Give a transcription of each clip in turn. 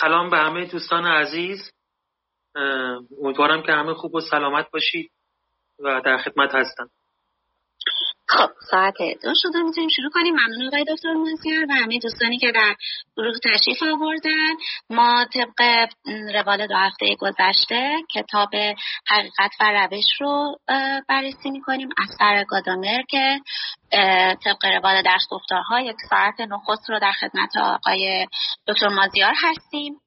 سلام به همه دوستان عزیز. امیدوارم که همه خوب و سلامت باشید و در خدمت هستم. خب ساعت دو شده می‌تونیم شروع کنیم. ممنون آقای دکتر مازیار و همه دوستانی که در گروه تشریف آوردن. ما طبق روال دو هفته گذشته کتاب حقیقت و روش رو بررسی می‌کنیم. از سر گادامر که طبق روال درس گفتارها یک ساعت نخست رو در خدمت آقای دکتر مازیار هستیم.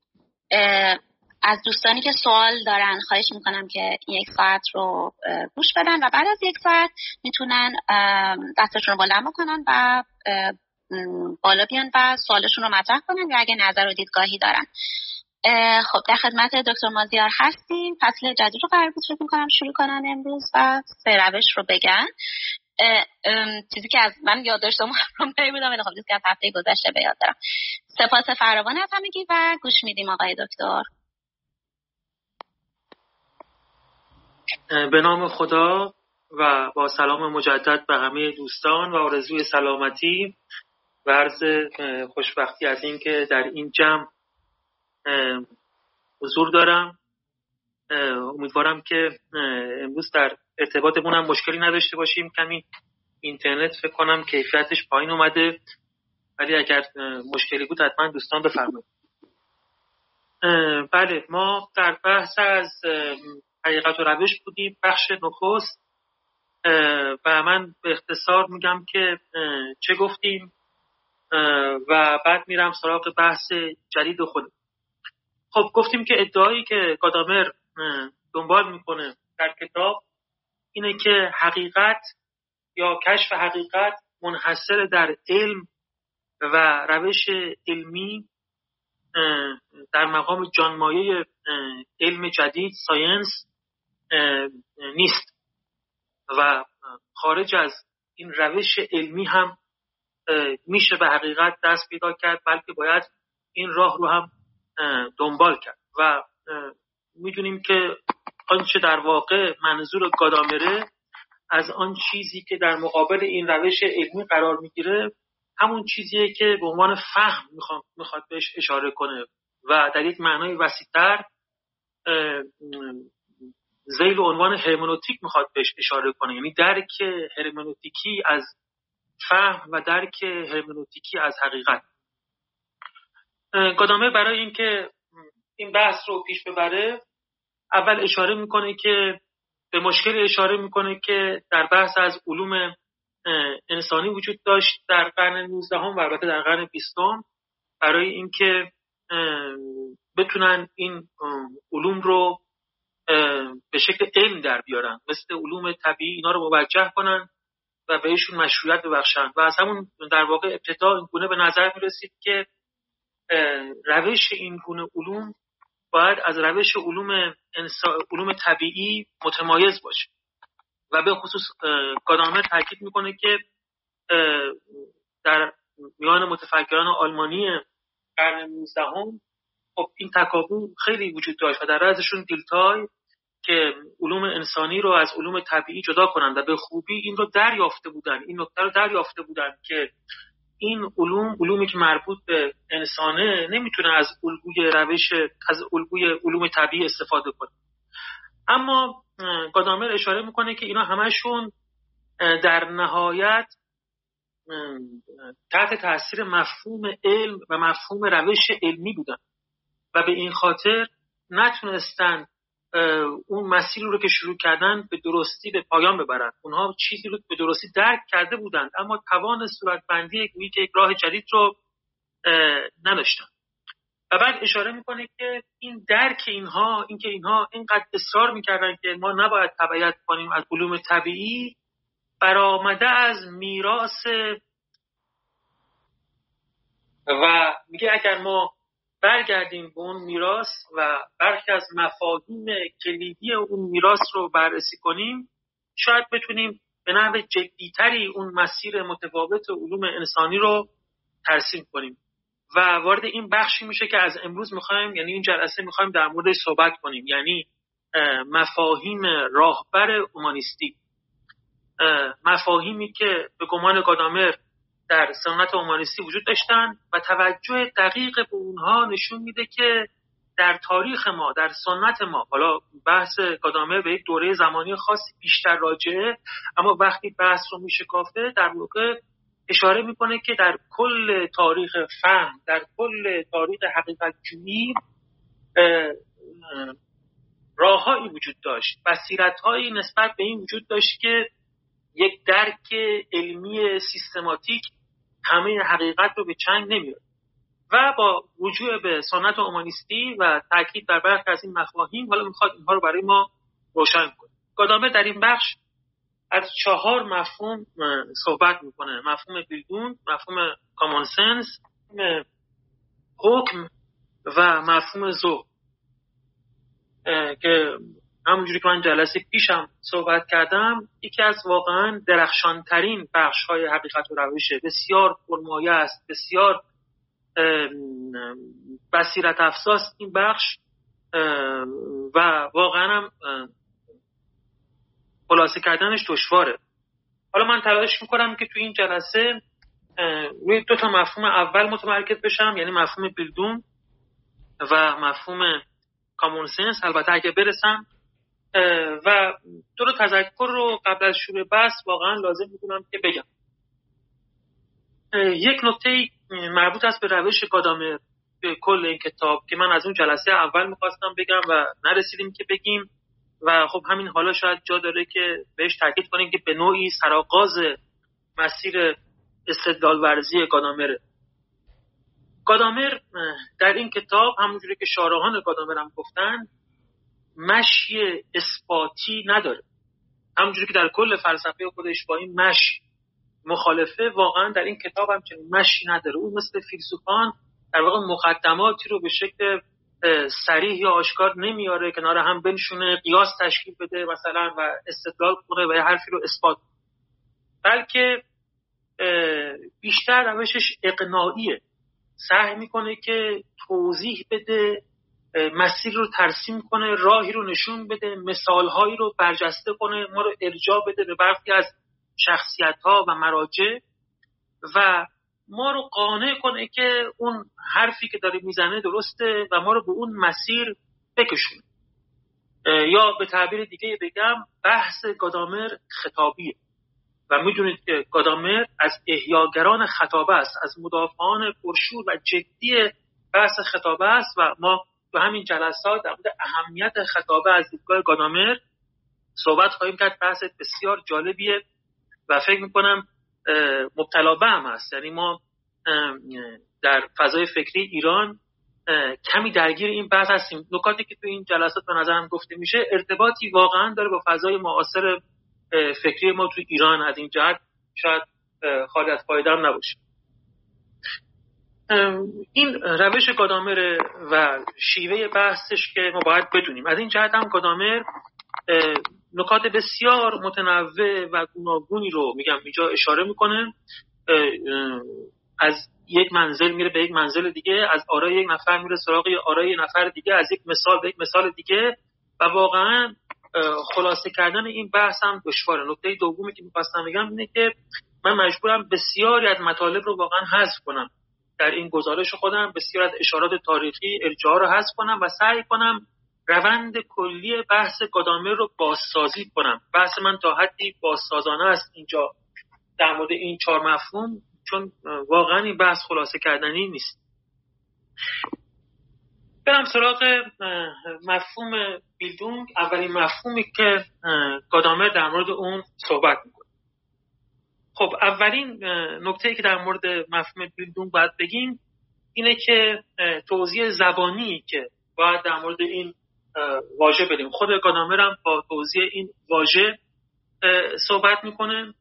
از دوستانی که سوال دارن خواهش می‌کنم که یک ساعت رو گوش بدن و بعد از یک ساعت می‌تونن دستشون رو بلند بکنن و بالا بیان و سوالشون رو مطرح کنن یا اگه نظر و دیدگاهی دارن. خب در خدمت دکتر مازیار هستیم. فصل جدید رو قرار بود می‌کنم شروع کنن امروز و سه روش رو بگن چیزی که از من یاد داشتم رو بودم خب چیزی که از هفته گذشته به یاد دارم. سپاس فراوان از همگی و گوش میدیم آقای دکتر. به نام خدا و با سلام مجدد به همه دوستان و آرزوی سلامتی و عرض خوشبختی از اینکه در این جمع حضور دارم. امیدوارم که امروز در ارتباطمون هم مشکلی نداشته باشیم. کمی اینترنت فکر کنم کیفیتش پایین اومده. ولی اگر مشکلی بود حتما دوستان بفرمایید. بله ما در بحث از حقیقت و روش بودیم. بخش نخست و من به اختصار میگم که چه گفتیم و بعد میرم سراغ بحث جدید خود خب گفتیم که ادعایی که گادامر دنبال می‌کنه در کتاب اینه که حقیقت یا کشف حقیقت منحصر در علم و روش علمی در مقام جانمایه علم جدید ساینس نیست. و خارج از این روش علمی هم میشه به حقیقت دست پیدا کرد بلکه باید این راه رو هم دنبال کرد. و می‌دونیم که آنچه در واقع منظور گادامره از آن چیزی که در مقابل این روش علمی قرار می‌گیره همون چیزیه که به عنوان فهم می‌خواد بهش اشاره کنه. و در یک معنای وسیعتر زیل عنوان هرمنوتیک می‌خواد بهش اشاره کنه. یعنی درک هرمنوتیکی از فهم و درک هرمنوتیکی از حقیقت. گادامر برای اینکه این بحث رو پیش ببره اول اشاره می‌کنه که به مشکل اشاره می‌کنه که در بحث از علوم انسانی وجود داشت در قرن 19 و البته در قرن 20 برای اینکه بتونن این علوم رو به شکل علم در بیارن. مثل علوم طبیعی اینا رو موجه کنن و بهشون مشروعیت ببخشن. و از همون در واقع ابتدا این گونه به نظر می رسید که روش این گونه علوم باید از روش علوم, علوم طبیعی متمایز باشه. و به خصوص گادامر تاکید می‌کنه که در میان متفکران آلمانی قرن 19 خب این تکابو خیلی وجود داشت و در ازشون دیلتای که علوم انسانی رو از علوم طبیعی جدا کنند و به خوبی این رو دریافته بودن این نکته رو دریافته بودن که این علوم علومی که مربوط به انسانه نمی‌تونه از الگوی روش از الگوی علوم طبیعی استفاده کنه. اما گادامر اشاره می‌کنه که اینا همشون در نهایت تحت تاثیر مفهوم علم و مفهوم روش علمی بودن. و به این خاطر نتونستن اون مسیری رو که شروع کردن به درستی به پایان ببرن. اونها چیزی رو به درستی درک کرده بودند اما توان صورتبندی گویی که یک راه جدید رو نداشتن. و بعد اشاره می‌کنه که این درک اینها اینکه اینها اینقدر اصرار می‌کردن که ما نباید تبعیت کنیم از علوم طبیعی برآمده از میراث. و میگه اگر ما برگردیم به اون میراث و برخی از مفاهیم کلیدی اون میراث رو بررسی کنیم شاید بتونیم به نحو جدیتری اون مسیر متفاوت علوم انسانی رو ترسیم کنیم. و وارد این بخشی میشه که از امروز می‌خوایم یعنی این جلسه می‌خوایم در مورد صحبت کنیم یعنی مفاهیم راهبر اومانیستی. مفاهیمی که به گمان گادامر در سنت اومانیستی وجود داشتن و توجه دقیق به اونها نشون میده که در تاریخ ما در سنت ما حالا بحث کادامر به یک دوره زمانی خاصی بیشتر راجعه اما وقتی بحث رو میشکافه در واقع اشاره می‌کنه که در کل تاریخ فهم در کل تاریخ حقیقت جویی راههایی وجود داشت. بصیرت هایی نسبت به این وجود داشت که یک درک علمی سیستماتیک همه حقیقت رو به چنگ نمیاد و با رجوع به سنت اومانیستی و تاکید بر برخی از این مفاهیم حالا می‌خواد اینها رو برای ما روشن کنه. گادامه در این بخش از چهار مفهوم صحبت می‌کنه. مفهوم بیلدون مفهوم کامون سنس حکم و مفهوم زو که همونجوری که من جلسه پیشم صحبت کردم یکی از واقعا درخشانترین بخش های حقیقت و روشه بسیار پرمایه است بسیار بصیرت افزاس این بخش و واقعا هم خلاصه کردنش دشواره. حالا من تلاش می‌کنم که تو این جلسه روی دو تا مفهوم اول متمرکز بشم یعنی مفهوم بیلدون و مفهوم کامون سنس البته اگه برسم و دو تذکر رو قبل از شروع بحث واقعا لازم می‌دونم که بگم. یک نکته مربوط است به روش گادامر به کل این کتاب که من از اون جلسه اول می‌خواستم بگم و نرسیدیم که بگیم و خب همین حالا شاید جا داره که بهش تاکید کنیم که به نوعی سرآغاز مسیر استدلال ورزی گادامره. گادامر در این کتاب همونجوری که شارحان گادامر هم گفتن مشی اثباتی نداره. همونجوری که در کل فلسفه خودش با این مش مخالفه واقعا در این کتاب هم چنین مشی نداره. او مثل فیلسوفان در واقع مقدماتی رو به شکل سریح یا آشکار نمیاره کنار هم بنشونه قیاس تشکیل بده مثلا و استدلال کنه و یه حرفی رو اثبات بلکه بیشتر روشش اقناعیه. سعی می‌کنه که توضیح بده مسیر رو ترسیم کنه راهی رو نشون بده مثالهایی رو برجسته کنه ما رو ارجاع بده به برخی از شخصیت ها و مراجع و ما رو قانع کنه که اون حرفی که داره می‌زنه درسته و ما رو به اون مسیر بکشونه. یا به تعبیر دیگه بگم بحث گادامر خطابیه. و می‌دونید که گادامر از احیاگران خطابه است از مدافعان پرشور و جدی بحث خطابه است و ما تو همین جلسات در مورد اهمیت خطابه از دیدگاه گادامر صحبت خواهیم کرد. بحث بسیار جالبیه و فکر می‌کنم مبتلا به هم هست. یعنی ما در فضای فکری ایران کمی درگیر این بحث هستیم. نکاتی که تو این جلسات به نظرم گفته میشه ارتباطی واقعا داره با فضای معاصر فکری ما تو ایران. از این جهت شاید خالی از فایده هم نباشه این روش گادامر و شیوه بحثش که ما باید بدونیم. از این جهت هم گادامر نکات بسیار متنوع و گوناگونی رو میگم اینجا اشاره می‌کنه. از یک منزل میره به یک منزل دیگه از آرای یک نفر میره سراغ آرای یک نفر دیگه از یک مثال به یک مثال دیگه. و واقعا خلاصه کردن این بحث هم دشواره. نکته دومی که می‌خواستم بگم اینه که من مجبورم بسیاری از مطالب رو واقعا حذف کنم. در این گزارش خودم بسیار از اشارات تاریخی ارجاع رو حذف کنم و سعی کنم روند کلی بحث گادامر رو بازسازی کنم. بحث من تا حدی بازسازانه است اینجا در مورد این چهار مفهوم چون واقعا این بحث خلاصه کردنی نیست. برم سراغ مفهوم بیلدونگ. اولین مفهومی که گادامر در مورد اون صحبت می‌کنه. خب اولین نکته که در مورد مفهوم بیلدونگ باید بگیم اینه که توضیح زبانی که باید در مورد این واژه بدیم. خود گادامر هم با توضیح این واژه صحبت می‌کنه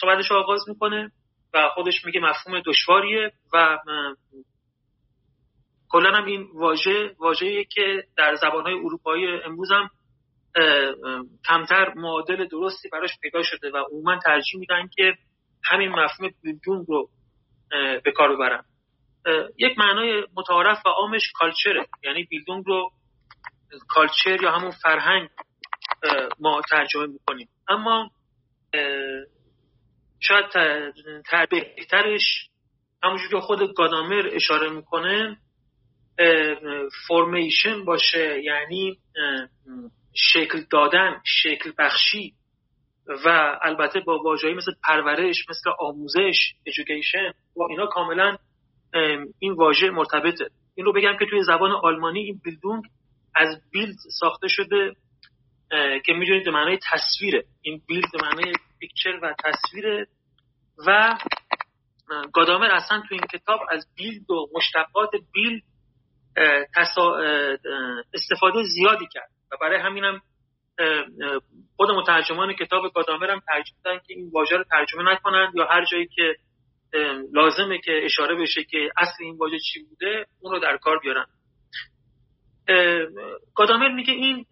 صحبتش رو آغاز می‌کنه و خودش میگه مفهوم دشواریه و کلا هم این واژه واژه‌ای که در زبانهای اروپایی امروز هم کمتر معادل درستی براش پیدا شده و عموما ترجیح میدن که همین مفهوم بیلدونگ رو به کار ببرن. یک معنای متعارف و عامش کالچره. یعنی بیلدونگ رو کالچر یا همون فرهنگ ما ترجمه می‌کنیم. اما شاید بهترش همونجور که خود گادامر اشاره می‌کنه فرمیشن باشه. یعنی شکل دادن شکل بخشی و البته با واژه‌ای مثل پرورش مثل آموزش education با اینا کاملا این واژه مرتبطه. این رو بگم که توی زبان آلمانی این بیلدونگ از بیلد ساخته شده که می‌دونید به معنای تصویره. این بیلد به معنای پیکچر و تصویره و گادامر اصلا تو این کتاب از بیلد و مشتقات بیلد استفاده زیادی کرد. و برای همینم خود مترجمان کتاب گادامر هم ترجیح که این واژه رو ترجمه نکنند یا هر جایی که لازمه که اشاره بشه که اصل این واژه چی بوده اون رو در کار بیارن. گادامر میگه این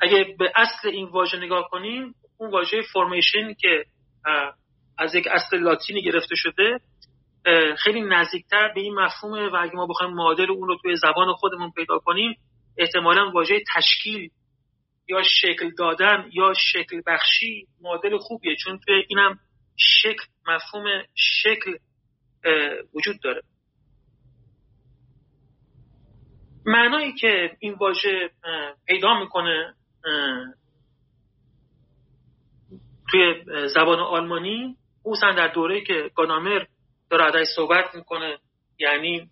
اگه به اصل این واژه نگاه کنیم اون واژه فرمیشن که از یک اصل لاتینی گرفته شده خیلی نزدیکتر به این مفهومه و اگه ما بخوایم معادل اون رو توی زبان خودمون پیدا کنیم احتمالا واژه تشکیل یا شکل دادن یا شکل بخشی معادل خوبیه چون توی اینم شکل مفهوم شکل وجود داره. معنایی که این واژه پیدا می‌کنه توی زبان آلمانی خصوصا در دوره که گانامر داره ازش صحبت می‌کنه یعنی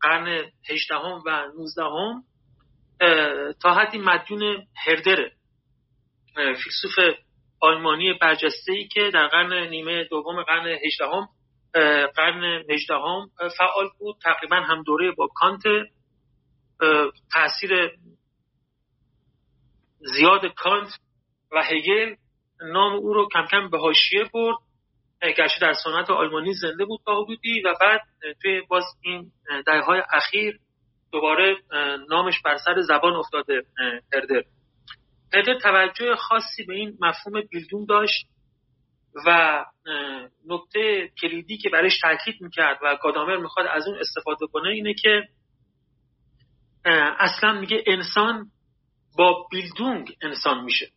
قرن 18 و 19 هم تا حدی مدیون هردره فیلسوف آلمانی برجسته ای که در قرن نیمه دوم قرن 18 هم قرن 18 هم فعال بود. تقریبا هم دوره با کانت. تاثیر زیاد کانت و هگل نام او رو کم کم به حاشیه برد. گرچه در سنت آلمانی زنده بود تا حدودی و بعد توی باز این های اخیر دوباره نامش بر سر زبان افتاده هردر هردر توجه خاصی به این مفهوم بیلدون داشت و نکته کلیدی که برش تاکید می‌کرد و گادامر می‌خواد از اون استفاده کنه اینه که اصلا میگه انسان با بیلدونگ انسان میشه.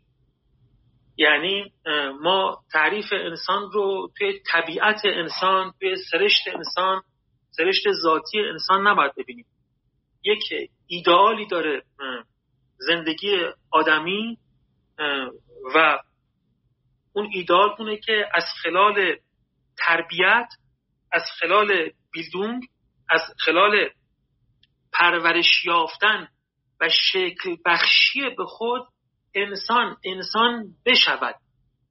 یعنی ما تعریف انسان رو توی طبیعت انسان توی سرشت انسان سرشت ذاتی انسان نباید ببینیم. یک ایدئالی داره زندگی آدمی و اون ایدئال کنه که از خلال تربیت از خلال بیلدونگ از خلال پرورش یافتن و شکل بخشی به خود انسان انسان بشود.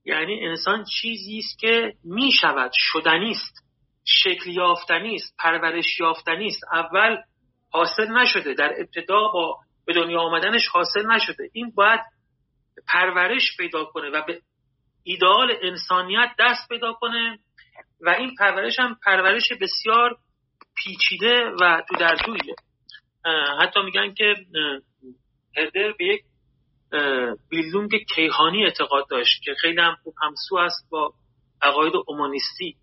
یعنی انسان چیزی است که می شود شدنی است شکل یافتنی است پرورش یافتنی است. اول حاصل نشده. در ابتدا با به دنیا آمدنش حاصل نشده. این باید پرورش پیدا کنه و به ایدئال انسانیت دست پیدا کنه و این پرورش هم پرورش بسیار پیچیده و تو در حتی میگن که هردر به یک بیلدونگ کیهانی اعتقاد داشت که خیلی هم خوب همسو است با عقاید اومانیستی.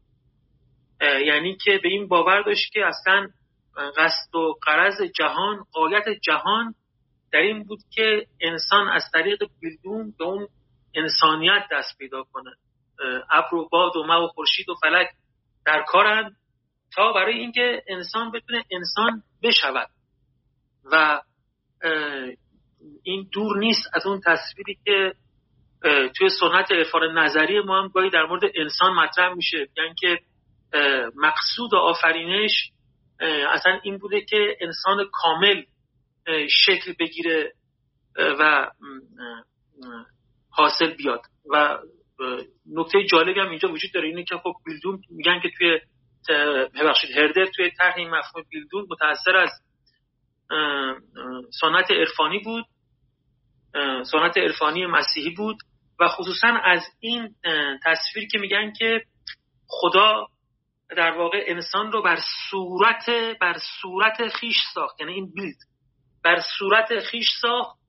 یعنی که به این باور داشت که اصلا قصد و قرض جهان قایت جهان در این بود که انسان از طریق بیلدون به اون انسانیت دست پیدا کنه. ابر و باد و ما و خورشید و فلک در کارند تا برای اینکه انسان بتونه انسان بشود. و این دور نیست از اون تصویری که توی سنت عرفان نظری ما هم گاهی در مورد انسان مطرح میشه. یعنی که مقصود آفرینش اصلا این بوده که انسان کامل شکل بگیره و حاصل بیاد. و نکته جالبی هم اینجا وجود داره اینه که خب بیلدون میگن که توی ببخشید هردر توی طرح این مفهوم بیلدون متاثر از سنت عرفانی بود سنت عرفانی مسیحی بود و خصوصا از این تصویر که میگن که خدا در واقع انسان رو بر صورت بر صورت خیش ساخت. یعنی این بیلد. بر صورت خیش ساخت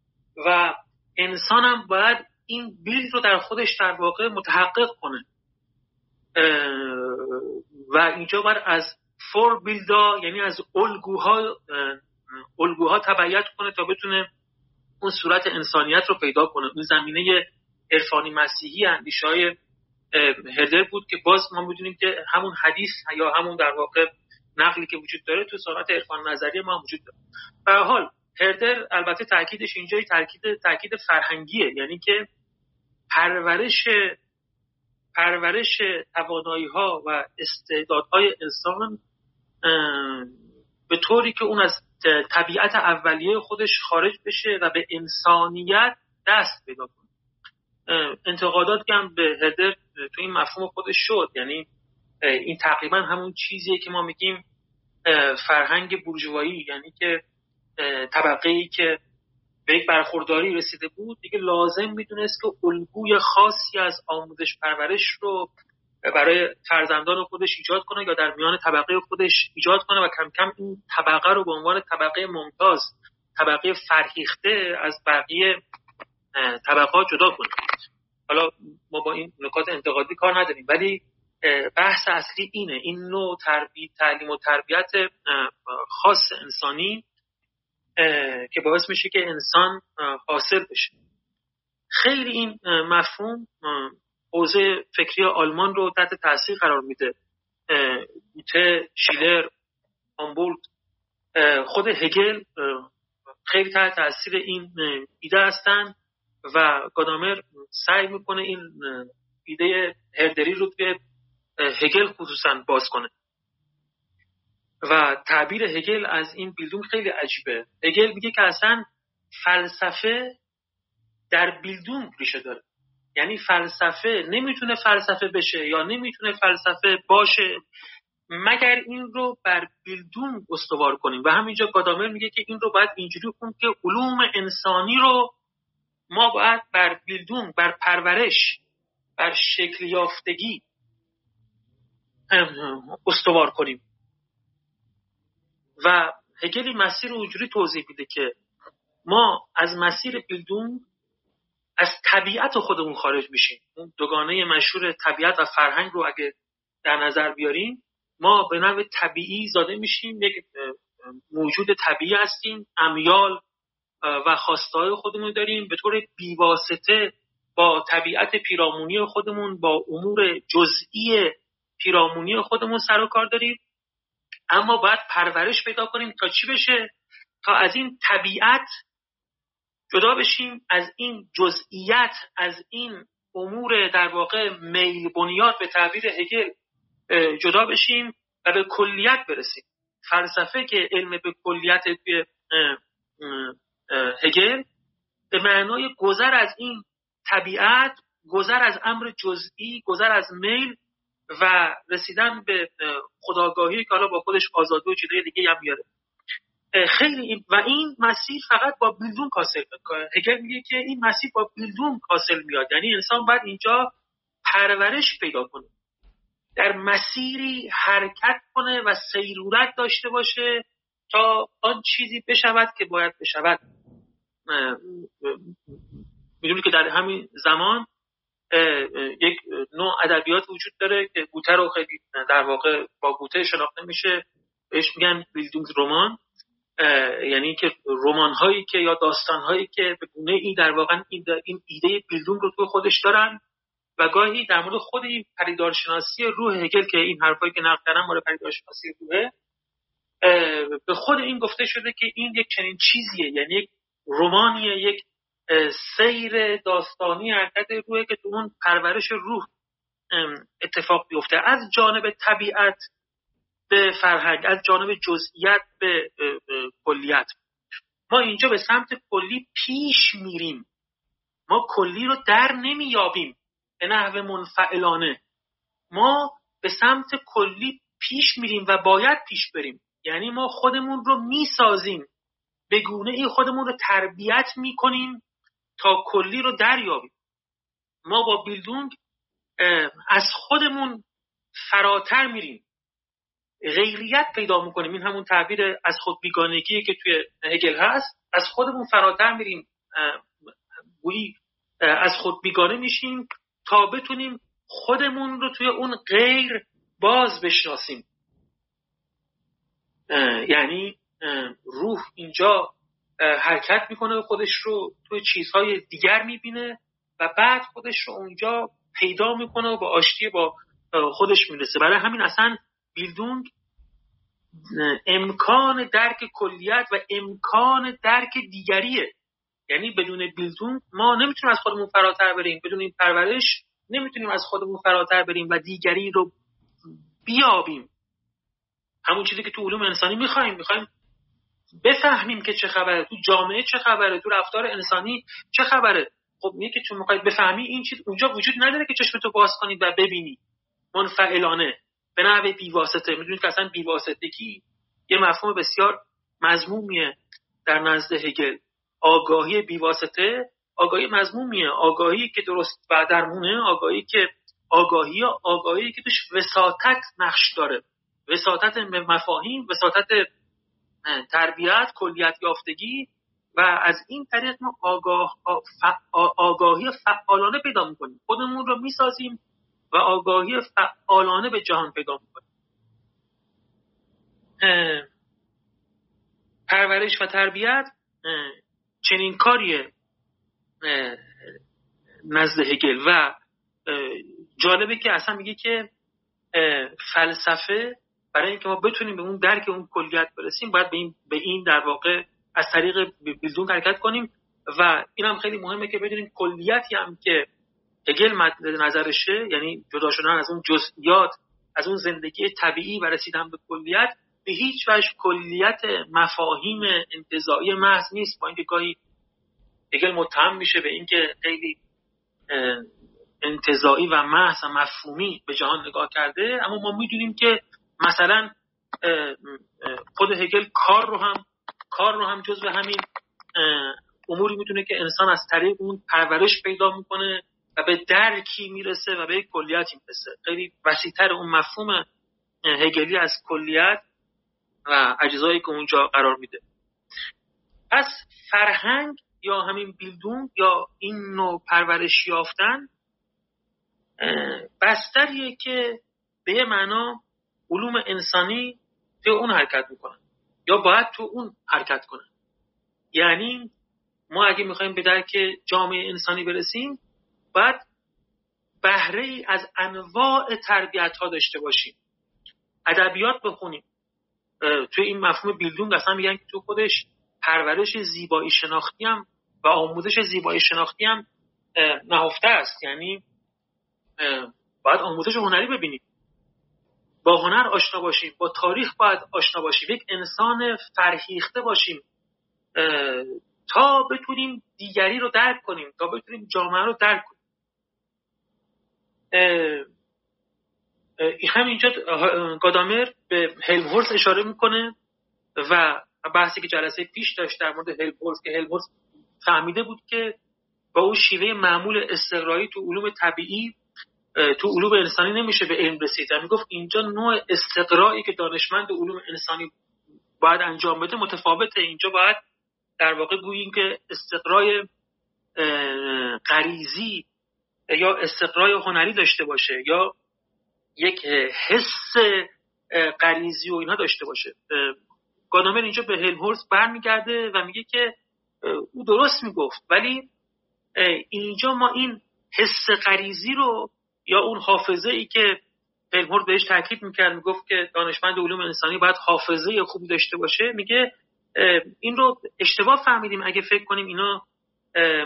و انسان هم باید این بیلد رو در خودش در واقع متحقق کنه. و اینجا باید از فور بیلدا یعنی از الگوها الگوها تبعیت کنه تا بتونه اون صورت انسانیت رو پیدا کنه. اون زمینه عرفانی مسیحی اندیشه های هردر بود که باز ما می‌دونیم که همون حدیث یا همون در واقع نقلی که وجود داره تو سنت عرفان نظری ما وجود داره. به حال هردر البته تاکیدش اینجا تاکید تاکید فرهنگیه. یعنی که پرورش پرورش توانایی ها و استعدادهای انسان به طوری که اون از طبیعت اولیه خودش خارج بشه و به انسانیت دست پیدا کنه. انتقادات هم به هدر تو این مفهوم خودش شد. یعنی این تقریبا همون چیزیه که ما میگیم فرهنگ بورژوایی. یعنی که طبقه ای که به یک برخورداری رسیده بود دیگه لازم می‌دونست که الگوی خاصی از آموزش پرورش رو برای فرزندان خودش ایجاد کنه یا در میان طبقه خودش ایجاد کنه و کم کم این طبقه رو به عنوان طبقه ممتاز طبقه فرهیخته از بقیه طبقات جدا کنه. حالا ما با این نکات انتقادی کار نداریم ولی بحث اصلی اینه. این نوع تربیت تعلیم و تربیت خاص انسانی که باعث میشه که انسان حاصل بشه. خیلی این مفهوم حوزه فکری آلمان رو تحت تاثیر قرار میده. گوته شیلر آمبولت خود هگل خیلی تحت تاثیر این ایده هستن. و گادامر سعی می‌کنه این ایده هردری رو به هگل خصوصا باز کنه. و تعبیر هگل از این بیلدون خیلی عجیبه. هگل میگه که اصلا فلسفه در بیلدون ریشه داره. یعنی فلسفه نمی‌تونه فلسفه بشه یا نمی‌تونه فلسفه باشه مگر این رو بر بیلدون استوار کنیم. و همینجا گادامر میگه که این رو باید اینجوری کنیم که علوم انسانی رو ما باید بر بیلدون بر پرورش بر شکل یافتگی استوار کنیم. و هگلی مسیر اونجوری توضیح میده که ما از مسیر بیلدون از طبیعت خودمون خارج میشیم. اون دوگانه مشهور طبیعت و فرهنگ رو اگه در نظر بیاریم ما به نوع طبیعی زاده میشیم یک موجود طبیعی هستیم امیال و خواستهای خودمون داریم. به طور بیواسطه با طبیعت پیرامونی خودمون با امور جزئی پیرامونی خودمون سر و کار داریم. اما باید پرورش پیدا کنیم تا چی بشه؟ تا از این طبیعت جدا بشیم از این جزئیت از این امور در واقع میل بنیاد به تعبیر هگل جدا بشیم و به کلیت برسیم. فلسفه که علم به کلیت هگل به معنای گذر از این طبیعت گذر از امر جزئی گذر از میل و رسیدن به خداگاهی که حالا با خودش آزادی و چیزهای دیگه هم میاره خیلی این و این مسیر فقط با بیلدون کاسل هگل میگه که این مسیر با بیلدون کاسل میاد. یعنی انسان باید اینجا پرورش پیدا کنه. در مسیری حرکت کنه و سیرورت داشته باشه تا آن چیزی بشود که باید بشود. می‌دونی که در همین زمان یک نوع ادبیات وجود داره که گوته رو خیلی در واقع با گوته شناخته میشه. بهش میگن بیلدونگ رمان. یعنی که رمان هایی که یا داستان هایی که به گونه ای در واقع این, این ایده بیلدونگ رو توی خودش دارن و گاهی در مورد خود این پریدارشناسی روح هگل که این حرفایی که نقل کردم مورد پریدارشناسی روحه به خود این گفته شده که این یک چنین چیزیه. یعنی یک رومانیه یک سیر داستانی حرکت روحه که تو اون پرورش روح اتفاق بیفته. از جانب طبیعت به فرهنگ از جانب جزئیت به کلیت. ما اینجا به سمت کلی پیش میریم. ما کلی رو در نمییابیم. به نحو منفعلانه. ما به سمت کلی پیش میریم و باید پیش بریم. یعنی ما خودمون رو می‌سازیم. به گونه ای خودمون رو تربیت می‌کنیم تا کلی رو دریابیم. ما با بیلدونگ از خودمون فراتر میریم. غیریت پیدا می‌کنیم. این همون تعبیر از خود بیگانگی که توی هگل هست. از خودمون فراتر میریم. گویی از خود بیگانه میشیم تا بتونیم خودمون رو توی اون غیر باز بشناسیم. یعنی روح اینجا حرکت می‌کنه خودش رو توی چیزهای دیگر می‌بینه و بعد خودش رو اونجا پیدا می‌کنه و با آشتی با خودش می‌رسه. برای همین اصلا بیلدونگ امکان درک کلیت و امکان درک دیگریه. یعنی بدون بیلدونگ ما نمی‌تونیم از خودمون فراتر بریم. بدون این پرورش نمی‌تونیم از خودمون فراتر بریم و دیگری رو بیابیم. همون چیزی که تو علوم انسانی می‌خوایم. می‌خوایم بفهمیم که چه خبره. تو جامعه چه خبره. تو رفتار انسانی چه خبره. خب میگه که چون می‌خواید بفهمی این چیز اونجا وجود نداره که چشمتو باز کنی و ببینی. منفعلانه. به نحوه بیواسطه. می‌دونید که اصلا بیواسطگی یه مفهوم بسیار مضمومیه در نزد هگل. آگاهی بیواسطه آگاهی مضمومیه. آگاهی که درست و درمونه آگاهی که آگاهی آگاهی که توش وساطت نقش داره. وساطت مفاهیم وساطت تربیت کلیت یافتگی و از این طریق ما آگاه آگاهی فعالانه پیدا می‌کنیم. خودمون رو می‌سازیم و آگاهی فعالانه به جهان پیدا می‌کنیم. پرورش و تربیت چنین کاریه نزد هگل. و جالبه که اصلا میگه که فلسفه برای اینکه ما بتونیم به اون درک اون کلیت برسیم باید به این, به این در واقع از طریق بیلدون حرکت کنیم. و این هم خیلی مهمه که بدونیم کلیتی هم که هگل مد نظرشه یعنی جدا شدن از اون جزئیات از اون زندگی طبیعی و رسیدن به کلیت به هیچ وجه کلیت مفاهیم انتظایی محض نیست. با اینکه گاهی هگل متهم میشه به اینکه خیلی انتظایی و محض و مفهومی به جهان نگاه کرده اما ما می‌دونیم که مثلا خود هگل کار رو هم کار رو هم جزو همین اموری می‌تونه که انسان از طریق اون پرورش پیدا می‌کنه و به درکی می‌رسه و به کلیتی می‌رسه. خیلی وسیعتر اون مفهوم هگلی از کلیت و اجزایی که اونجا قرار میده. پس فرهنگ یا همین بیلدون یا این نوع پرورش یافتن بستریه که به یه معنا علوم انسانی به اون حرکت می‌کنن. یا باید تو اون حرکت کنن. یعنی ما اگه می‌خوایم به درک جامعه انسانی برسیم باید بهره ای از انواع تربیت ها داشته باشیم. ادبیات بخونیم. تو این مفهوم بیلدونگ اصلا میگن که تو خودش پرورش زیبایی شناختی هم و آموزش زیبایی شناختی هم نهفته است. یعنی باید آموزش هنری ببینیم. با هنر آشنا باشیم با تاریخ باید آشنا باشیم. یک انسان فرهیخته باشیم. تا بتونیم دیگری رو درک کنیم تا بتونیم جامعه رو درک کنیم. همینجا گادامر به هلمهورس اشاره می‌کنه و بحثی که جلسه پیش داشت در مورد هلمهورس که هلمهورس فهمیده بود که با اون شیوه معمول استقرایی تو علوم طبیعی تو علوم انسانی نمیشه به علم رسید. می گفت اینجا نوع استقرایی که دانشمند علوم انسانی باید انجام بده متفاوته. اینجا باید در واقع گوییم که استقرای غریزی یا استقرای هنری داشته باشه یا یک حس غریزی و اینها داشته باشه. گانامر اینجا به هلمهورس برمیگرده و میگه که او درست می‌گفت. ولی اینجا ما این حس غریزی رو یا اون حافظه ای که هلمهورس بهش تاکید می‌کرد می‌گفت که دانشمند علوم انسانی باید حافظه خوبی داشته باشه میگه این رو اشتباه فهمیدیم اگه فکر کنیم اینا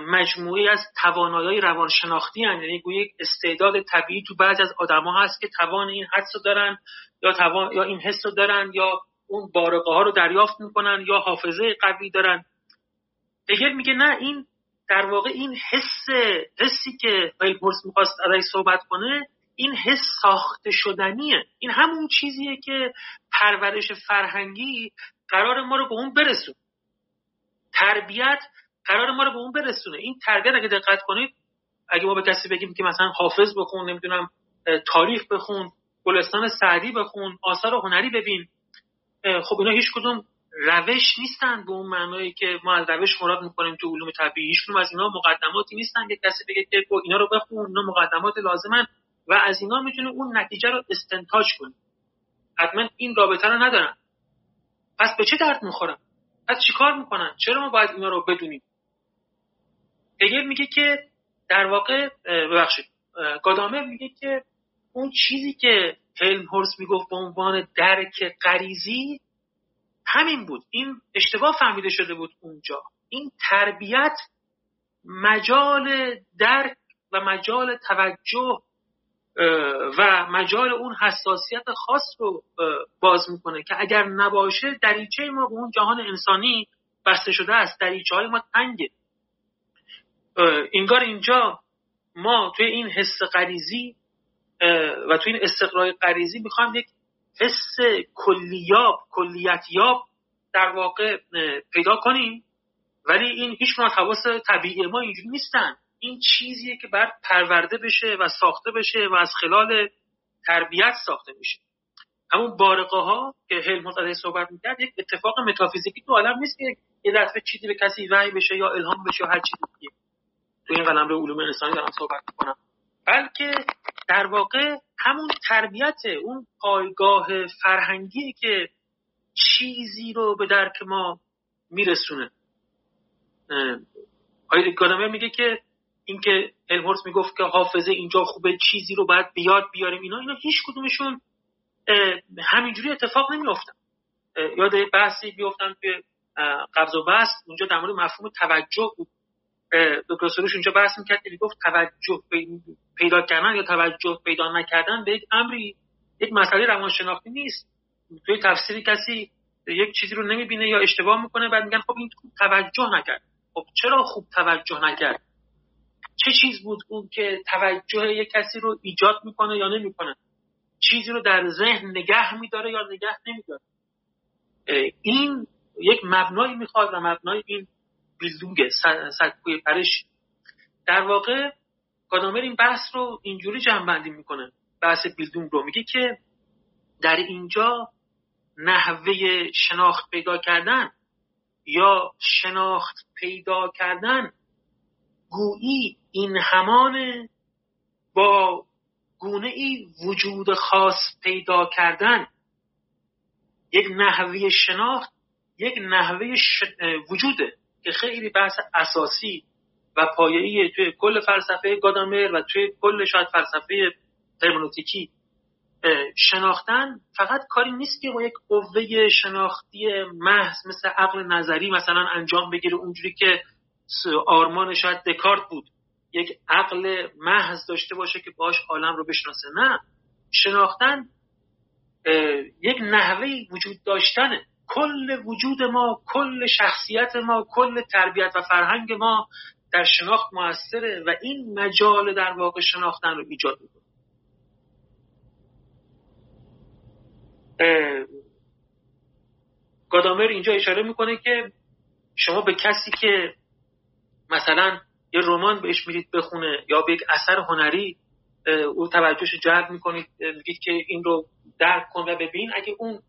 مجموعی از توانایی روانشناختی هن. یعنی گویی استعداد طبیعی تو بعضی از آدما هست که توان این حس رو دارن یا توان یا این حس رو دارن یا اون بارقه ها رو دریافت می‌کنن یا حافظه قوی دارن هگل میگه نه این در واقع این حس حسی که ویلپورس می‌خواست ازش صحبت کنه این حس ساخته شدنیه. این همون چیزیه که پرورش فرهنگی قرار ما رو به اون برسون تربیت قرار ما رو به اون برسونه. این تربیت اگه دقت کنید اگه ما به کسی بگیم که مثلا حافظ بخون نمی‌دونم تاریخ بخون گلستان سعدی بخون آثار هنری ببین خب اینا هیچ کدوم روش نیستن به اون معنایی که ما از روش مراد می‌کنیم تو علوم طبیعی. هیچ از اینا مقدماتی نیستن. که کسی بگه که خب اینا رو بخون اینا مقدمات لازمن و از اینا می‌تونه اون نتیجه رو استنتاج کنه حتما این رابطه رو ندارن. پس به چه درد می‌خورن پس چیکار می‌کنن؟ چرا ما باید اینا رو بدونیم؟ هگل میگه که در واقع ببخشید گادامر میگه که اون چیزی که هلم هورس می‌گفت به عنوان درک غریزی همین بود. این اشتباه فهمیده شده بود اونجا. این تربیت مجال درک و مجال توجه و مجال اون حساسیت خاص رو باز می‌کنه که اگر نباشه دریچه ما به اون جهان انسانی بسته شده است. دریچه های ما تنگه. اینگار اینجا ما توی این حس غریزی و توی این استقرای غریزی می‌خوایم یک حس کلیاب کلیتیاب در واقع پیدا کنیم. ولی این هیچ حواس طبیعی ما اینجوری نیستن. این چیزیه که بعد پرورده بشه و ساخته بشه و از خلال تربیت ساخته میشه همون بارقه ها که هلموت ازش صحبت می‌کرد یک اتفاق متافیزیکی تو عالم نیست که یه دفعه چیزی به کسی وحی بشه یا الهام بشه یا هر چیزی دیگه. تو این قلم رو علوم انسانی دارم صحبت می‌کنم. بلکه در واقع همون تربیت اون پایگاه فرهنگی که چیزی رو به درک ما میرسونه. آیده گادامر میگه که اینکه الهورس می‌گفت که حافظه اینجا خوبه چیزی رو باید بیاد بیاریم اینا اینا هیچ کدومشون همینجوری اتفاق نمیافتن. یاد بحثی بیفتن که قبض و بست اونجا در مورد مفهوم توجه بود. دکتر سروش اونجا بحث می‌کرد که گفت توجه پیدا کردن یا توجه پیدا نکردن به یک امری یک مسئله روانشناختی نیست. توی تفسیری کسی یک چیزی رو نمی‌بینه یا اشتباه می‌کنه بعد میگن خب این خوب توجه نکرد. خب چرا خوب توجه نکرد؟ چه چیز بود اون که توجه یک کسی رو ایجاد می‌کنه یا نمی‌کنه؟ چیزی رو در ذهن نگه میداره یا نگه نمیداره؟ این یک مبنایی می‌خواد و مبنای این بیلدونگ سکوی پرش. در واقع گادامر این بحث رو اینجوری جمع می‌کنه. بحث بیلدونگ رو. میگه که در اینجا نحوه شناخت پیدا کردن یا شناخت پیدا کردن گویی این همان با گونه ای وجود خاص پیدا کردن. یک نحوه شناخت یک نحوه وجوده. که خیلی بحث اساسی و پایه‌ای توی کل فلسفه گادامر و توی کل شاید فلسفه هرمنوتیکی شناختن فقط کاری نیست که با یک قوه شناختی محض مثل عقل نظری مثلا انجام بگیره اونجوری که آرمان شاید دکارت بود. یک عقل محض داشته باشه که باش عالم رو بشناسه. نه. شناختن یک نحوه وجود داشتنه. کل وجود ما کل شخصیت ما کل تربیت و فرهنگ ما در شناخت موثره و این مجال در واقع شناختن رو ایجاد می‌کنه. گادامر اینجا اشاره می‌کنه که شما به کسی که مثلا یه رمان بهش میرید بخونه یا به یک اثر هنری او توجهش جلب می‌کنید میگید که این رو درک کن و ببین. اگه اون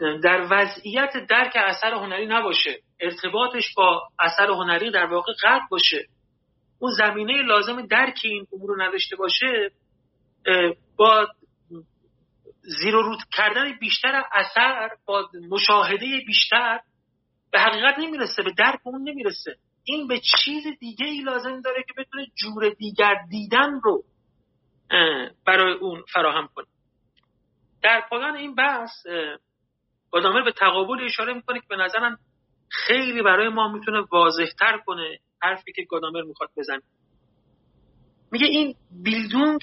در وضعیت درک اثر هنری نباشه. ارتباطش با اثر هنری در واقع قطع باشه. اون زمینه لازم درک این امور رو نداشته باشه با زیر و رود کردن بیشتر اثر با مشاهده بیشتر به حقیقت نمی‌رسه به درک اون نمی‌رسه. این به چیز دیگه ای لازم داره که بتونه جور دیگر دیدن رو برای اون فراهم کنه. در پایان این بحث گادامر به تقابل اشاره می‌کنه که به نظرم خیلی برای ما می‌تونه واضحتر کنه حرفی که گادامر می‌خواد بزنه. میگه این بیلدونگ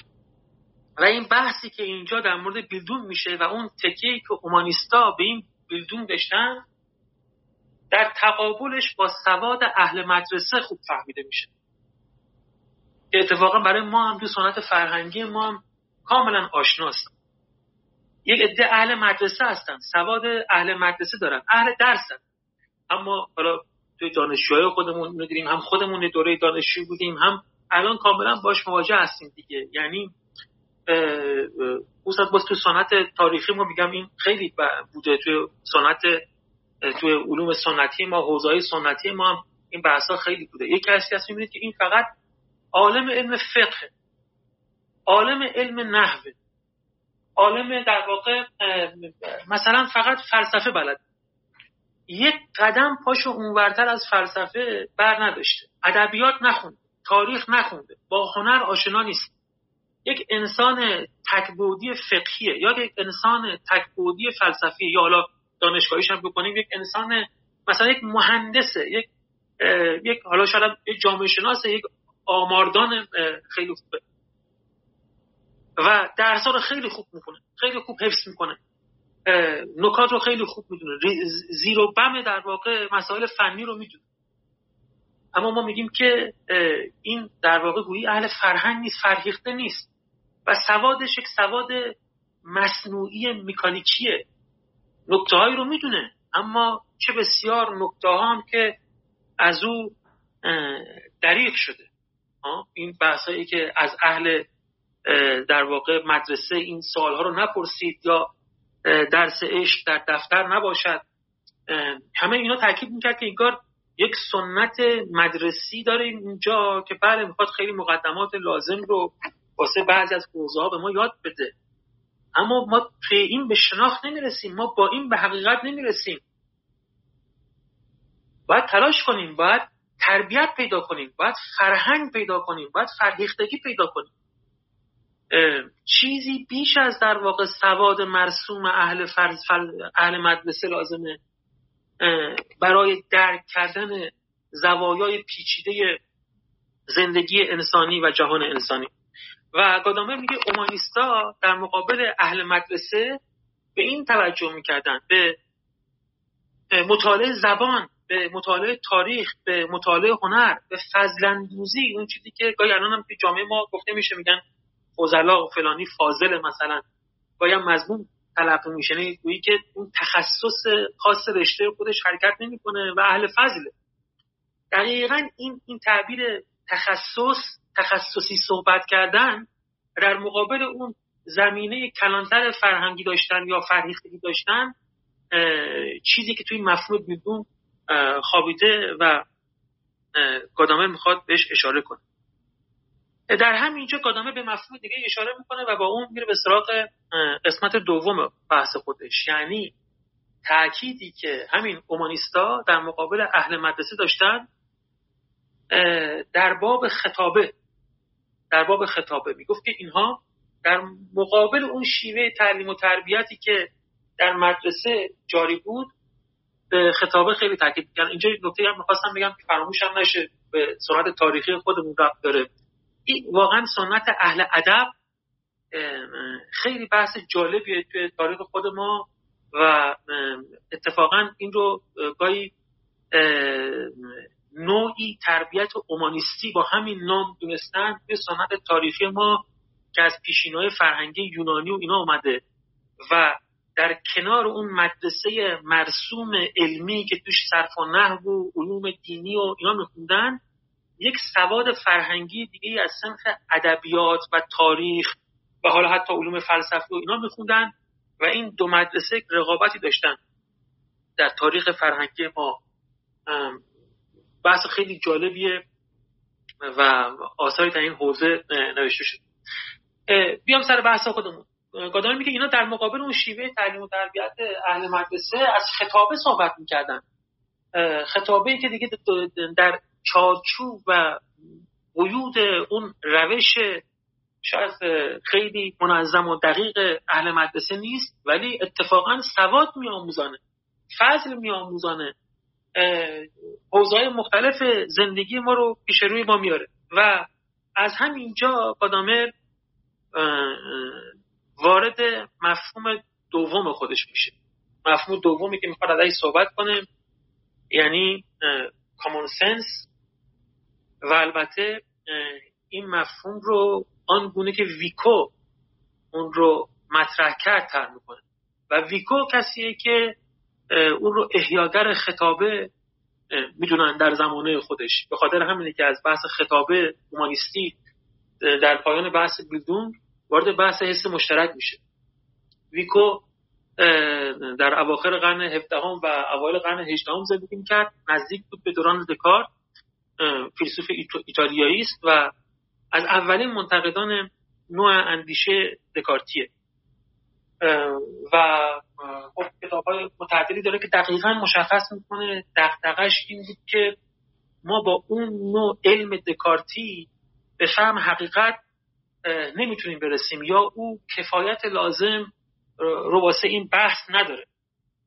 و این بحثی که اینجا در مورد بیلدونگ میشه و اون تکیه که اومانیستا به این بیلدونگ داشتن در تقابلش با سواد اهل مدرسه خوب فهمیده میشه. که اتفاقا برای ما هم تو سنت فرهنگی ما هم کاملا آشناست. یک عده اهل مدرسه هستن. سواد اهل مدرسه دارن. اهل درسن اما حالا توی دانشجوهای خودمون می‌دونیم هم خودمون دوره دانشجو بودیم هم الان کاملا باش مواجه هستیم دیگه. یعنی اوسط باز تو سنت تاریخی ما میگم این خیلی بوده. توی سنت توی علوم سنتی ما حوزه سنتی ما هم این بحث خیلی بوده. یکی از هست می‌بینید که این فقط عالم علم فقه عالم علم نحوه. عالم در واقع مثلا فقط فلسفه بلد. یک قدم پاشو اونورتر از فلسفه بر نداشته. ادبیات نخوند تاریخ نخونده با هنر آشنا نیست. یک انسان تکبودی فقهیه یا یک انسان تکبودی فلسفی یا حالا دانشگاهیش هم بکنیم یک انسان مثلا یک مهندسه یک یک حالا شاید یک جامعه شناسه یک آماردان خیلی خوبه. و درسا رو خیلی خوب می‌کنه خیلی خوب حفظ می‌کنه. نکات رو خیلی خوب می‌دونه. زیر و بم در واقع مسائل فنی رو می‌دونه. اما ما میگیم که این در واقع گویی اهل فرهنگ نیست فرهیخته نیست. و سوادش یک سواد مصنوعی مکانیکیه. نکته رو می‌دونه. اما چه بسیار نکته هم که از او دریق شده. این بحثایی که از اهل در واقع مدرسه این سوالها رو نپرسید یا درس عشق در دفتر نباشد. همه اینا تاکید می‌کرد که اینکار یک سنت مدرسی داره اینجا که بله می‌خواد خیلی مقدمات لازم رو واسه بعضی از حوزه به ما یاد بده. اما ما توی این به شناخت نمی‌رسیم ما با این به حقیقت نمی‌رسیم. باید تلاش کنیم باید تربیت پیدا کنیم باید فرهنگ پیدا کنیم باید فرهیختگی پیدا کنیم. چیزی بیش از در واقع سواد مرسوم اهل, فرز اهل مدرسه لازمه. برای درک کردن زوایای پیچیده زندگی انسانی و جهان انسانی. و گادامر میگه اومانیستا در مقابل اهل مدرسه به این توجه می‌کردن به مطالعه زبان به مطالعه تاریخ به مطالعه هنر به فضلندوزی اون چیزی که گاهی الان هم جامعه ما گفته میشه میگن و فلانی فاضل مثلا. گاهی مضمون تلقی میشه. یعنی گویی که اون تخصص خاص رشته خودش حرکت نمی‌کنه و اهل فضله. دقیقا این این تعبیر تخصص تخصصی صحبت کردن در مقابل اون زمینه کلانتر فرهنگی داشتن یا فرهیختگی داشتن چیزی که توی مفهوم بیدون خوابیده و گادامر می‌خواد بهش اشاره کنه. در همینجا گادامر به مفهوم دیگه اشاره می‌کنه و با اون میره به سراغ قسمت دوم بحث خودش. یعنی تأکیدی که همین اومانیستا در مقابل اهل مدرسه داشتن در باب خطابه. در باب خطابه. می‌گفت که اینها در مقابل اون شیوه تعلیم و تربیتی که در مدرسه جاری بود به خطابه خیلی تاکید کردن اینجا نکته هم می‌خواستم بگم که فراموش نشه به سنت تاریخی خودمون رفت داره. این واقعا سنت اهل ادب خیلی بحث جالبیه توی تاریخ خود ما و اتفاقا این رو گاهی نوعی تربیت اومانیستی با همین نام دونستن به سنت تاریخی ما که از پیشینهای فرهنگی یونانی و اینا اومده و در کنار اون مدرسه مرسوم علمی که توش صرف و نحو و علوم دینی و اینا میخوندن یک سواد فرهنگی دیگه از سنخ ادبیات و تاریخ و حالا حتی علوم فلسفه و اینا میخوندن و این دو مدرسه رقابتی داشتن در تاریخ فرهنگی ما. بحث خیلی جالبیه و آثاری در این حوزه نوشته شد بیام سر بحث خودمون. گادان میگه اینا در مقابل اون شیوه تعلیم و تربیت اهل مدرسه از خطابه صحبت می‌کردن. خطابه که دیگه در چارچوب و وجود اون روش شاید خیلی منظم و دقیق اهل مدرسه نیست ولی اتفاقا سواد میآموزانه فضل میآموزانه حوزه‌های مختلف زندگی ما رو پیش روی ما میاره و از همینجا قدامر وارد مفهوم دوم خودش میشه. مفهوم دومی که می‌خواد ازش صحبت کنه یعنی کامون سنس و البته این مفهوم رو آن گونه که ویکو اون رو مطرح کرد تر می‌کنه. و ویکو کسیه که اون رو احیاگر خطابه می‌دونن در زمانه خودش. به خاطر همینه که از بحث خطابه اومانیستی در پایان بحث بیلدونگ وارد بحث حس مشترک میشه. ویکو در اواخر قرن هفدهم و اوایل قرن هجدهم زندگی می‌کرد نزدیک بود به دوران دکارت. فیلسوف ایتالیایی است و از اولین منتقدان نوع اندیشه دکارتیه. و خب کتاب های متعددی داره که دقیقا مشخص می‌کنه دقدقش این بود که ما با اون نوع علم دکارتی به فهم حقیقت نمی‌تونیم برسیم یا او کفایت لازم رو واسه این بحث نداره.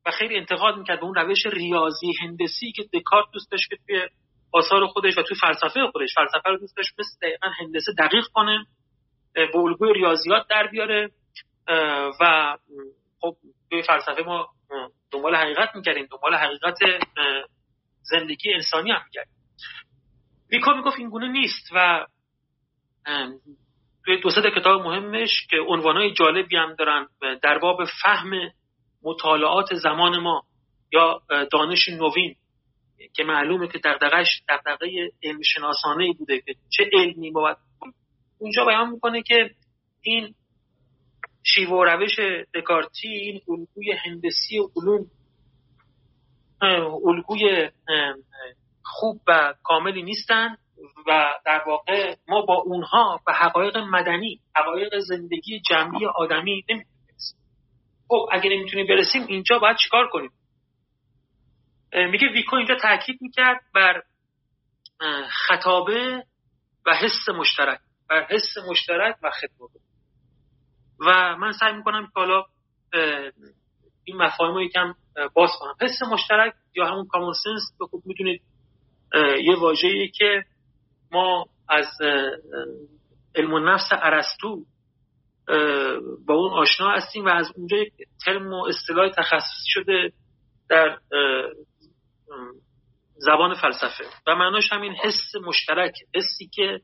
و خیلی انتقاد می‌کرد به اون روش ریاضی هندسی که دکارت دوست داشت که توی آثار خودش و توی فلسفه خودش. فلسفه رو دوست داشت مثل دقیقا هندسه دقیق کنه به الگوی ریاضیات در بیاره و خب توی فلسفه ما دنبال حقیقت می‌کردیم دنبال حقیقت زندگی انسانی هم می‌کردیم ویکا می‌گفت این گونه نیست و توی دو سه کتاب مهمش که عنوانهای جالبی هم دارن در باب فهم مطالعات زمان ما یا دانش نوین. که معلومه که دقدقش دقدقه علم شناسانه بوده که چه علمی باید اونجا بیان می‌کنه که این شیوه و روش دکارتی این الگوی هندسی و علوم الگوی خوب و کاملی نیستن و در واقع ما با اونها به حقایق مدنی حقایق زندگی جمعی آدمی نمی‌تونیم خب اگه نمی‌تونیم برسیم اینجا باید چیکار کنیم؟ میگه ویکو اینجا تاکید می‌کرد بر خطابه و حس مشترک بر حس مشترک و خطابه. و من سعی می‌کنم که حالا این مفاهیم رو یکم باز کنم. حس مشترک یا همون کامون سنس به خوب می‌دونید یه واژه‌ای که ما از علم نفس ارسطو با اون آشنا هستیم و از اونجا یک ترم و اصطلاح تخصصی شده در زبان فلسفه. و معناش همین حس مشترک حسی که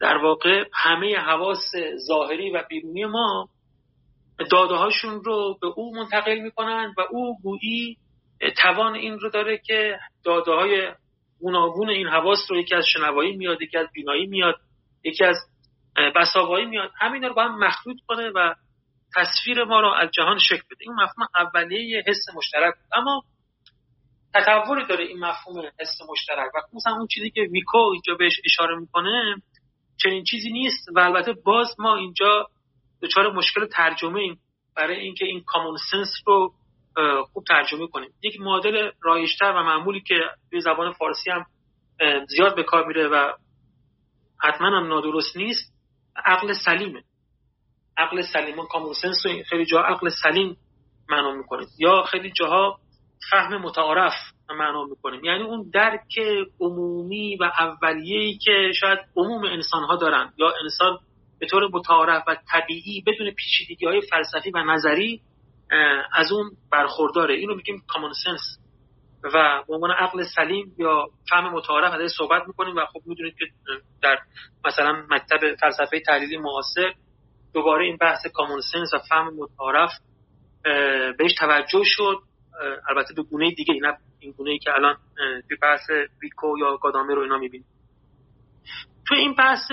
در واقع همه حواس ظاهری و بیرونی ما داده هاشون رو به او منتقل می‌کنن و او گویی توان این رو داره که داده های گوناگون این حواس رو یکی از شنوایی میاد یکی از بینایی میاد یکی از بساوایی میاد. همین رو با هم مخلوط کنه و تصویر ما رو از جهان شکل بده. این مفهوم اولیه حس مشترک اما تطوری داره این مفهوم حس مشترک. و مثلا اون چیزی که ویکو اینجا بهش اشاره می‌کنه چنین چیزی نیست و البته باز ما اینجا دچار مشکل ترجمه ایم برای اینکه این کامون سنس رو خوب ترجمه کنیم. یک مدل رایشتر و معمولی که به زبان فارسی هم زیاد به کار میره و حتما هم نادرست نیست عقل سلیمه. عقل سلیم. کامون سنس رو خیلی جا عقل سلیم معنا می‌کنیم. یا خیلی جاها فهم متعارف معنا می‌کنیم. یعنی اون درک عمومی و اولیه‌ای که شاید عموم انسان ها دارن یا انسان به طور متعارف و طبیعی بدون پیچیدگی های فلسفی و نظری از اون برخورداره. اینو میگیم کامون سنس و به عنوان عقل سلیم یا فهم متعارف ازش صحبت می‌کنیم و خب می‌دونید که در مثلا مکتب فلسفه تحلیلی معاصر دوباره این بحث کامون سنس و فهم متعارف بهش توجه شد. البته به گونه دیگه نه این گونه ای که الان توی بحث ویکو یا گادامه رو اینا می‌بینیم. تو این بحث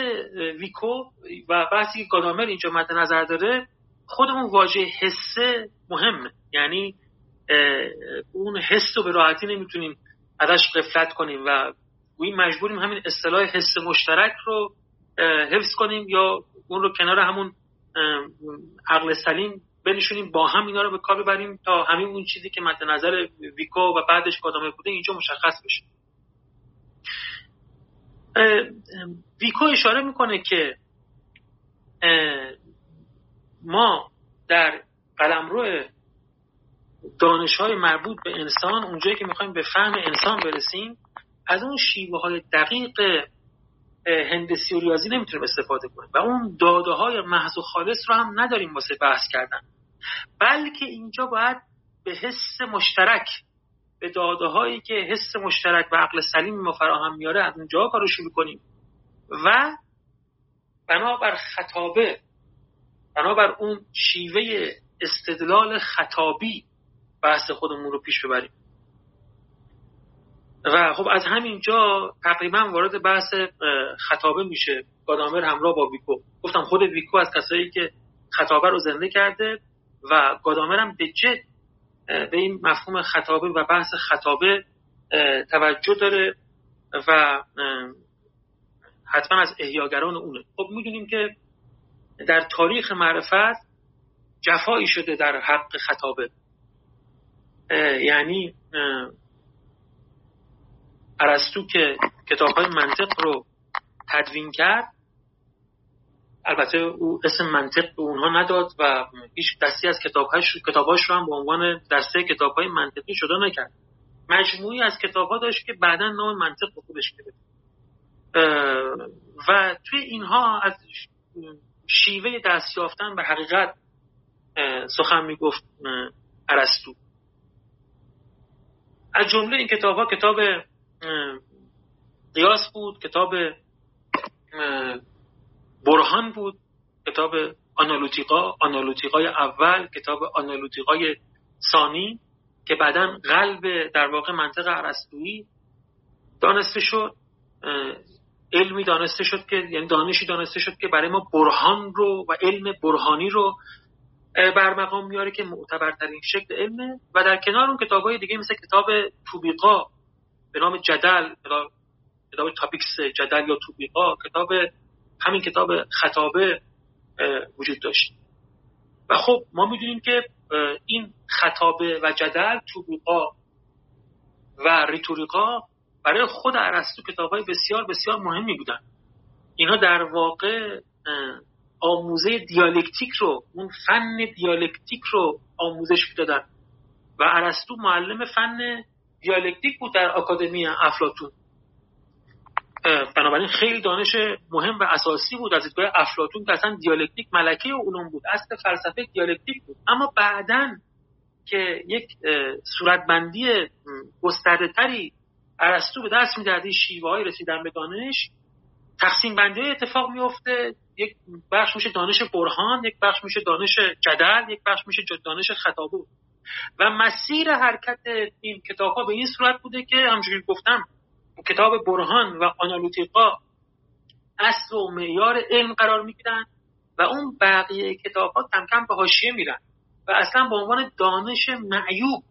ویکو و بحثی که گادامر اینجا مد نظر داره خودمون واژه حسه مهمه. یعنی اون حس رو به راحتی نمی‌تونیم ازش قفلت کنیم و این مجبوریم همین اصطلاح حس مشترک رو حفظ کنیم یا اون رو کنار همون عقل سلیم بنشونیم با هم اینا رو به کار ببریم تا همین اون چیزی که مد نظر ویکو و بعدش کادامه بوده اینجا مشخص بشه. ویکو اشاره می‌کنه که ما در قلمرو دانش های مربوط به انسان اونجایی که می‌خوایم به فهم انسان برسیم از اون شیوه های دقیق هندسی و ریاضی نمی‌تونیم استفاده کنیم. و اون داده های محض و خالص رو هم نداریم واسه بحث کردن. بلکه اینجا باید به حس مشترک به داده هایی که حس مشترک و عقل سلیم ما فراهم میاره از اونجا کارو شروع کنیم. و بنابر خطابه بنابر اون شیوه استدلال خطابی بحث خودمون رو پیش ببریم. و خب از همینجا تقریبا وارد بحث خطابه میشه. گادامر همراه با ویکو. گفتم خود ویکو از کسایی که خطابه رو زنده کرده و گادامر هم به جد به این مفهوم خطابه و بحث خطابه توجه داره و حتما از احیاگران اونه. خب می‌دونیم که در تاریخ معرفت جفایی شده در حق خطابه. یعنی ارسطو که کتاب های منطق رو تدوین کرد البته او اسم منطق به اونها نداد و هیچ دستی از کتابهاش کتاباش رو هم به عنوان دسته کتاب های منطقی شده نکرد. مجموعی از کتاب ها داشت که بعدا نام منطق به خودش گرفت. و توی اینها از شیوه دست یافتن به حقیقت سخن می‌گفت ارسطو. از جمله این کتاب ها کتاب قیاس بود کتاب برهان بود کتاب آنالوتیقا آنالوتیقای اول کتاب آنالوتیقای ثانی که بعدا قلب در واقع منطق عرستویی دانسته شد. علمی دانسته شد که یعنی دانشی دانسته شد که برای ما برهان رو و علم برهانی رو برمقام میاره که معتبرترین شکل علمه. و در کنار اون کتاب های دیگه مثل کتاب توبیقا به نام جدل کتاب تاپیکس جدل یا توبیقا کتاب همین کتاب خطابه وجود داشت. و خب ما می‌دونیم که این خطابه و جدل توپیقا و ریتوریقا برای خود ارسطو کتاب های بسیار بسیار مهمی بودن. اینها در واقع آموزه دیالکتیک رو اون فن دیالکتیک رو آموزش می‌دادن. و ارسطو معلم فن دیالکتیک بود در آکادمی افلاتون بنابراین خیلی دانش مهم و اساسی بود. از دیدگاه افلاتون که اصلا دیالکتیک ملکه علوم بود اصل فلسفه دیالکتیک بود. اما بعدا که یک صورتبندی گسترده تری ارسطو به دست می‌دهد شیوه های رسیدن به دانش تقسیم بندی اتفاق میفته یک بخش میشه دانش برهان یک بخش میشه دانش جدل یک بخش میشه دانش خطابه و مسیر حرکت این کتاب ها به این صورت بوده که همجوری گفتم کتاب برهان و آنالوتیقا اصل و معیار علم قرار می‌گیرن و اون بقیه کتاب ها کم کم به حاشیه میرن و اصلا به عنوان دانش معیوب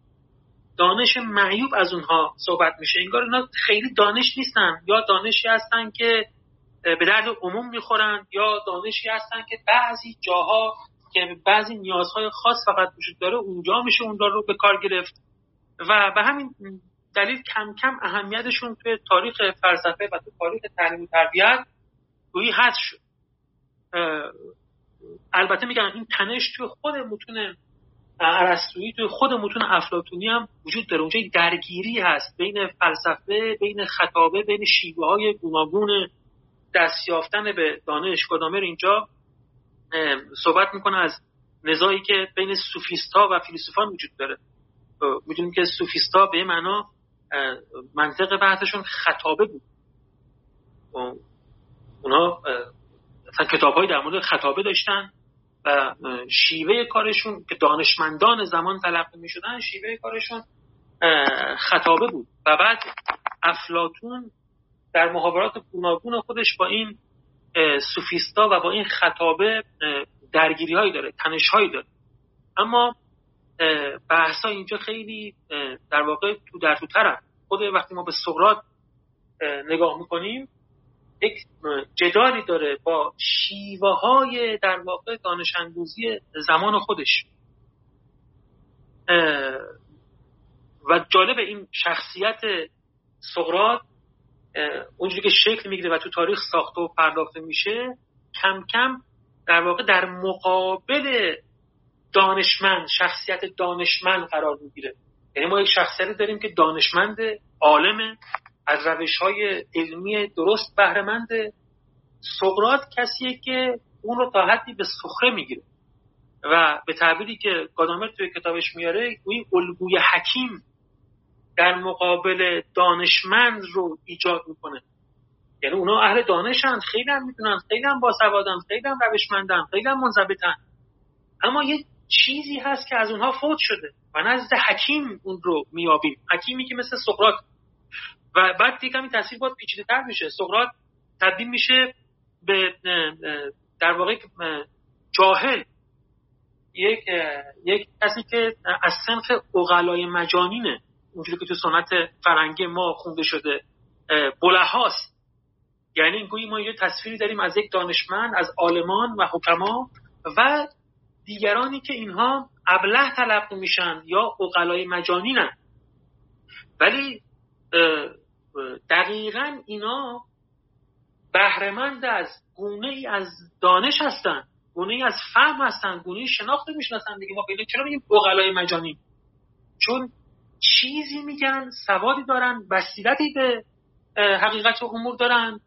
دانش معیوب از اونها صحبت میشه. انگار اینا خیلی دانش نیستن یا دانشی هستن که به درد عموم می‌خورن یا دانشی هستن که بعضی جاها که بعضی نیازهای خاص فقط وجود داره اونجا میشه اون رو به کار گرفت. و به همین دلیل کم کم اهمیتشون توی تاریخ فلسفه و توی تاریخ تعلیم و تربیت گویی حذف شد. البته میگم این تنش توی خود متون ارسطویی توی خود متون افلاطونی هم وجود داره. اونجا درگیری هست بین فلسفه بین خطابه بین شیوه های گوناگون دست یافتن به دانش. گدامر اینجا صحبت می‌کنه از نزاعی که بین سوفیستا و فیلسوفان وجود داره. می‌دونیم که سوفیستا به معنا منطق بحثشون خطابه بود. اونا کتاب در مورد خطابه داشتن و شیوه کارشون که دانشمندان زمان تلقی می شدن شیوه کارشون خطابه بود. و بعد افلاتون در محاورات گوناگون خودش با این سوفیستا و با این خطابه درگیری هایی داره تنش هایی داره. اما بحث اینجا خیلی در واقع تو در تو ترن خود وقتی ما به سقرات نگاه می‌کنیم یک جدالی داره با شیوه های در واقع دانش زمان خودش. و جالب این شخصیت سقرات اونجوری که شکل می‌گیره و تو تاریخ ساخته و پرداخته میشه کم کم در واقع در مقابل دانشمند شخصیت دانشمند قرار می‌گیره. یعنی ما یک شخصیتی داریم که دانشمند عالمه از روش های علمی درست بهرهمند. سقرات کسیه که اون رو تا حدی به سخره می‌گیره و به تعبیری که گادامر توی کتابش میاره گویی الگوی حکیم در مقابل دانشمند رو ایجاد می‌کنه. یعنی اونا اهل دانشند خیلی هم می‌تونن خیلی هم باسوادن خیلی هم روشمندن خیلی هم منضبطن. اما یه چیزی هست که از اونها فوت شده و نزد حکیم اون رو میابیم حکیمی که مثل سقراط. و بعد دیگه همین تصویر باید پیچیده تر میشه سقراط تبدیل میشه به در واقع جاهل. یک یک کسی که از سنخ اغلای مجانینه. اونجوری که تو سنت فرنگی ما خونده شده بلهاست. یعنی گویی ما یه تصویری داریم از یک دانشمند از آلمان و حکما و دیگرانی که اینها ابله تلقی میشن یا اقلای مجانینن. ولی دقیقا اینا بهرهمند از گونه ای از دانش هستن گونه ای از فهم هستن گونه ای شناخت می‌شناسن دیگه. ما پیدا چرا میگیم بغلای مجانی؟ چون چیزی میگن سوادی دارن بصیرتی به حقیقت امور دارن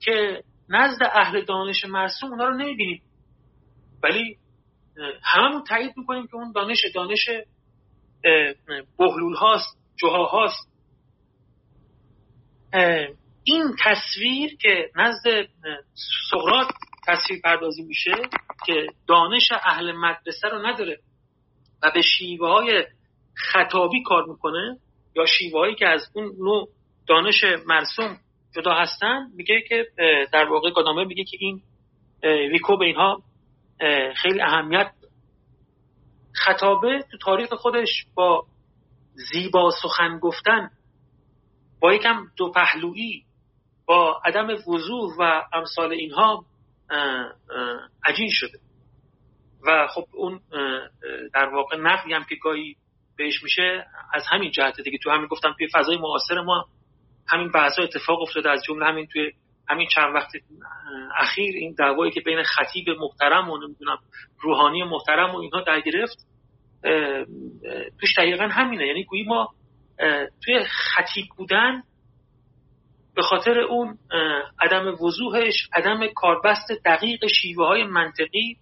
که نزد اهل دانش مرسوم اونا رو نمی‌بینیم. ولی هممون تایید می‌کنیم که اون دانش دانش بهلول هاست جوها هاست. این تصویر که نزد سقرات تصویر پردازی میشه که دانش اهل مدرسه رو نداره و به شیوه های خطابی کار می‌کنه یا شیوه هایی که از اون نوع دانش مرسوم جدا هستن میگه که در واقع گادامه میگه که این ویکو به اینها خیلی اهمیت خطابه تو تاریخ خودش با زیبا سخن گفتن با یکم دو پهلویی با عدم وضوح و امثال اینها عجین شده. و خب اون در واقع نقدی هم که گاهی بهش میشه از همین جهت دیگه تو همین گفتم توی فضای معاصر ما همین بحث اتفاق افتاده از جمله همین توی همین چند وقت اخیر این دعوایی که بین خطیب محترم و نمی‌دونم روحانی محترم و اینها در گرفت توش دقیقا همینه. یعنی گویی ما توی خطیب بودن به خاطر اون عدم وضوحش عدم کاربست دقیق شیوه های منطقی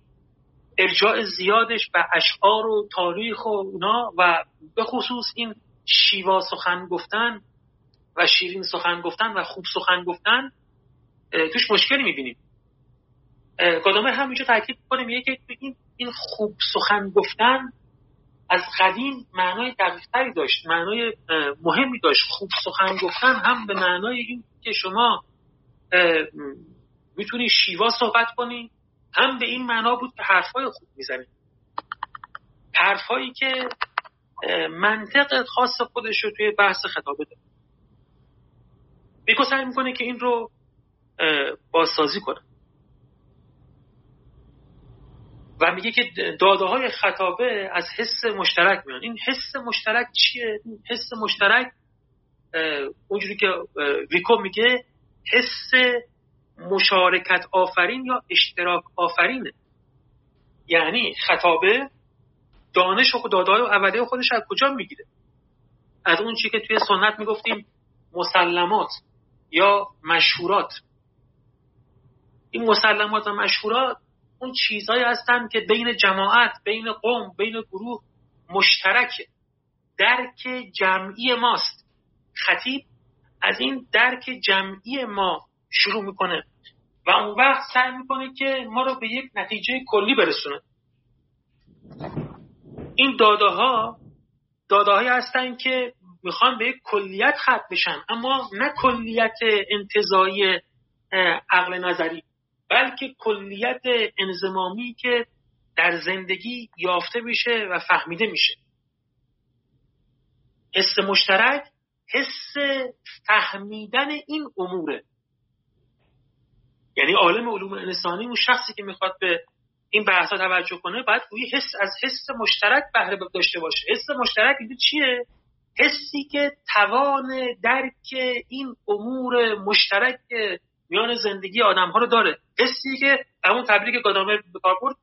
ارجاع زیادش به اشعار و تاریخ و اونا و به خصوص این شیوا سخن گفتن و شیرین سخن گفتن و خوب سخن گفتن توش مشکلی می‌بینیم. گادامه همینجا تاکید کنه میگه که این این خوب سخن گفتن از قدیم معنای دقیقتری داشت معنای مهمی داشت. خوب سخن گفتن هم به معنای این که شما می‌تونی شیوا صحبت کنی هم به این معنا بود که حرفای خوب می‌زنی. حرفایی که منطق خاص خودش رو توی بحث خطابه داره. بیکو سعی می‌کنه که این رو بازسازی کنه. و میگه که داده های خطابه از حس مشترک میان. این حس مشترک چیه؟ این حس مشترک اونجوری که ویکو میگه حس مشارکت آفرین یا اشتراک آفرینه. یعنی خطابه دانش و داده های اولیه خودش از کجا می‌گیره؟ از اون چی که توی سنت می‌گفتیم مسلمات یا مشهورات. این مسلمات و مشهورات اون چیزهایی هستن که بین جماعت بین قوم بین گروه مشترک درک جمعی ماست. خطیب از این درک جمعی ما شروع می‌کنه و اون وقت سعی می‌کنه که ما رو به یک نتیجه کلی برسونه. این داده ها داده هایی هستن که می‌خوان به یک کلیت ختم بشن اما نه کلیت انتظایی عقل نظری. بلکه کلیت انزمامی که در زندگی یافته میشه و فهمیده میشه. حس مشترک حس فهمیدن این اموره. یعنی عالم علوم انسانی اون شخصی که می‌خواد به این بحثا توجه کنه باید گویی حس از حس مشترک بهره داشته باشه. حس مشترک اینجا چیه؟ حسی که توان درک این امور مشترک میان زندگی آدم ها رو داره. حسی که همون تبریک گادامر به کار برد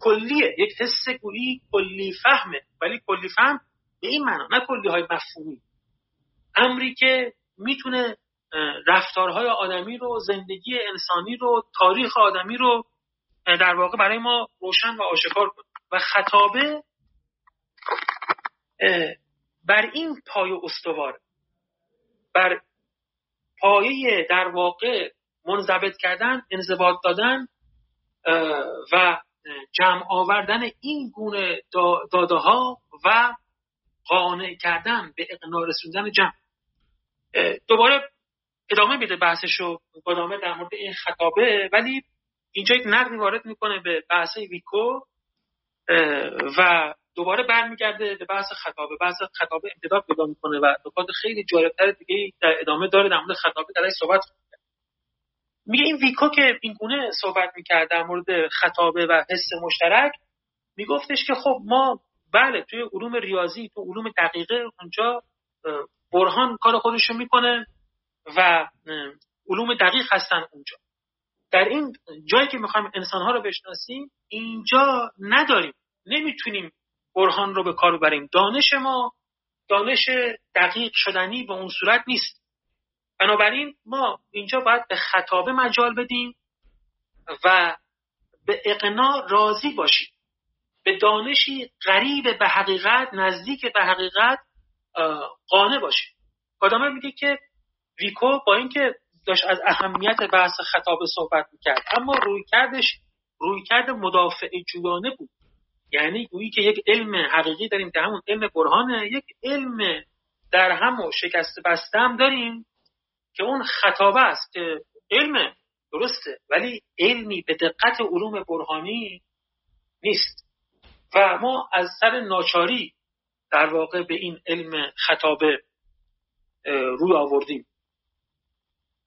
کلیه یک حس گویی کلی فهمه. ولی کلی فهم به این معنا نه کلی های مفهومی. امری که می‌تونه رفتارهای آدمی رو زندگی انسانی رو تاریخ آدمی رو در واقع برای ما روشن و آشکار کنه. و خطابه بر این پای استوار بر پایه در واقع منضبط کردن انضباط دادن و جمع آوردن این گونه داده ها و قانع کردن به اقناع رسوندن جمع. دوباره ادامه میده بحثش رو ادامه در مورد این خطابه ولی اینجا یک نقدی وارد می‌کنه به بحث ویکو و دوباره برمیگرده به بحث خطابه. بحث خطابه امتداد پیدا می‌کنه و نکات خیلی جالبتر دیگه در ادامه داره در مورد خطابه. در صحبت میگه این ویکو که این گونه صحبت می‌کرد در مورد خطابه و حس مشترک میگفتش که خب ما بله توی علوم ریاضی تو علوم دقیقه اونجا برهان کار خودش رو می‌کنه و علوم دقیق هستن اونجا. در این جایی که می‌خوایم انسانها رو بشناسیم اینجا نداریم. نمی‌تونیم برهان رو به کار ببریم. دانش ما دانش دقیق شدنی به اون صورت نیست. بنابراین ما اینجا باید به خطابه مجال بدیم و به اقنا راضی باشیم. به دانشی قریب به حقیقت نزدیک به حقیقت قانع باشیم. آدم میگه که ویکو با اینکه داشت از اهمیت بحث خطاب صحبت می‌کرد اما روی کردش روی کرد مدافع جویانه بود. یعنی گویی که یک علم حقیقی داریم که همون علم برهانه یک علم در هم و شکست بسته هم داریم. که اون خطابه است که علم درسته ولی علمی به دقت علوم برهانی نیست. و ما از سر ناچاری در واقع به این علم خطابه روی آوردیم.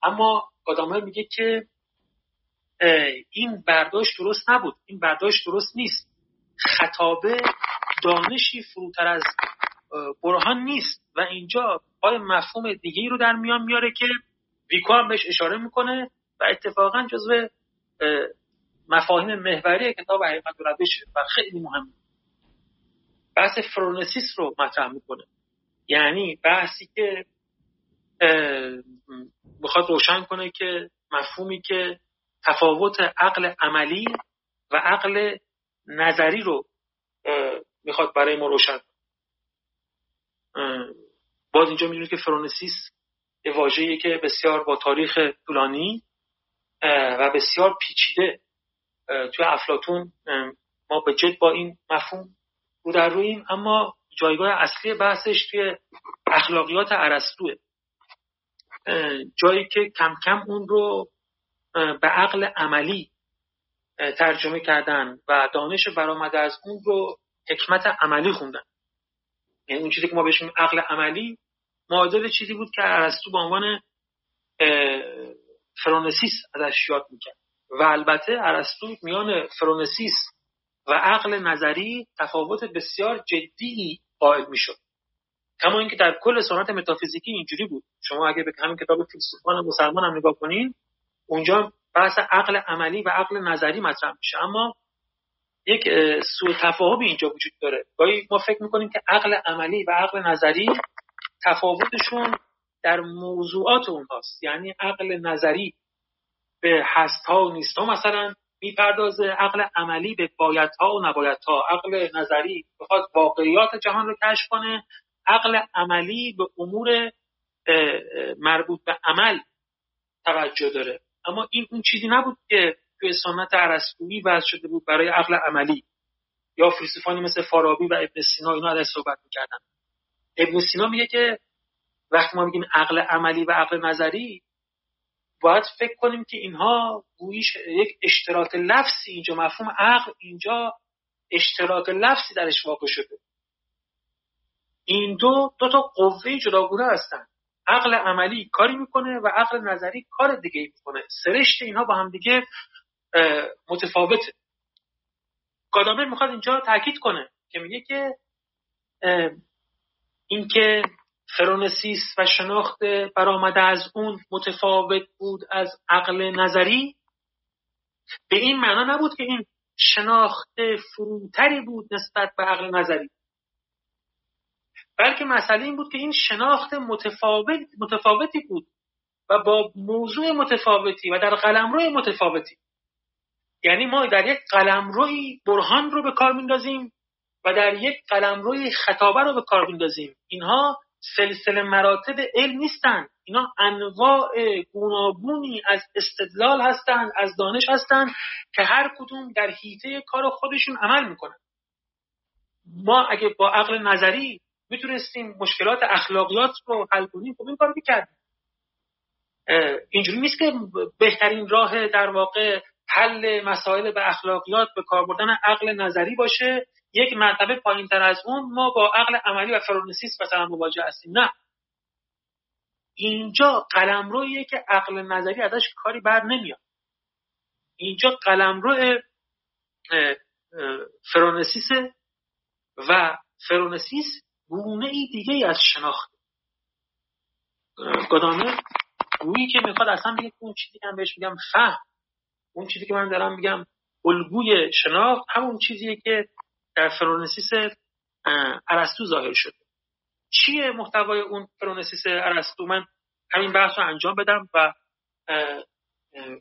اما آدم میگه که این برداشت درست نبود این برداشت درست نیست. خطابه دانشی فروتر از برهان نیست. و اینجا پای مفهوم دیگه رو در میان میاره که ویکو هم بهش اشاره می‌کنه و اتفاقا جزو مفاهیم محوری کتاب حقیقت و روش و خیلی مهم. بحث فرونسیس رو مطرح می‌کنه. یعنی بحثی که می‌خواد روشن کنه که مفهومی که تفاوت عقل عملی و عقل نظری رو می‌خواد برای ما روشن باز اینجا می‌دونید که فرونسیس یه واژه‌ایه که بسیار با تاریخ طولانی و بسیار پیچیده توی افلاتون ما به جد با این مفهوم رو در رویم اما جایگاه اصلی بحثش توی اخلاقیات عرستوه جایی که کم کم اون رو به عقل عملی ترجمه کردن و دانش برآمده از اون رو حکمت عملی خوندن. یعنی اون چیزی که ما بهش عقل عملی معادل چیزی بود که ارسطو به عنوان فرونسیس ازش یاد می‌کرد. و البته ارسطو میان فرونسیس و عقل نظری تفاوت بسیار جدی قائل می‌شد. کما اینکه در کل سنت متافیزیکی اینجوری بود. شما اگه به همین کتاب فیلسوفان مسلمان هم نگاه کنین اونجا بحث عقل عملی و عقل نظری مطرح میشه. اما یک سوء تفاهمی اینجا وجود داره. گاهی ما فکر می‌کنیم که عقل عملی و عقل نظری تفاوتشون در موضوعات اونهاست. یعنی عقل نظری به هست ها و نیست ها مثلا می‌پردازه عقل عملی به باید ها و نباید ها عقل نظری بخواد واقعیات جهان رو کشف کنه عقل عملی به امور مربوط به عمل توجه داره. اما این اون چیزی نبود که توی سنت عرستویی وضع شده بود برای عقل عملی. یا فیلسوفانی مثل فارابی و ابن سینا اینا ازش صحبت می‌کردن. ابن سینا میگه که وقتی ما میگیم عقل عملی و عقل نظری باید فکر کنیم که اینها گویش یک اشتراک لفظی اینجا مفهوم عقل اینجا اشتراک لفظی درش واقع شده. این دو دو تا قوه جداگونه هستن. عقل عملی کاری می‌کنه و عقل نظری کار دیگه می‌کنه. سرشت اینها با هم دیگه متفاوته گادامر می‌خواد اینجا تاکید کنه که میگه که اینکه فرونسیس و شناخت برآمده از اون متفاوت بود از عقل نظری به این معنا نبود که این شناخت فروتری بود نسبت به عقل نظری. بلکه مسئله این بود که این شناخت متفاوت متفاوتی بود و با موضوع متفاوتی و در قلمرو متفاوتی. یعنی ما در یک قلمروی برهان رو به کار میندازیم و در یک قلمروی خطابه رو به کار میندازیم. اینها سلسله مراتب علم نیستند اینا انواع گوناگونی از استدلال هستند از دانش هستند که هر کدوم در حیطه کار خودشون عمل می‌کنن. ما اگه با عقل نظری می‌تونستیم مشکلات اخلاقیات رو حل کنیم خب این کار می‌کردیم. اینجوری نیست که بهترین راه در واقع حل مسائل به اخلاقیات به کار بردن عقل نظری باشه. یک مرتبه پایین تر از اون ما با عقل عملی و فرونسیس مثلا مواجه هستیم. نه. اینجا قلمرویه که عقل نظری ازش کاری بر نمیاد. اینجا قلمرو فرونسیس و فرونسیس گونه ای دیگه از شناخت گادامر گویی که می‌خواد اصلا بگه اون چیزی که من بهش میگم فهم. اون چیزی که من دارم میگم الگوی شناخت همون چیزیه که در فرونسیس ارسطو ظاهر شده چیه محتوای اون فرونسیس ارسطو؟ من همین بحث رو انجام بدم و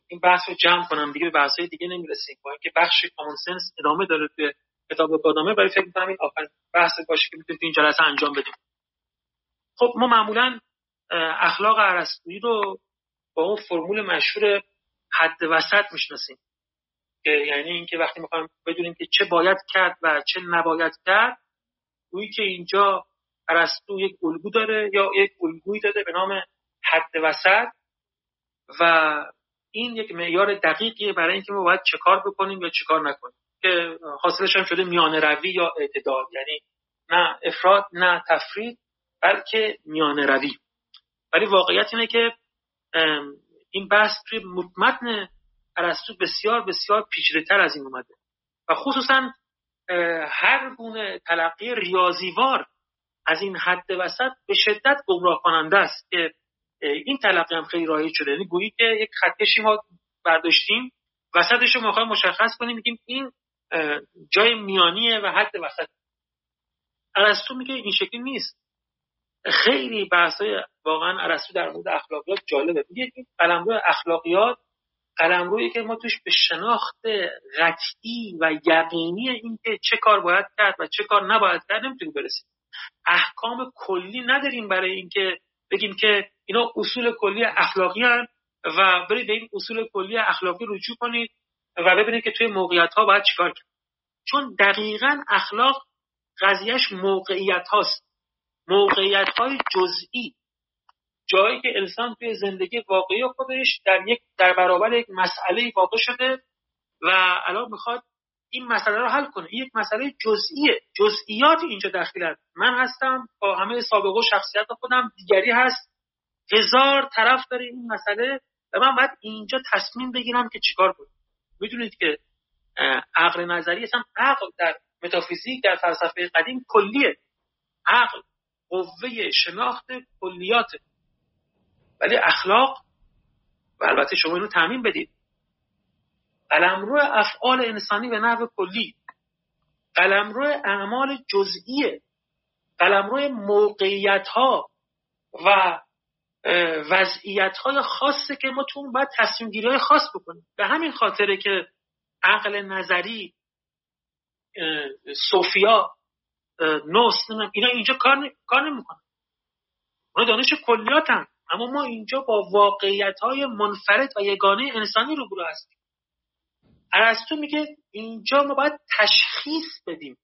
این بحث رو جمع کنم. دیگه به بحث دیگه نمی‌رسیم. با اینکه بخش کامون سنس ادامه داره توی کتاب کادامه برای فکر می‌کنم این آخرین بحث باشه که می‌تونیم این جلسه انجام بدیم. خب ما معمولا اخلاق ارسطویی رو با اون فرمول مشهور حد وسط می‌شناسیم. یعنی اینکه وقتی می‌خوایم بدونیم که چه باید کرد و چه نباید کرد گویی که اینجا ارسطو یک الگو داره یا یک الگویی داده به نام حد وسط و این یک معیار دقیقیه برای اینکه ما باید چه کار بکنیم یا چه کار نکنیم. که حاصلش هم شده میان روی یا اعتدال. یعنی نه افراد نه تفرید بلکه میان روی. ولی واقعیت اینه که این بحث توی متن ارسطو بسیار بسیار پیچیده تر از این اومده. و خصوصا هر گونه تلقی ریاضیوار از این حد وسط به شدت گمراه کننده است که این تلقی هم خیلی رایج شده. یعنی گویی که یک خطکشی ما برداشتیم وسطش رو می‌خوایم مشخص کنیم میگیم این جای میانیه و حد وسط ارسطو میگه این شکلی نیست. خیلی بحثای واقعا ارسطو در مورد اخلاقیات جالبه. میگه این قلمرو اخلاقیات قلمرویی که ما توش به شناخت قطعی و یقینی اینکه چه کار باید کرد و چه کار نباید کرد نمی‌تونیم برسیم. احکام کلی نداریم برای اینکه بگیم که اینا اصول کلی اخلاقی هن و برید به این اصول کلی اخلاقی رجوع کنید و ببینید که توی موقعیت ها باید چیکار کرد. چون دقیقا اخلاق قضیهش موقعیت هاست موقعیت های جزئی جایی که انسان توی زندگی واقعی خودش در یک در برابر یک مسئله واقع شده و الان می‌خواد این مسئله رو حل کنه. این یک مسئله جزئیه. جزئیات اینجا دخیلند من هستم با همه سابقه و شخصیت خودم دیگری هست. هزار طرف داره این مسئله و من باید اینجا تصمیم بگیرم که چیکار کنم. می‌دونید که عقل نظری اصلا عقل در متافیزیک در فلسفه قدیم کلیه. عقل قوه شناخت کلیات. ولی اخلاق و البته شما اینو تعمین بدید. قلمرو افعال انسانی به نحو کلی. قلمرو اعمال جزئیه قلمرو موقعیت ها و وضعیت های خاصه که ما تو باید تصمیم گیری های خاص بکنیم. به همین خاطره که عقل نظری سوفیا نوس اینا اینجا کار, کار نمی‌کنن. اونا دانش کلیات. اما ما اینجا با واقعیت های منفرد و یگانه انسانی روبرو هستیم. ارسطو میگه اینجا ما باید تشخیص بدیم.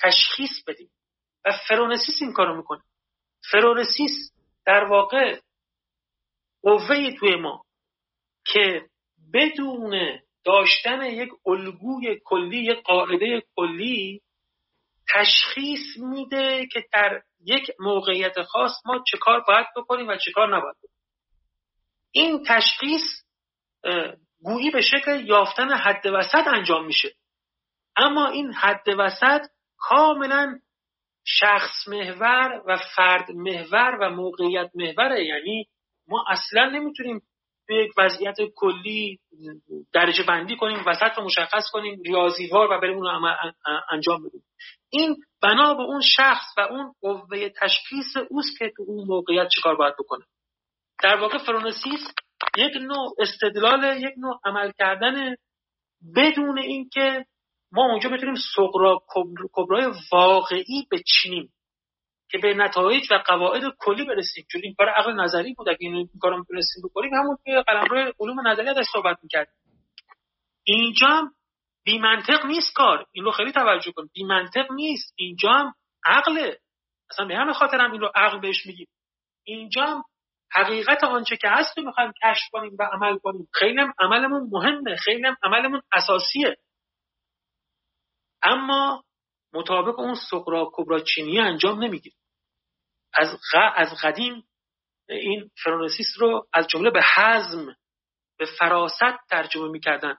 تشخیص بدیم. و فرونسیس این کارو می‌کنه. فرونسیس در واقع قوه توی ما که بدون داشتن یک الگوی کلی یک قاعده کلی تشخیص میده که در یک موقعیت خاص ما چه کار باید بکنیم و چه کار نباید بکنیم. این تشخیص گویی به شکل یافتن حد وسط انجام میشه. اما این حد وسط کاملا شخص محور و فرد محور و موقعیت محوره. یعنی ما اصلا نمی‌تونیم به یک وضعیت کلی درجه بندی کنیم وسط رو مشخص کنیم ریاضیوار و بریم اون انجام بدیم. این بنا به اون شخص و اون قوه تشخیص اوست که تو اون موقعیت چیکار باید بکنه. در واقع فرونسیس یک نوع استدلال یک نوع عمل کردن بدون اینکه ما اونجا بتونیم سقرا کبرای واقعی بچینیم. که به نتایج و قواعد کلی برسیم. چون این کار عقل نظری بود. اگه این کارو می‌تونستیم بکنیم همون که قلمرو علوم نظری ازش صحبت می‌کرد اینجا بی منطق نیست کار. این رو خیلی توجه کن. بی منطق نیست. اینجا هم عقله. اصلا به همین خاطر هم این رو عقل بهش میگیم. اینجا هم حقیقت آنچه که هست رو می‌خوایم کشف کنیم و عمل کنیم. خیلی هم عملمون مهمه. خیلی هم عملمون اساسیه. اما مطابق اون سقرا کبرا چینی انجام نمی‌گیره از, از قدیم این فرانسیس رو از جمله به حزم به فراست ترجمه می‌کردن.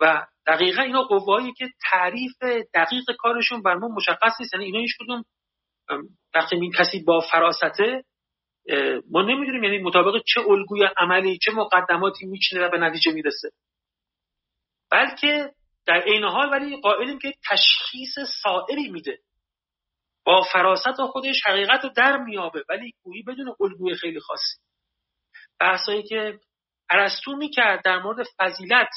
و دقیقا اینا قوایی که تعریف دقیق کارشون بر ما مشخص نیست. یعنی اینا هیچ کدوم وقتی این کسی با فراسته ما نمی‌دونیم یعنی مطابق چه الگوی عملی چه مقدماتی میچینه و به نتیجه می‌رسه. بلکه در عین حال ولی قائلیم که تشخیص سائری میده. با فراست خودش حقیقت رو در میابه ولی گویی بدون الگوی خیلی خاصی. بحثایی که ارسطو می‌کرد در مورد فضیلت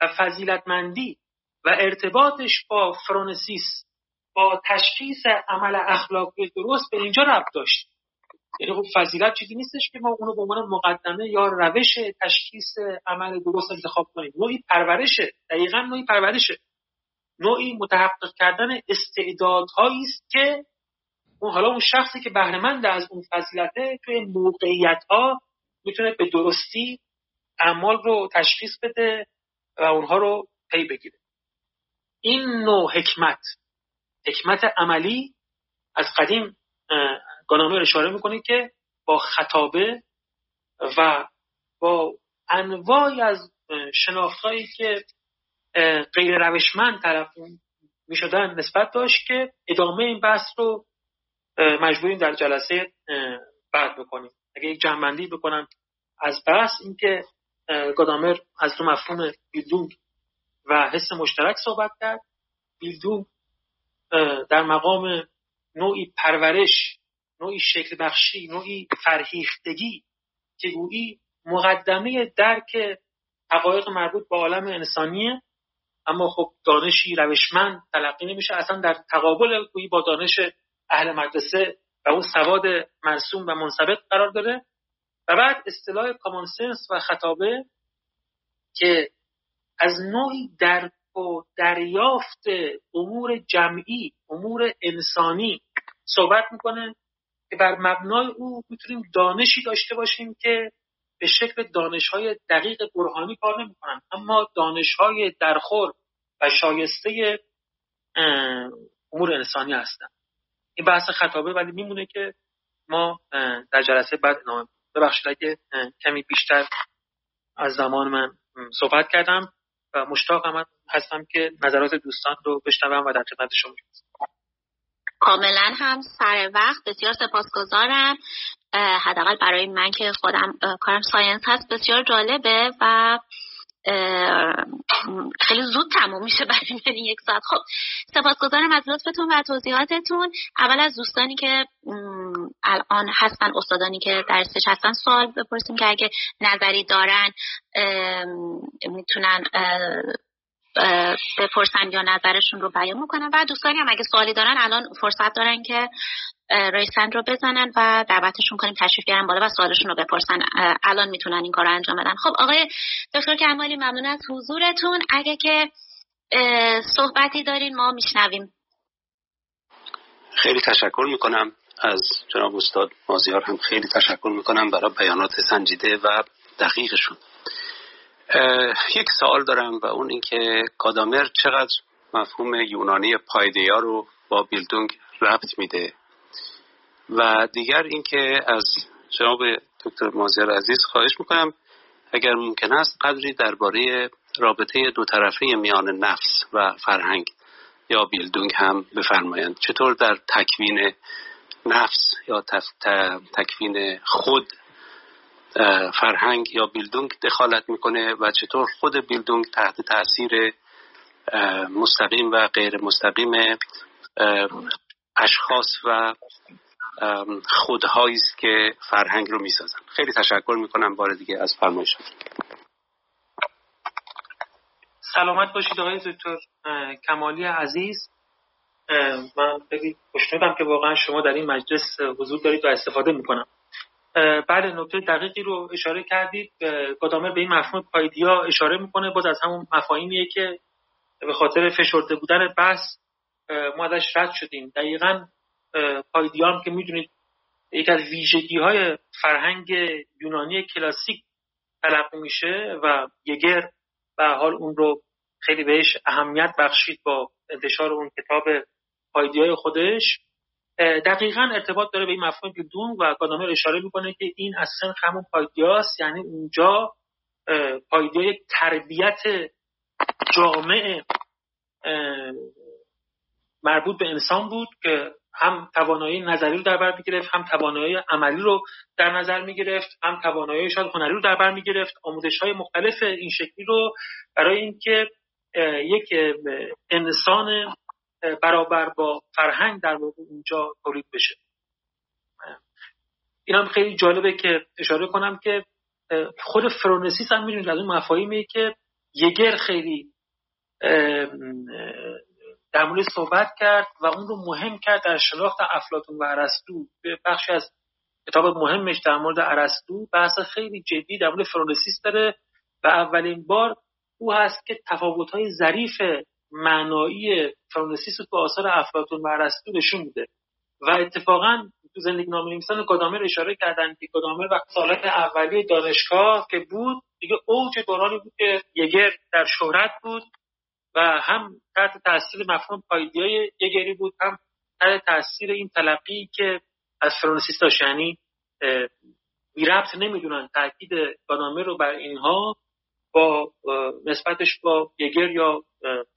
و فضیلتمندی و ارتباطش با فرونسیس با تشخیص عمل اخلاقی درست به اینجا ربط داشت. یعنی خب فضیلت چیزی نیستش که ما اونو به عنوان مقدمه یا روش تشخیص عمل درست انتخاب کنیم. نوعی پرورشه دقیقا نوعی پرورشه نوعی متحقق کردن استعدادهایی است که اون حالا اون شخصی که بهرهمند از اون فضیلته توی موقعیت ها می‌تونه به درستی اعمال رو تشخیص بده و اونها رو پی بگیره. این نوع حکمت حکمت عملی از قدیم گانامر اشاره می‌کنه که با خطابه و با انواعی از شناختهایی که غیر روشمند طرف می‌شدن نسبت داشت که ادامه این بحث رو مجبوریم در جلسه بعد بکنیم. اگه یک جنبندی بکنم از بحث اینکه گادامر از دو مفهوم بیلدونگ و حس مشترک صحبت کرد. بیلدونگ در مقام نوعی پرورش نوعی شکل بخشی نوعی فرهیختگی که گویی مقدمه درک حقایق مربوط به عالم انسانیه. اما خب دانشی روشمند تلقی نمیشه. اصلا در تقابل گویی با دانش اهل مدرسه و اون سواد مرسوم و منصبت قرار داره. و بعد اصطلاح کامانسنس و خطابه که از نوعی درک و دریافت امور جمعی امور انسانی صحبت می‌کنه. که بر مبنای او می‌تونیم دانشی داشته باشیم که به شکل دانش های دقیق برهانی کار نمی‌کنن. اما دانش های درخور و شایسته امور انسانی هستن. این بحث خطابه ولی میمونه که ما در جلسه بعد ادامه ببخشید اگه کمی بیشتر از زمان من صحبت کردم و مشتاق هستم که نظرات دوستان رو بشنوم و در خدمت شما کاملا هم سر وقت بسیار سپاسگزارم. حداقل برای من که خودم کارم ساینس هست بسیار جالبه و خیلی زود تموم میشه برای من یک ساعت. خب سپاسگزارم از لطفتون و توضیحاتتون. اول از دوستانی که الان هستن استادانی که درسش هستن سوال بپرسیم که اگه نظری دارن می‌تونن بپرسن یا نظرشون رو بیان می‌کنن. و دوستانی هم اگه سوالی دارن الان فرصت دارن که ریسند رو بزنن و دعوتشون کنیم تشریف بیارن بالا و سوالشون رو بپرسن. الان می‌تونن این کار رو انجام بدن. خب آقای دکتر کمالی ممنون از حضورتون. اگه که صحبتی دارین ما میشنویم. خیلی تشکر می‌کنم. از جناب استاد مازیار هم خیلی تشکر می‌کنم برای بیانات سنجیده و دقیقشون. یک سوال دارم و اون اینکه کادامر چقدر مفهوم یونانی پایدیا رو با بیلدونگ ربط میده. و دیگر اینکه از جناب دکتر مازیار عزیز خواهش می‌کنم اگر ممکن است قدری درباره رابطه دو طرفه میان نفس و فرهنگ یا بیلدونگ هم بفرمایند. چطور در تکوین نفس یا تکوین خود فرهنگ یا بیلدونگ دخالت می‌کنه و چطور خود بیلدونگ تحت تاثیر مستقیم و غیر مستقیم اشخاص و خودهایی است که فرهنگ رو می‌سازن. خیلی تشکر می‌کنم بار دیگه از فرمایش سلامت باشید آقای دکتر کمالی عزیز. من خیلی خوشنودم که واقعا شما در این مجلس حضور دارید و استفاده می‌کنم. بله نکته دقیقی رو اشاره کردید. گادامر به این مفهوم پایدیا اشاره می‌کنه. باز از همون مفاهیمیه که به خاطر فشرده بودن بحث ما ازش رد شدیم. دقیقا پایدیا هم که می‌دونید یک از ویژگی های فرهنگ یونانی کلاسیک تلقی میشه و یگر به حال اون رو خیلی بهش اهمیت بخشید با انتشار اون کتاب پایدیای خودش. دقیقا ارتباط داره به این مفهوم دون و گادامر اشاره می‌کنه که این اصلا همون پایدیاست یعنی اونجا پایدیای تربیت جامعه مربوط به انسان بود که هم توانایی نظری رو در بر می‌گرفت هم توانایی عملی رو در نظر می‌گرفت هم توانایی شاید هنری رو در بر می‌گرفت. آموزش های مختلف این شکلی رو برای اینکه یک انسان برابر با فرهنگ در واقع اونجا تولید بشه. این هم خیلی جالبه که اشاره کنم که خود فرونسیس هم می‌دونید از اون مفاهیمی که یگر خیلی در مورد صحبت کرد و اون رو مهم کرد در شناخت افلاتون و ارسطو. بخشی از کتاب مهمش در مورد ارسطو بحث خیلی جدی در مورد فرونسیس داره و اولین بار او هست که تفاوت‌های ظریف معنایی فرونسیس رو تو آثار افلاتون و ارسطو نشون میده. و اتفاقا تو زندگی نامه نویسان گادامر اشاره کردن که گادامر وقت سالت اولی دانشگاه که بود دیگه اوج دورانی بود که یگر در شهرت بود و هم تحت تاثیر مفهوم پایدی یگری بود هم تحت تاثیر این تلقی که از فرانسیس داشت یعنی بی ربط نمی‌دونن تاکید گادامر رو بر اینها با نسبتش با یگر یا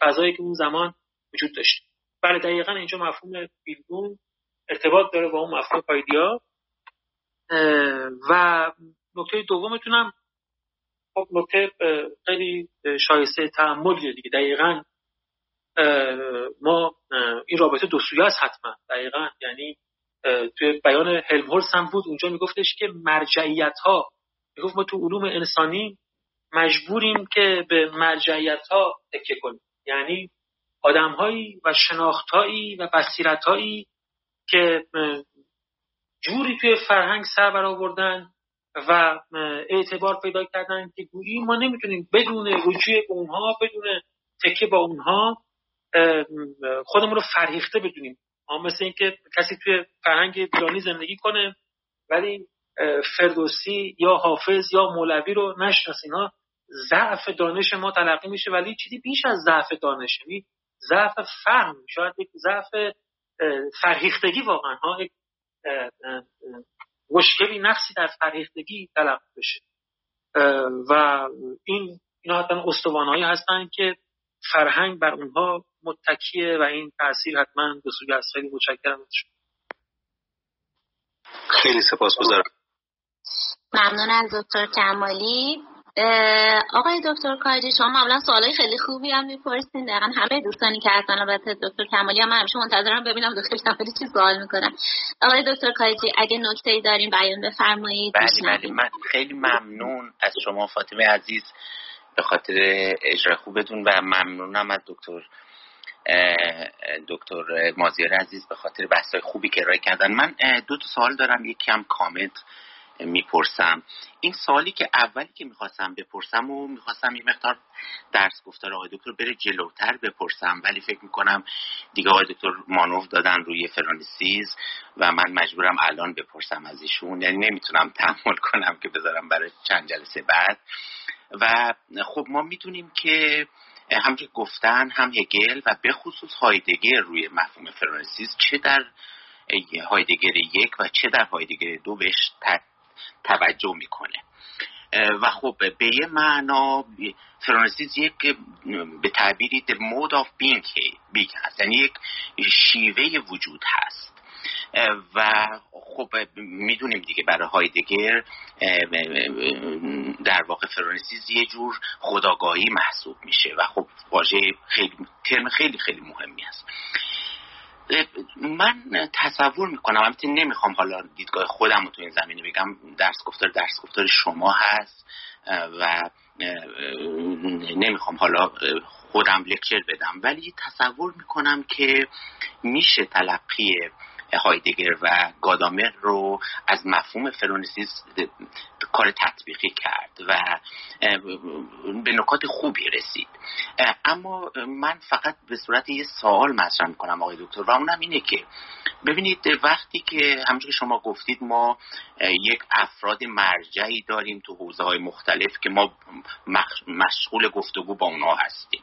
فضایی که اون زمان وجود داشت. بله دقیقا اینجا مفهوم بیلگون ارتباط داره با اون مفهوم پایدیا. و نکته دومتونم خب نکته خیلی شایسته تعملیه دیگه. دقیقا ما این رابطه دو سویه است حتما. دقیقا یعنی توی بیان هلمهولس هم بود. اونجا میگفتش که مرجعیت ها می‌گفت ما تو علوم انسانی مجبوریم که به مرجعیت ها تکیه کنیم. یعنی آدمهایی و شناختهایی و بصیرتهایی که جوری توی فرهنگ سر برآوردن و اعتبار پیدا کردن که گویی ما نمی‌تونیم بدون رجوع اونها بدون تکیه با اونها خودمون رو فرهیخته بدونیم. مثل اینکه کسی توی فرهنگ ایرانی زندگی کنه ولی فردوسی یا حافظ یا مولوی رو نشناس اینا ضعف دانش ما تلقی میشه ولی چیزی بیش از ضعف دانش یعنی ضعف فهم. شاید یک ضعف فرهیختگی واقعا ها یک مشکلی نقصی در فرهیختگی تلقی بشه. و این اینا حتما استوانهایی هستن که فرهنگ بر اونها متکیه و این تاثیر حتما به سوی از خیلی متشکرم خیلی سپاسگزارم. ممنون از دکتر کمالی. آقای دکتر کاجی شما معمولا سوالای خیلی خوبی هم می‌پرسین. دقیقا همه دوستانی که هستن البته دکتر کمالی هم همیشه منتظرم ببینم دکتر کمالی چی سوال می‌کنن آقای دکتر کاجی اگه نکته ای داریم بیان بفرمایید. بله بله. من خیلی ممنون از شما فاطمه عزیز به خاطر اجرا خوبتون و ممنونم از دکتر دکتر مازیار عزیز به خاطر بحثای خوبی که ارائه کردن. من دو تا سوال دارم. یک کم کامنت می‌پرسم. این سوالی که اولی که می‌خواستم بپرسم و می‌خواستم یه مقدار درس گفتار آقای دکتر بره جلوتر بپرسم ولی فکر می‌کنم دیگه آقای دکتر مانوف دادن روی فرانسیز و من مجبورم الان بپرسم از ایشون. یعنی نمی‌تونم تحمل کنم که بذارم برای چند جلسه بعد. و خب ما می‌دونیم که همچه گفتن هم هگل و به خصوص هایدگر روی مفهوم فرانسیز چه در هایدگر یک و چه در هایدگر دو بهش توجه می‌کنه. و خب به یه معنا فرانسیس یک به تعبیری the mode of being هست. یعنی یک شیوه وجود هست. و خب می‌دونیم دیگه برای هایدگر در واقع فرانسیس یه جور خداگاهی محسوب میشه. و خب واژه خیلی ترم خیلی خیلی مهمی است من تصور می‌کنم البته نمی‌خوام حالا دیدگاه خودم رو تو این زمینه بگم درس گفتار درس گفتار شما هست و نمی‌خوام حالا خودم لکچر بدم ولی تصور می‌کنم که میشه تلقی هایدگر و گادامر رو از مفهوم فرونسیس کار تطبیقی کرد و به نکات خوبی رسید. اما من فقط به صورت یه سوال مطرح می‌کنم آقای دکتر و اونم اینه که ببینید وقتی که همونجور که شما گفتید ما یک افراد مرجعی داریم تو حوزه های مختلف که ما مشغول گفتگو با اونها هستیم.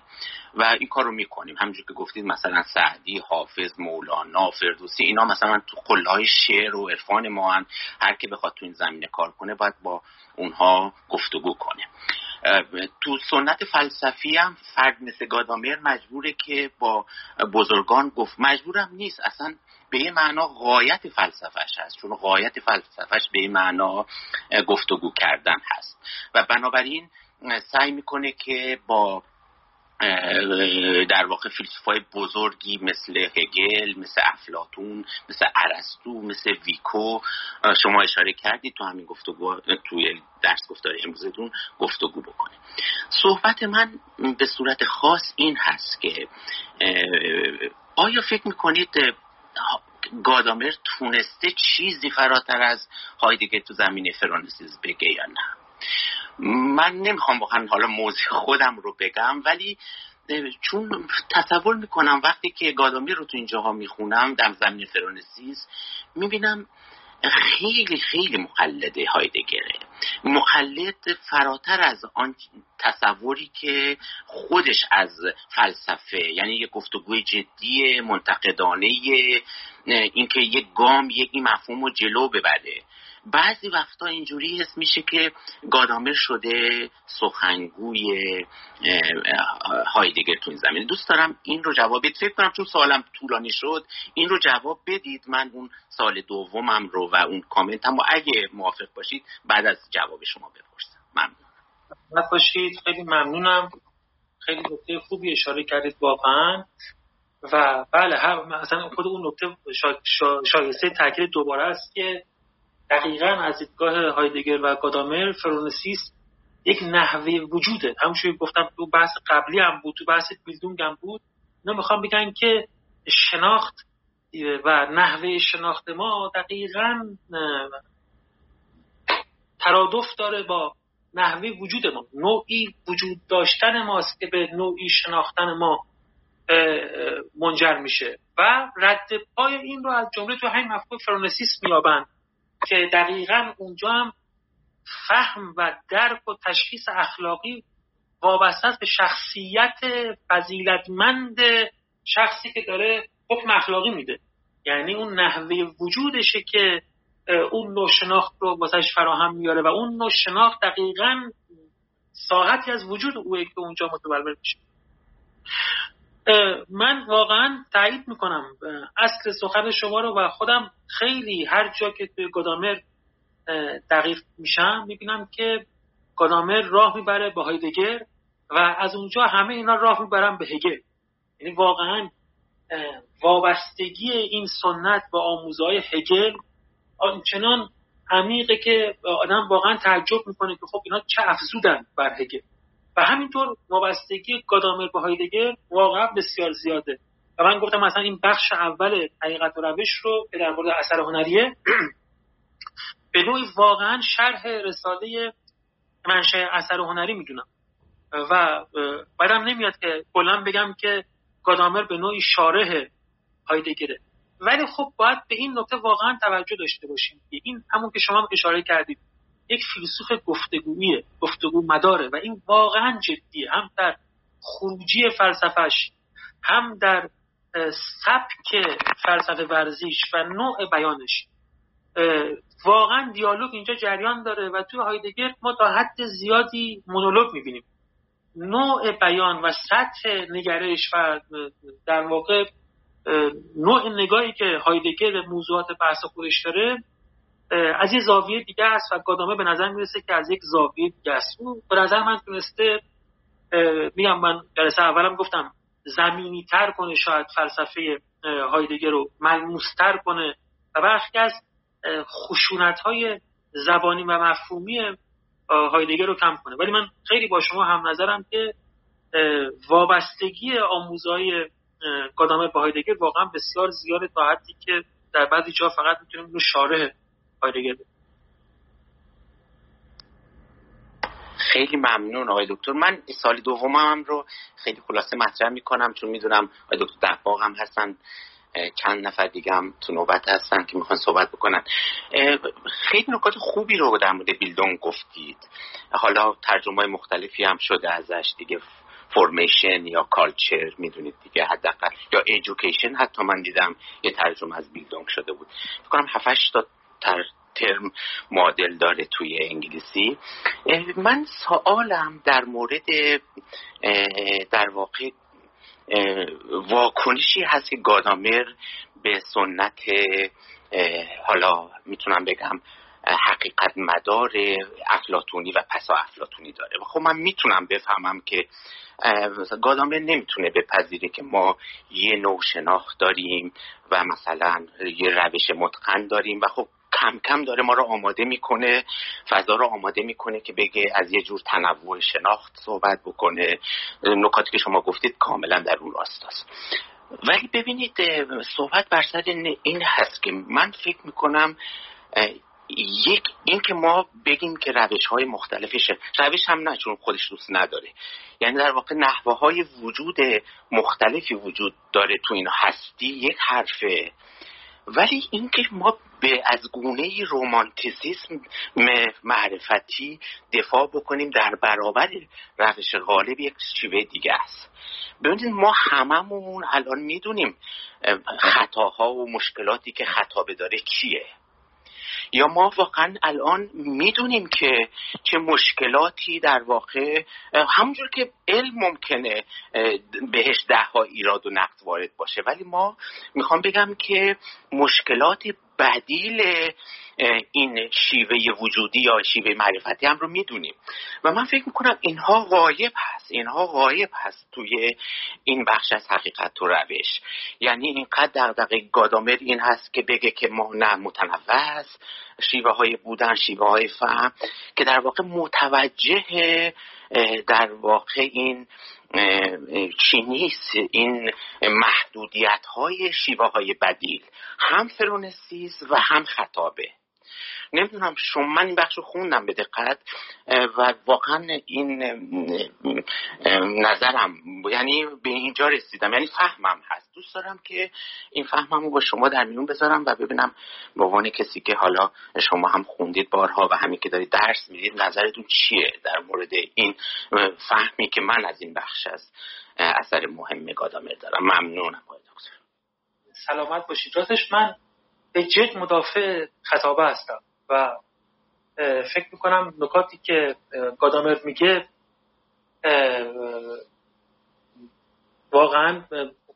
و این کار رو می‌کنیم. همونجور که گفتید مثلا سعدی حافظ مولانا فردوسی اینا مثلا تو قله های شعر و عرفان ما هن. هر که بخواد تو این زمینه کار کنه باید با اونها گفتگو کنه. تو سنت فلسفی هم فرد مثل گادامر مجبوره که با بزرگان گفت. مجبورم نیست. اصلا به یه معنا غایت فلسفهش هست. چون غایت فلسفهش به یه معنا گفتگو کردن هست. و بنابراین سعی می‌کنه که با در واقع فیلسوفای بزرگی مثل هگل مثل افلاتون مثل ارسطو مثل ویکو. شما اشاره کردید تو همین گفتگو توی درس گفتار امروزتون گفتگو بکنه صحبت من به صورت خاص این هست که آیا فکر می‌کنید گادامر تونسته چیزی فراتر از هایدگر تو زمینه فرانسیز بگه یا نه؟ من نمی‌خوام واقعا حالا موضوع خودم رو بگم ولی چون تصور می‌کنم وقتی که گادامیر رو تو اینجاها می‌خونم در زمین فرانسیس می‌بینم خیلی خیلی مقلده هایدگره. مقلد فراتر از آن تصوری که خودش از فلسفه یعنی یه گفتگوی جدی منتقدانه اینکه یک گام یک مفهوم رو جلو ببره. بعضی وقتا اینجوری حس میشه که گادامر شده سخنگوی هایدگر تو این زمین دوست دارم این رو جواب بدید. فکر کنم چون سوالم طولانی شد این رو جواب بدید. من اون سال دومم رو و اون کامنت هم اگه موافق باشید بعد از جواب شما بپرسم. ممنون. باشید. خیلی ممنونم. خیلی نکته خوبی اشاره کردید واقعا. و بله هم مثلا خود اون نکته شایسته تاکید دوباره است که دقیقا از دیدگاه هایدگر و گادامر فرونسیس یک نحوه وجوده. همونشوی گفتم تو بحث قبلی هم بود تو بحث بیلدونگ هم بود. اینا می‌خوام بگن که شناخت و نحوه شناخت ما دقیقا ترادف داره با نحوه وجود ما. نوعی وجود داشتن ماست که به نوعی شناختن ما منجر میشه. و رد پای این رو از جمله تو همین مفهوم فرانسیس میابند که دقیقا اونجا هم فهم و درک و تشخیص اخلاقی وابسته به شخصیت فضیلتمند شخصی که داره حکم اخلاقی میده. یعنی اون نحوه وجودشه که اون نوع شناخت رو واسش فراهم میاره و اون نوع شناخت دقیقا ساحتی از وجود اوه که اونجا متبلور میشه. من واقعا تایید می‌کنم. اصل سخن شما رو و خودم خیلی هر جا که توی گدامر دقیق میشم می‌بینم که گدامر راه می‌بره به هایدگر و از اونجا همه اینا راه می‌برن به هگل. یعنی واقعا وابستگی این سنت با آموزهای هگل آنچنان عمیقه که آدم واقعا تعجب می‌کنه که خب اینا چه افزودن بر هگل. و همینطور وابستگی گادامر به هایدگر واقعا بسیار زیاده. و من گفتم مثلا این بخش اول حقیقت و روش رو که در مورد اثر هنریه به نوعی واقعا شرح رساله منشه اثر هنری می‌دونم. و بعدم نمیاد که کلا بگم که گادامر به نوعی شارح هایدگره. ولی خب باید به این نکته واقعا توجه داشته باشیم. این همون که شما اشاره کردید. یک فیلسوف گفتگویه گفتگو مداره و این واقعا جدیه هم در خروجی فلسفش هم در سبک فلسفه ورزیش و نوع بیانش. واقعا دیالوگ اینجا جریان داره و تو هایدگر ما تا حد زیادی مونولوگ می‌بینیم. نوع بیان و سطح نگرش و در واقع نوع نگاهی که هایدگر موضوعات بحث خودش داره از یه زاویه دیگه است و گادامه به نظر می‌رسه که از یک زاویه دیگه است. اون به نظر من تونسته میگم من جلسه اولم گفتم زمینی تر کنه شاید فلسفه هایدگر رو ملموستر کنه و برخی از خشونت های زبانی و مفهومی هایدگر رو کم کنه. ولی من خیلی با شما هم نظرم که وابستگی آموزهای گادامه به هایدگر واقعا بسیار زیاده تا حدی که در بعضی جا فقط می‌تونیم رو شارح خیلی ممنون آقای دکتر. من سال دومم رو خیلی خلاصه مطرح می‌کنم چون می‌دونم آقای دکتر دقاق هم هستن چند نفر دیگه هم تو نوبت هستن که می‌خوان صحبت بکنن. خیلی نکات خوبی رو در مورد بیلدون گفتید. حالا ترجمه مختلفی هم شده ازش دیگه فرمیشن یا کالچر می‌دونید دیگه حداقل. یا ایژوکیشن حتی من دیدم یه ترجمه از بیلدونگ شده بود. فکر کنم 7 تا تر ترم معادل داره توی انگلیسی. من سوالم در مورد در واقع واکنشی هست که گادامر به سنت حالا می‌تونم بگم حقیقت مدار افلاتونی و پسا افلاتونی داره. و خب من می‌تونم بفهمم که گادامر نمی‌تونه بپذیره که ما یه نوع شناخت داریم و مثلا یه روش متقن داریم. و خب کم کم داره ما رو آماده می‌کنه فضا رو آماده می‌کنه که بگه از یه جور تنوع شناخت صحبت بکنه. نکاتی که شما گفتید کاملا در اون راستاست ولی ببینید صحبت بر سر این هست که من فکر می‌کنم یک این که ما بگیم که روش های مختلفشه. روش هم نه چون خودش دوست نداره. یعنی در واقع نحوه های وجود مختلفی وجود داره تو این هستی. یک حرفه. ولی اینکه ما به از گونه رومانتیسیسم معرفتی دفاع بکنیم در برابر روش غالب یک شیوه دیگه است. ببینید ما هممون الان می‌دونیم خطاها و مشکلاتی که خطابه داره چیه یا ما واقعا الان می‌دونیم که چه مشکلاتی در واقع همونجور که علم ممکنه بهش ده ها ایراد و نقد وارد باشه. ولی ما می‌خوام بگم که مشکلات بدیل این شیوه وجودی یا شیوه معرفتی هم رو می‌دونیم. و من فکر می‌کنم اینها غایب هست. اینها غایب هست توی این بخش از حقیقت و روش. یعنی اینقدر دقیق گادامر این هست که بگه که ما نه متنوع شیوه های بودن شیوه های فهم که در واقع متوجه در واقع این چینیست این محدودیت های شیوه های بدیل. هم فرونسیز و هم خطابه. نمی‌دونم شما من این بخش رو خوندم به دقت و واقعا این نظرم یعنی به اینجا رسیدم. یعنی فهمم هست. دوست دارم که این فهمم رو با شما در میون بذارم و ببینم به عنوان کسی که حالا شما هم خوندید بارها و همین که دارید درس می‌دید نظرتون چیه در مورد این فهمی که من از این بخش از اثر مهم گادامر دارم؟ ممنونم دکتر. سلامت باشید. راستش من به جد مدافع خطابه هستم و فکر می‌کنم نکاتی که گادامر میگه واقعا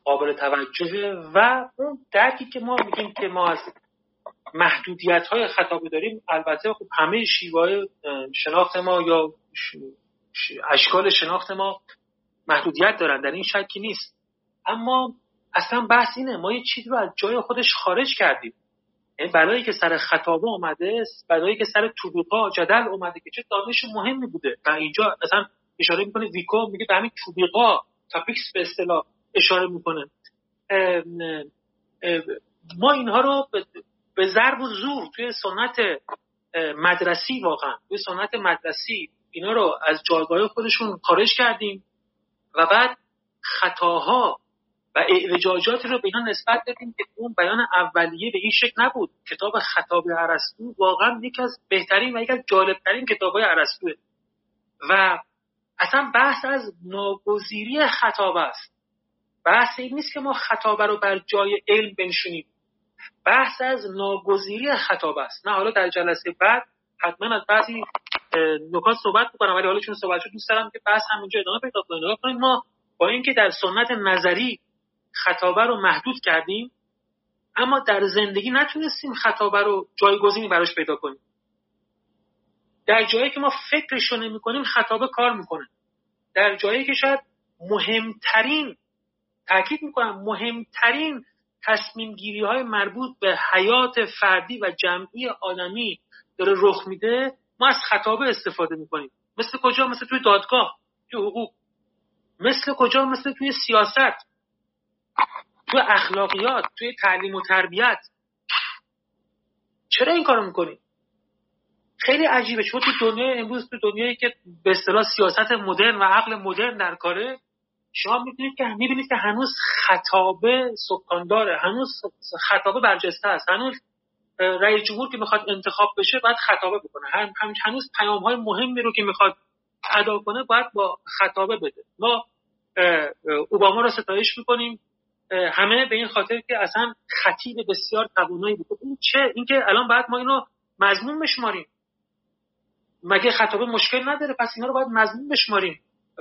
قابل توجهه و اون درکی که ما میگیم که ما از محدودیت های خطابه داریم البته خب همه شیوه شناخت ما یا اشکال شناخت ما محدودیت دارن در این شکی نیست. اما اصلا بحث اینه ما یه چیزی رو از جای خودش خارج کردیم. این بلایی که سر خطابه اومده بلایی که سر توبیقا جدل اومده که چه دانش مهمی بوده. و اینجا مثلا اشاره می‌کنه ویکو میگه به همین توبیقا تاپیکس به اصطلاح اشاره می‌کنه. ما اینها رو به ضرب و زور توی سنت مدرسی واقعا توی سنت مدرسی اینا رو از جایگاه خودشون خارج کردیم. و بعد خطاها و اعوجاجاتی رو به اینا نسبت دادیم که اون بیان اولیه به این شکل نبود. کتاب خطاب ارسطو واقعا یکی از بهترین و یکی از جالبترین کتابهای ارسطوه و اصلا بحث از ناگزیری خطاب است. بحث این نیست که ما خطابه رو بر جای علم بنشونیم بحث از ناگزیری خطاب است. نه حالا در جلسه بعد حتما از بعضی نکات صحبت می‌کنم ولی حالا چون صحبت شد دوست دارم که بحث همینجا ادامه پیدا کنیم ما با اینکه در سنت نظری خطابه رو محدود کردیم اما در زندگی نتونستیم خطابه رو جایگزینی براش پیدا کنیم. در جایی که ما فکرش رو نمی کنیم خطابه کار می‌کنه. در جایی که شاید مهمترین تاکید می‌کنم مهمترین تصمیم گیری های مربوط به حیات فردی و جمعی آدمی داره رخ میده ما از خطابه استفاده می‌کنیم. مثل کجا؟ مثل توی دادگاه توی حقوق. مثل کجا؟ مثل توی سیاست. توی اخلاقیات توی تعلیم و تربیت. چرا این کارو می‌کنیم خیلی عجیبه. چون تو دنیای امروز تو دنیایی که به اصطلاح سیاست مدرن و عقل مدرن در کاره شما می‌بینید که می‌بینید که هنوز خطابه سکان داره هنوز خطابه برجسته است. هنوز رئیس جمهور که می‌خواد انتخاب بشه باید خطابه بکنه. هنوز پیام های مهمی رو که می‌خواد ادا کنه باید با خطابه بده. ما اوباما رو ستایش می‌کنیم. همه به این خاطر که اصلا خطیب بسیار توانایی بود. این چه؟ اینکه الان بعد ما اینو مضمون بشماریم. مگه خطابه مشکل نداره؟ پس اینا رو باید مضمون بشماریم.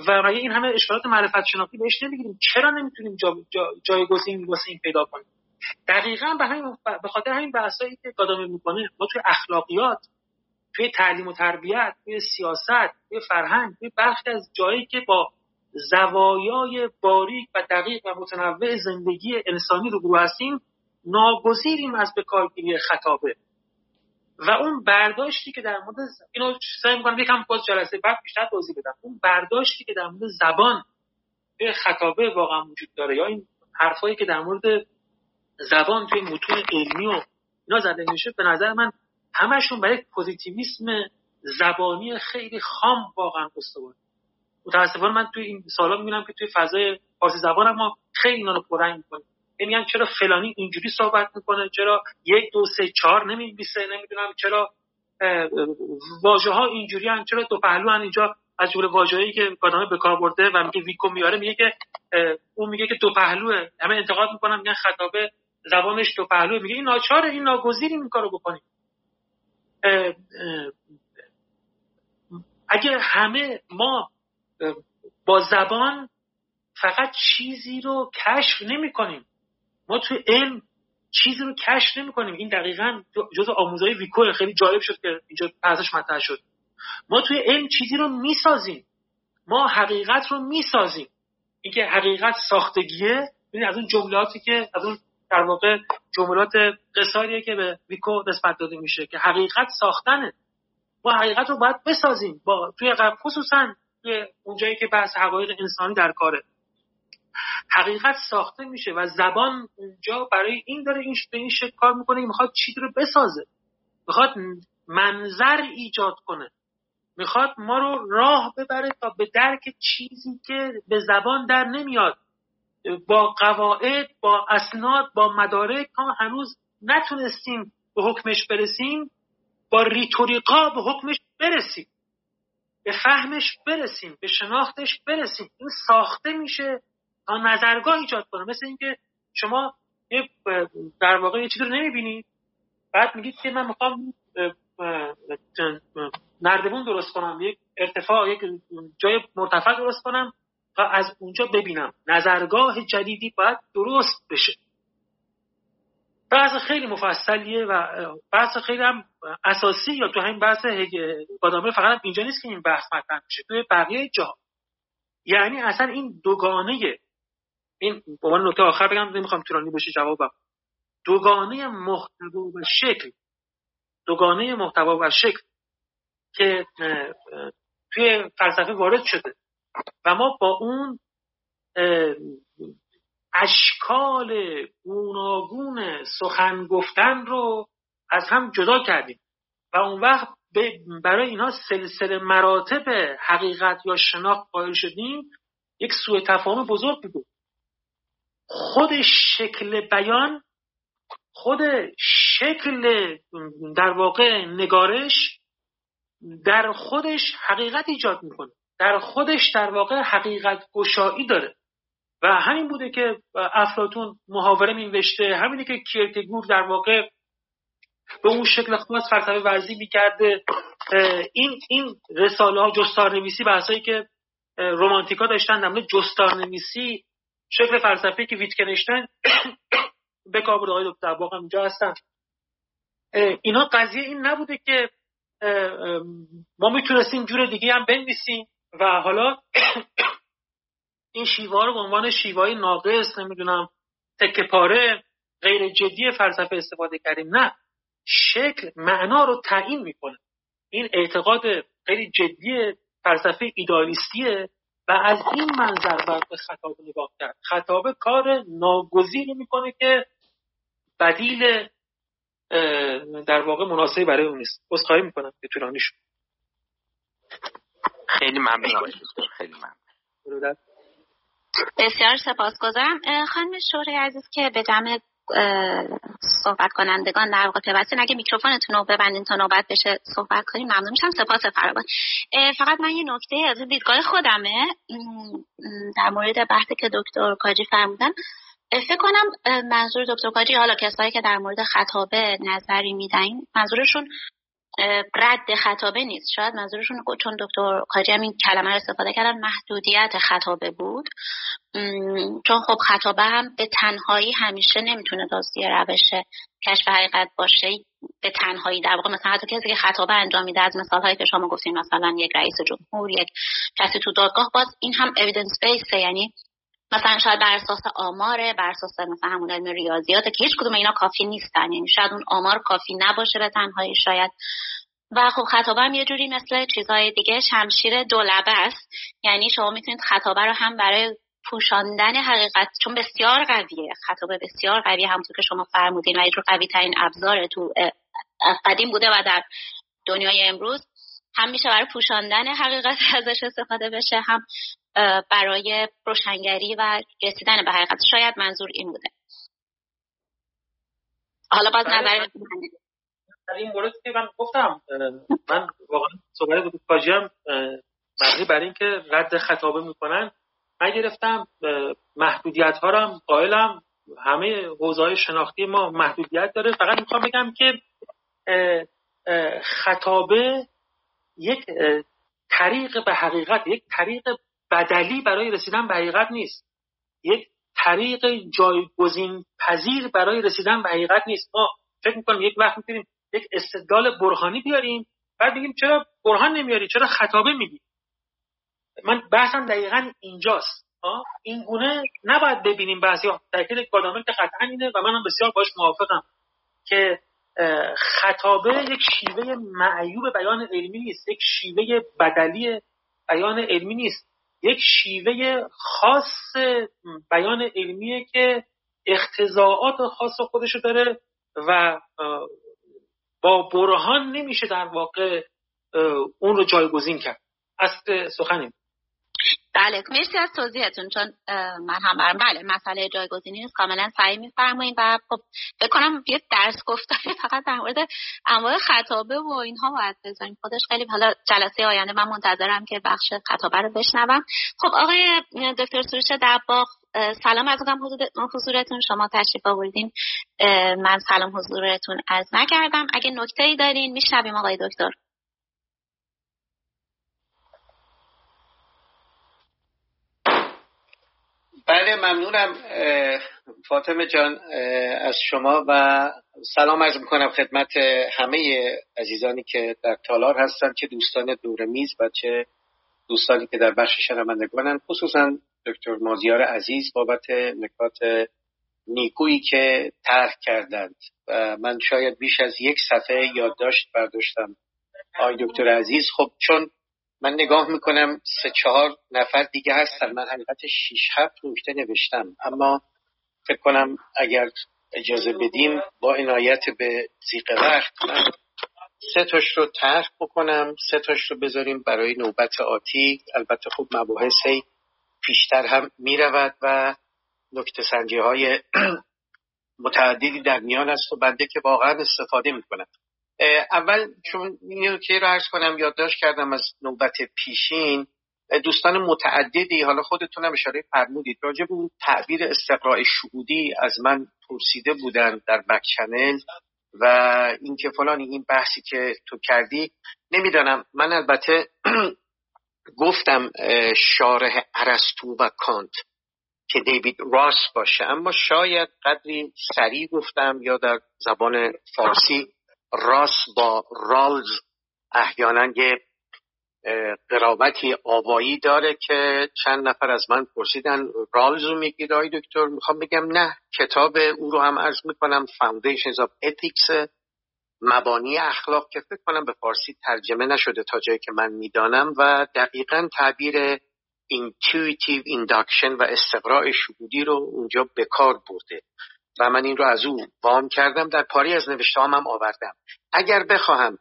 و مگه این همه اشکالات معرفت شناختی بهش نمی‌گیریم؟ چرا نمی‌تونیم جا جا جایگزین پیدا کنیم؟ دقیقا به همین به خاطر همین بحثایی که گادامه می‌کنه ما توی اخلاقیات توی تعلیم و تربیت توی سیاست توی فرهنگ توی بخش از جایی که با زوایای باریک و دقیق و متنوع زندگی انسانی رو هستیم ناگزیریم از به کارگیری خطابه. و اون برداشتی که در مورد اینو سعی می‌کنم یکم باز جلسه بعد بیشتر توضیح بدم. اون برداشتی که در مورد زبان به خطابه واقعا وجود داره یا این حرفایی که در مورد زبان توی متون علمی و اینا زده میشه به نظر من همشون برای پوزیتیویسم زبانی خیلی خام واقعا استوار. متاسفانه من توی این سالا می‌بینم که توی فضای فارسی زبان ما خیلی اینا رو پررنگ می‌کنیم. میگن چرا فلانی اینجوری صحبت می‌کنه چرا یک دو سه چهار نمیبیسه نمی‌دونم چرا واژه ها اینجوری هم چرا دو پهلو هم اینجا از جمله واژه‌ای که کادامه به کار برده و میگه ویکو میاره میگه که اون میگه که دو پهلوه. همه انتقاد می‌کنن میگن خطابه زبانش دو پهلوه. میگه این ناچاره این ناگزیری این کارو بکنیم. اگه همه ما با زبان فقط چیزی رو کشف نمی کنیم ما تو علم چیزی رو کشف نمی کنیم این دقیقا جز آموزهای ویکو خیلی جالب شد که اینجا پرسش مطرح شد. ما توی علم چیزی رو می‌سازیم. ما حقیقت رو می‌سازیم. اینکه حقیقت ساختگیه ببین از اون جملاتی که از اون در واقع جملات قصاریه که به ویکو نسبت داده میشه که حقیقت ساختنه. ما حقیقت رو باید بسازیم. با توی خصوصا اونجایی که بحث حقایق انسانی در کاره. حقیقت ساخته میشه و زبان اونجا برای این داره این به این شکل کار می‌کنه که می‌خواد چیزی رو بسازه. می‌خواد منظر ایجاد کنه. می‌خواد ما رو راه ببره تا به درک چیزی که به زبان در نمیاد. با قواعد با اسناد با مدارک ها هنوز نتونستیم به حکمش برسیم با ریتوریقا به حکمش برسیم. به فهمش برسیم به شناختش برسیم. این ساخته میشه تا نظرگاه ایجاد کنه. مثل اینکه شما در واقع یه چیزی رو نمی‌بینید بعد میگید که من می‌خوام نردبون درست کنم یک ارتفاع یک جای مرتفع درست کنم تا از اونجا ببینم. نظرگاه جدیدی باید درست بشه. بحث خیلی مفصلیه و بحث خیلی هم اساسی یا تو همین بحث بادامه فقط اینجا نیست که این بحث مطرح میشه توی بقیه جا. یعنی اصلا این دوگانه این به عنوان نکته آخر بگم نمی‌خوام طولانی بشه جوابم. دوگانه محتوا و شکل دوگانه محتوا و شکل که توی فلسفه وارد شده و ما با اون اشکال گوناگون سخن گفتن رو از هم جدا کردیم. و اون وقت برای اینها سلسله مراتب حقیقت یا شناخت قائل شدیم. یک سوء تفاهم بزرگ بود. خود شکل بیان خود شکل در واقع نگارش در خودش حقیقت ایجاد می‌کنه. در خودش در واقع حقیقت گشایی داره. و همین بوده که افلاتون محاوره مینوشته. همینه که کیرکگور در واقع به اون شکل خاص فلسفه ورزی می‌کرده. این این رساله ها جستار نویسی بحثایی که رومانتیکا داشتن در جستار نویسی شکل فلسفی که ویتکنشتن به کار آقای دکتر واقعا اینجا هستن. اینا قضیه این نبوده که ما می‌تونستیم جور دیگه هم بنویسیم و حالا این شیوه رو به عنوان شیوه ناقص نمی‌دونم تکه پاره غیر جدی فلسفه استفاده کردیم. نه. شکل معنا رو تعیین می‌کنه. این اعتقاد خیلی جدی فلسفه ایدالیستیه و از این منظر باید به خطاب نگاه کرد. خطاب کار ناگزیری می‌کنه که بدیل در واقع مناسبی برای اون نیست. خواهی می‌کنم که طولانی شد. خیلی ممنون. خیلی ممنون. بسیار سپاسگزارم. خانم شوری عزیز که به جمع صحبت کنندگان در واقع پیوستین. اگه میکروفونتون رو ببندین تا نوبت بشه صحبت کنیم ممنون میشم. سپاس فراوان. فقط من یه نکته از دیدگاه خودمه. در مورد بحثی که دکتر کاجی فرمودن. فکر کنم منظور دکتر کاجی حالا کسایی که در مورد خطابه نظری میدن منظورشون رد خطابه نیست. شاید منظورشون چون دکتر کاجی هم این کلمه رو استفاده کردن محدودیت خطابه بود. چون خب خطابه هم به تنهایی همیشه نمی‌تونه داستی روش کشف حقیقت باشه. به تنهایی در واقع مثلا حتی کسی که خطابه انجام میده از مثال هایی که شما گفتین مثلا یک رئیس جمهور یک کسی تو دادگاه باز این هم اویدنس بیسه یعنی مثلا شاید بر اساس آماره بر اساس مثلا همون علم ریاضیات که هیچ کدوم اینا کافی نیستن. یعنی شاید اون آمار کافی نباشه به تنهایی شاید. و خب خطابه هم یه جوری مثل چیزهای دیگه شمشیر دولبه است. یعنی شما می‌تونید خطابه رو هم برای پوشاندن حقیقت چون بسیار قویه. خطابه بسیار قویه همونطور که شما فرمودین و یه قوی ترین ابزار تو قدیم بوده و در دنیای امروز هم میشه برای پوشاندن حقیقت ازش استفاده بشه هم برای روشنگری و رسیدن به حقیقت. شاید منظور این بوده. حالا باز نظر در این مورد که من گفتم من واقعا صحبت بود کاجی مبنی برای اینکه رد خطابه می‌کنن من گرفتم محدودیت ها هم قائلم. همه حوزه شناختی ما محدودیت داره. فقط می‌خوام بگم که خطابه یک طریق به حقیقت یک طریق بدلی برای رسیدن به حقیقت نیست. یک طریق جایگزین پذیر برای رسیدن به حقیقت نیست. ما فکر می‌کنم یک وقت می‌تونیم یک استدلال برهانی بیاریم بعد بگیم چرا برهان نمیاری؟ چرا خطابه میگی؟ من بحثم دقیقا اینجاست. این گونه نباید ببینیم بعضی در که قطعا اینه و منم بسیار باش موافقم که خطابه یک شیوه معیوب بیان علمی نیست. یک شیوه بدلی بیان علمی نیست. یک شیوه خاص بیان علمیه که اختزاعات خاص خودشو داره و با برهان نمیشه در واقع اون رو جایگزین کرد. اصل سخنیم. بله مرسی از توضیحتون. چون من هم برم بله مسئله جایگزینی نیست کاملا صحیح میفرمایید و خب فکر کنم یه درس گفتاری فقط در مورد انواع خطابه و اینها باید بذاریم. خودش خیلی حالا جلسه آینده من منتظرم که بخش خطابه رو بشنوم. خب آقای دکتر سروش دباغ سلام از حضورتون. شما تشریف آوردین. من سلام حضورتون از نکردم. اگه نکته ای دارین میشنویم آقای دکتر. بله ممنونم فاطمه جان از شما و سلام عرض می‌کنم خدمت همه عزیزانی که در تالار هستند چه دوستان دور میز و چه دوستانی که در بخش شنوندگانن خصوصا دکتر مازیار عزیز بابت نکات نیکویی که طرح کردند. و من شاید بیش از یک صفحه یادداشت برداشتم. آی دکتر عزیز خب چون من نگاه می‌کنم سه چهار نفر دیگه هستن. من حقیقت شیش هفت نکته نوشتم. اما فکر کنم اگر اجازه بدیم با عنایت به زیق وقت من سه تاش رو طرح بکنم. سه تاش رو بذاریم برای نوبت آتی. البته خوب مباحثی پیشتر هم می‌رود و نکته سنجی های متعددی در میان است و بنده که واقعا استفاده می‌کنم. اول چون این که رو عرض کنم یادداشت کردم از نوبت پیشین دوستان متعددی حالا خودتونم اشاره فرمودید راجع به اون تعبیر استقراء شهودی از من پرسیده بودن در بک چنل و اینکه فلان این بحثی که تو کردی. نمی‌دانم. من البته گفتم شارح ارسطو و کانت که دیوید راس باشه اما شاید قدری سریع گفتم یا در زبان فارسی راس با رالز احیانا یه قرابتی آوایی داره که چند نفر از من پرسیدن رالز رو میگید؟ آی دکتر می‌خوام بگم نه کتاب او رو هم ارز می‌کنم Foundations of Ethics مبانی اخلاق که فکر کنم به فارسی ترجمه نشده تا جایی که من می‌دانم و دقیقا تعبیر intuitive induction و استقراء شهودی رو اونجا به کار برده. و من این رو از او وام کردم. در پاری از نوشته هم آوردم. اگر بخواهم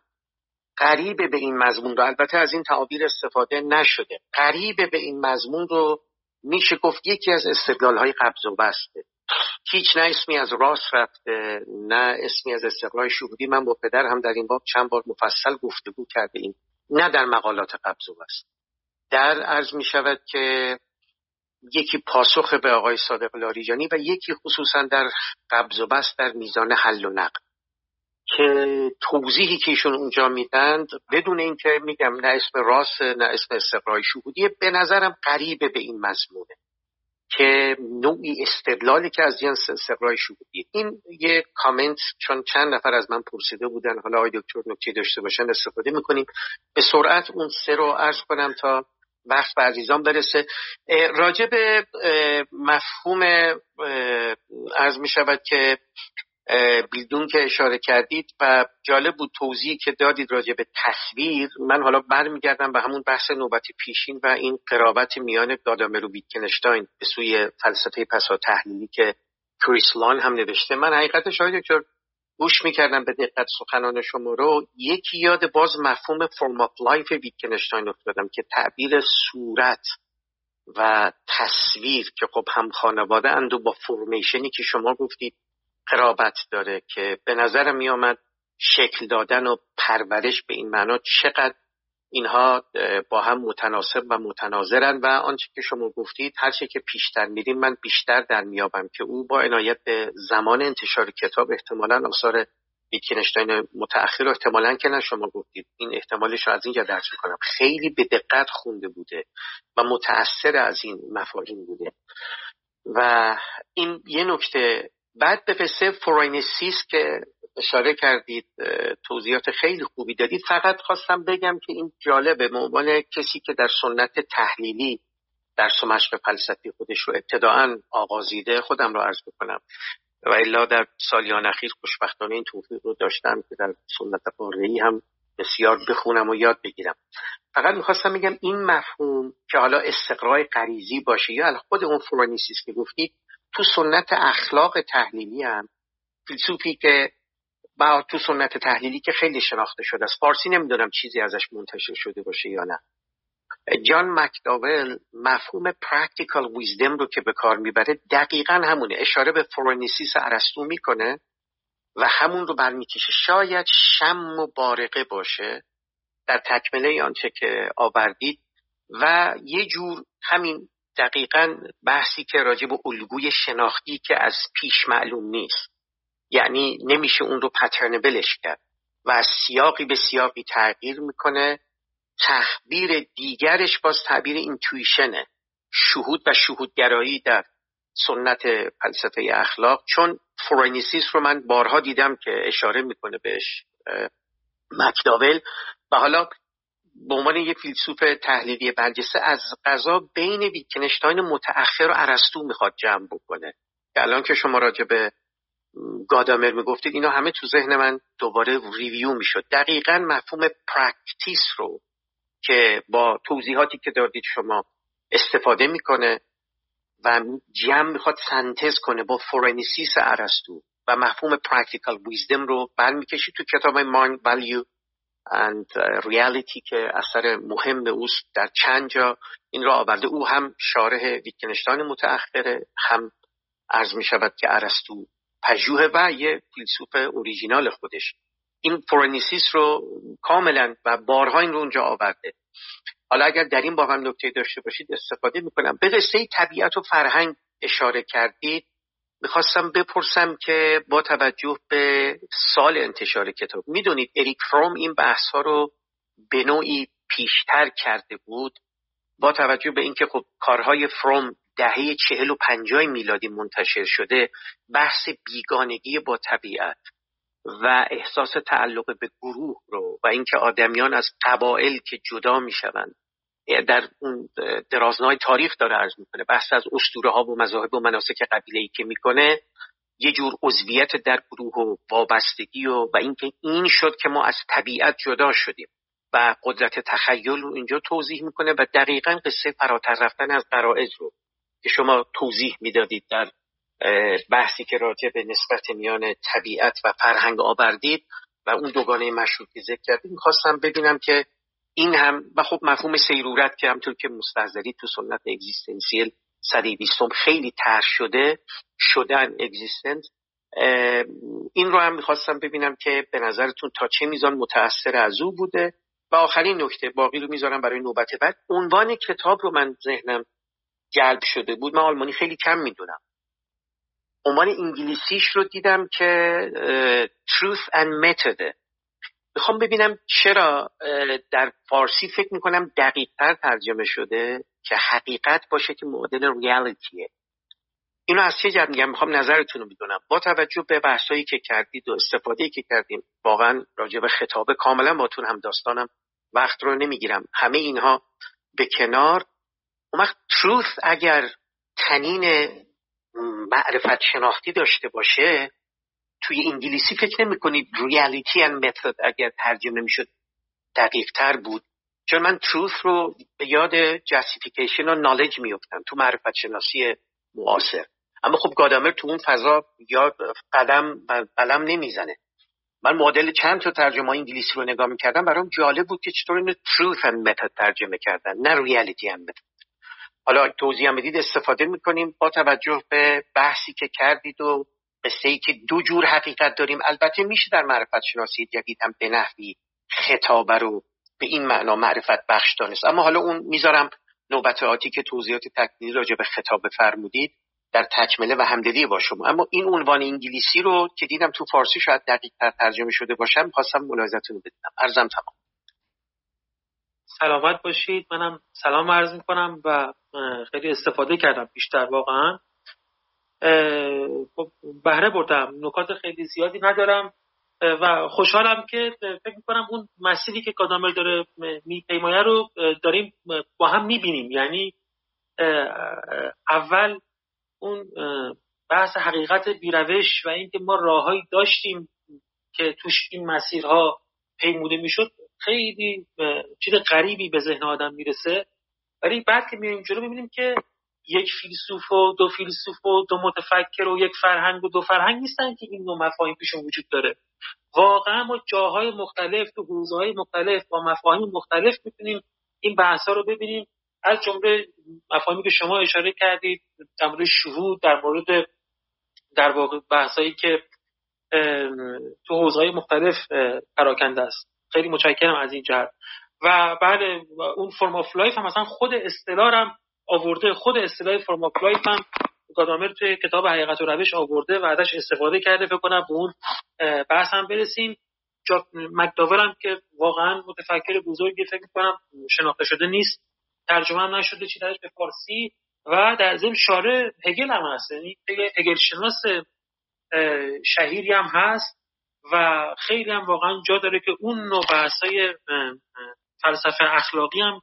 قریب به این مضمون رو البته از این تعابیر استفاده نشده. قریب به این مضمون رو میشه گفت یکی از استدلال های قبض و بسته هیچ نه اسمی از راست رفته نه اسمی از استقلال شهودی. من با پدر هم در این باب چند بار مفصل گفتگو کرده ایم نه در مقالات قبض و بست در عرض می شود که یکی پاسخ به آقای صادق لاریجانی و یکی خصوصا در قبض و بست در میزان حل و نقل. که توضیحی که ایشون اونجا میدند بدون اینکه میگم نه اسم راست نه اسم استقرای شهودی به نظرم قریبه به این مضمونه که نوعی استدلالی که از جنس استقرای شهودی. این یه کامنت چون چند نفر از من پرسیده بودن حالا آقای دکتر نکته داشته باشن استفاده می‌کنیم. به سرعت اون سه رو عرض کنم تا وقت به عزیزان برسه. راجع به مفهوم عرض می شود که بیلدون که اشاره کردید و جالب بود توضیحی که دادید راجع به تصویر من حالا برمیگردم به همون بحث نوبت پیشین و این قرابت میان دادامر و ویتکنشتاین به سوی فلسفه پسا تحلیلی که کریسلان هم نوشته. من حقیقتش های دکتر گوش می‌کردم به دقت سخنان شما رو. یکی یاد باز مفهوم form of life ویتکنشتاین افتادم که تعبیر صورت و تصویر که خب هم خانواده اند و با formation ی که شما گفتید قرابت داره که به نظر می آمد شکل دادن و پرورش به این معنا چقدر اینها با هم متناسب و متناظرن و آنچه که شما گفتید هر چه که پیشتر میریم من بیشتر در میابم که او با عنایت به زمان انتشار کتاب احتمالا آثار ویتکنشتاین متأخر احتمالا که نه شما گفتید. این احتمالش رو از اینجا حدس می‌کنم. خیلی به دقت خونده بوده و متأثر از این مفاهیم بوده. و این یه نکته. بعد به قصه فرونسیس که اشاره کردید توضیحات خیلی خوبی دادید. فقط خواستم بگم که این جالبه به عنوان کسی که در سنت تحلیلی در مشق فلسفی خودش رو ابتداعا آغازیده خودم رو عرض بکنم. و الا در سالیان اخیر خوشبختانه این توفیق رو داشتم که در سنت قاره‌ای هم بسیار بخونم و یاد بگیرم. فقط می‌خواستم بگم این مفهوم که حالا استقرای غریزی باشه یا خود اون فرونسیس که گفتید تو سنت اخلاق تحلیلی هم فیلسوفی که با تو سنت تحلیلی که خیلی شناخته شده است. فارسی نمی‌دونم چیزی ازش منتشر شده باشه یا نه. جان مکداول مفهوم practical wisdom رو که به کار می‌بره دقیقا همونه. اشاره به فرونیسیس ارسطو می‌کنه و همون رو برمیکشه. شاید شم و بارقه باشه در تکمله آنچه که آوردید و یه جور همین دقیقا بحثی که راجع به الگوی شناختی که از پیش معلوم نیست. یعنی نمیشه اون رو پترنبلش کرد و از سیاقی به سیاقی تغییر می‌کنه. تحبیر دیگرش باز تعبیر اینتویشنه شهود و شهودگرایی در سنت فلسفه اخلاق. چون فرونسیس رو من بارها دیدم که اشاره می‌کنه بهش مکداول. و حالا به عنوان یک فیلسوف تحلیلی برجسته از قضا بین ویتکنشتاین متأخر و ارسطو می‌خواد جمع بکنه. که الان که شما راجع به گادامر می‌گفتید اینا همه تو ذهن من دوباره review می‌شد. دقیقا مفهوم practice رو که با توضیحاتی که دادید شما استفاده می‌کنه و جمع می‌خواد سنتز کنه با فرونسیس ارسطو و مفهوم practical wisdom رو برمیکشد تو کتاب Mind, Value and Reality که اثر مهم اوست در چند جا. این را آورده. او هم شارح ویتکنشتاین متأخره. هم عرض می شود که ارسطو پژوه و یه فیلسوف اوریژینال خودش. این فرونسیس رو کاملا و بارها این رو اونجا آورده. حالا اگر در این با هم نکته داشته باشید استفاده می‌کنم. به قصه طبیعت و فرهنگ اشاره کردید. می‌خواستم بپرسم که با توجه به سال انتشار کتاب می‌دونید اریک فروم این بحث ها رو به نوعی پیشتر کرده بود؟ با توجه به اینکه خب کارهای فروم دهه چهل و پنجاه میلادی منتشر شده بحث بیگانگی با طبیعت و احساس تعلق به گروه رو و اینکه آدمیان از قبایل که جدا می‌شوند. در اون درازنای تاریخ داره عرض می‌کنه. بحث از اسطوره ها و مذاهب و مناسک قبیله ای که می‌کنه یه جور عضویت در گروه و وابستگی و و اینکه این شد که ما از طبیعت جدا شدیم و قدرت تخیل رو اینجا توضیح می‌کنه و دقیقا قصه فراتر رفتن از قرائز رو که شما توضیح می‌دادید در بحثی که راجع به نسبت میان طبیعت و فرهنگ آوردید و اون دوگانه مشروط که ذکر کردید می‌خواستم ببینم که این هم و خب مفهوم سیرورت که همطور که مستحضری تو سنت اگزیستنسیل صدی بیستم خیلی تر شده شدن اگزیستنس این رو هم می‌خواستم ببینم که به نظرتون تا چه میزان متأثر از او بوده. و آخرین نکته باقی رو می‌ذارم برای نوبت بعد. عنوان کتاب رو من ذهنم جلب شده بود. من آلمانی خیلی کم می‌دونم. عنوان انگلیسیش رو دیدم که Truth and Method. می‌خوام ببینم چرا در فارسی فکر می‌کنم دقیقتر ترجمه شده که حقیقت باشه که معادل ریالیتیه. اینو از چه جد میگم؟ می‌خوام نظرتون رو می‌دونم با توجه به بحثایی که کردید و استفاده که کردیم واقعا راجع به خطابه کاملا باتون هم داستانم. وقت رو نمی‌گیرم. همه اینها به کنار اون وقت truth اگر تنین معرفت شناختی داشته باشه توی انگلیسی فکر نمی کنید ریالیتی and method اگر ترجمه می‌شد دقیق تر بود. چون من truth رو به یاد justification و knowledge میفتم تو معرفت شناسی معاصر. اما خب گادامر تو اون فضا یا قدم قلم نمی‌زنه. من مدل چند تا ترجمه انگلیسی رو نگاه می‌کردم برام جالب بود که چطور اینو truth and method ترجمه کردن نه reality and method. حالا توضیح هم بدید استفاده می‌کنیم با توجه به بحثی که کردید و قصه ای که دو جور حقیقت داریم. البته میشه در معرفت شناسی جدید هم به نحوی خطابه رو به این معنا معرفت بخش دانست. اما حالا اون می‌ذارم نوبت آتی که توضیحات تکمیلی راجع به خطاب فرمودید در تکمله و همدلی با شما. اما این عنوان انگلیسی رو که دیدم تو فارسی شاید دقیق تر ترجمه شده باشم خواستم ملاحظتون رو بدونم. ارزم تمام. سلامت باشید. منم سلام عرض می‌کنم و خیلی استفاده کردم بیشتر واقعا. خب بهره بردم. نکات خیلی زیادی ندارم. و خوشحالم که فکر می‌کنم اون مسیری که کادامر داره میپیمایه رو داریم با هم می‌بینیم. یعنی اول اون بحث حقیقت بیروش و اینکه ما راههایی داشتیم که توش این مسیرها پیموده می‌شد خیلی چیز غریبی به ذهن آدم می‌رسه. ولی بعد که میایم جلو می‌بینیم که یک فیلسوف و دو فیلسوف و دو متفکر و یک فرهنگ و دو فرهنگ نیستن که این نوع مفاهیم پیشون وجود داره. واقعا ما جاهای مختلف تو حوزه های مختلف با مفاهیم مختلف می‌تونیم این بحث رو ببینیم. از جمله مفاهیمی که شما اشاره کردید در مورد شهود در مورد در واقع بحثایی که تو حوزه های مختلف پراکنده است. خیلی متشکرم از این جهت. و بعد اون form of life هم مثلا خود اصطلاح آورده خود اصطلاح form of life هم گادامر توی کتاب حقیقت و روش آورده و ازش استفاده کرده فکر کنم به اون بحث هم برسیم. جا هم که واقعا متفکر بزرگی فکر کنم شناخته شده نیست. ترجمه هم نشده چی درش به فارسی و در ضمن شاره هگل هم هست. یعنی هگل شناس شهیری هم هست و خیلی هم واقعا جا داره که اون نوع بحثای فلسفه اخلاقی هم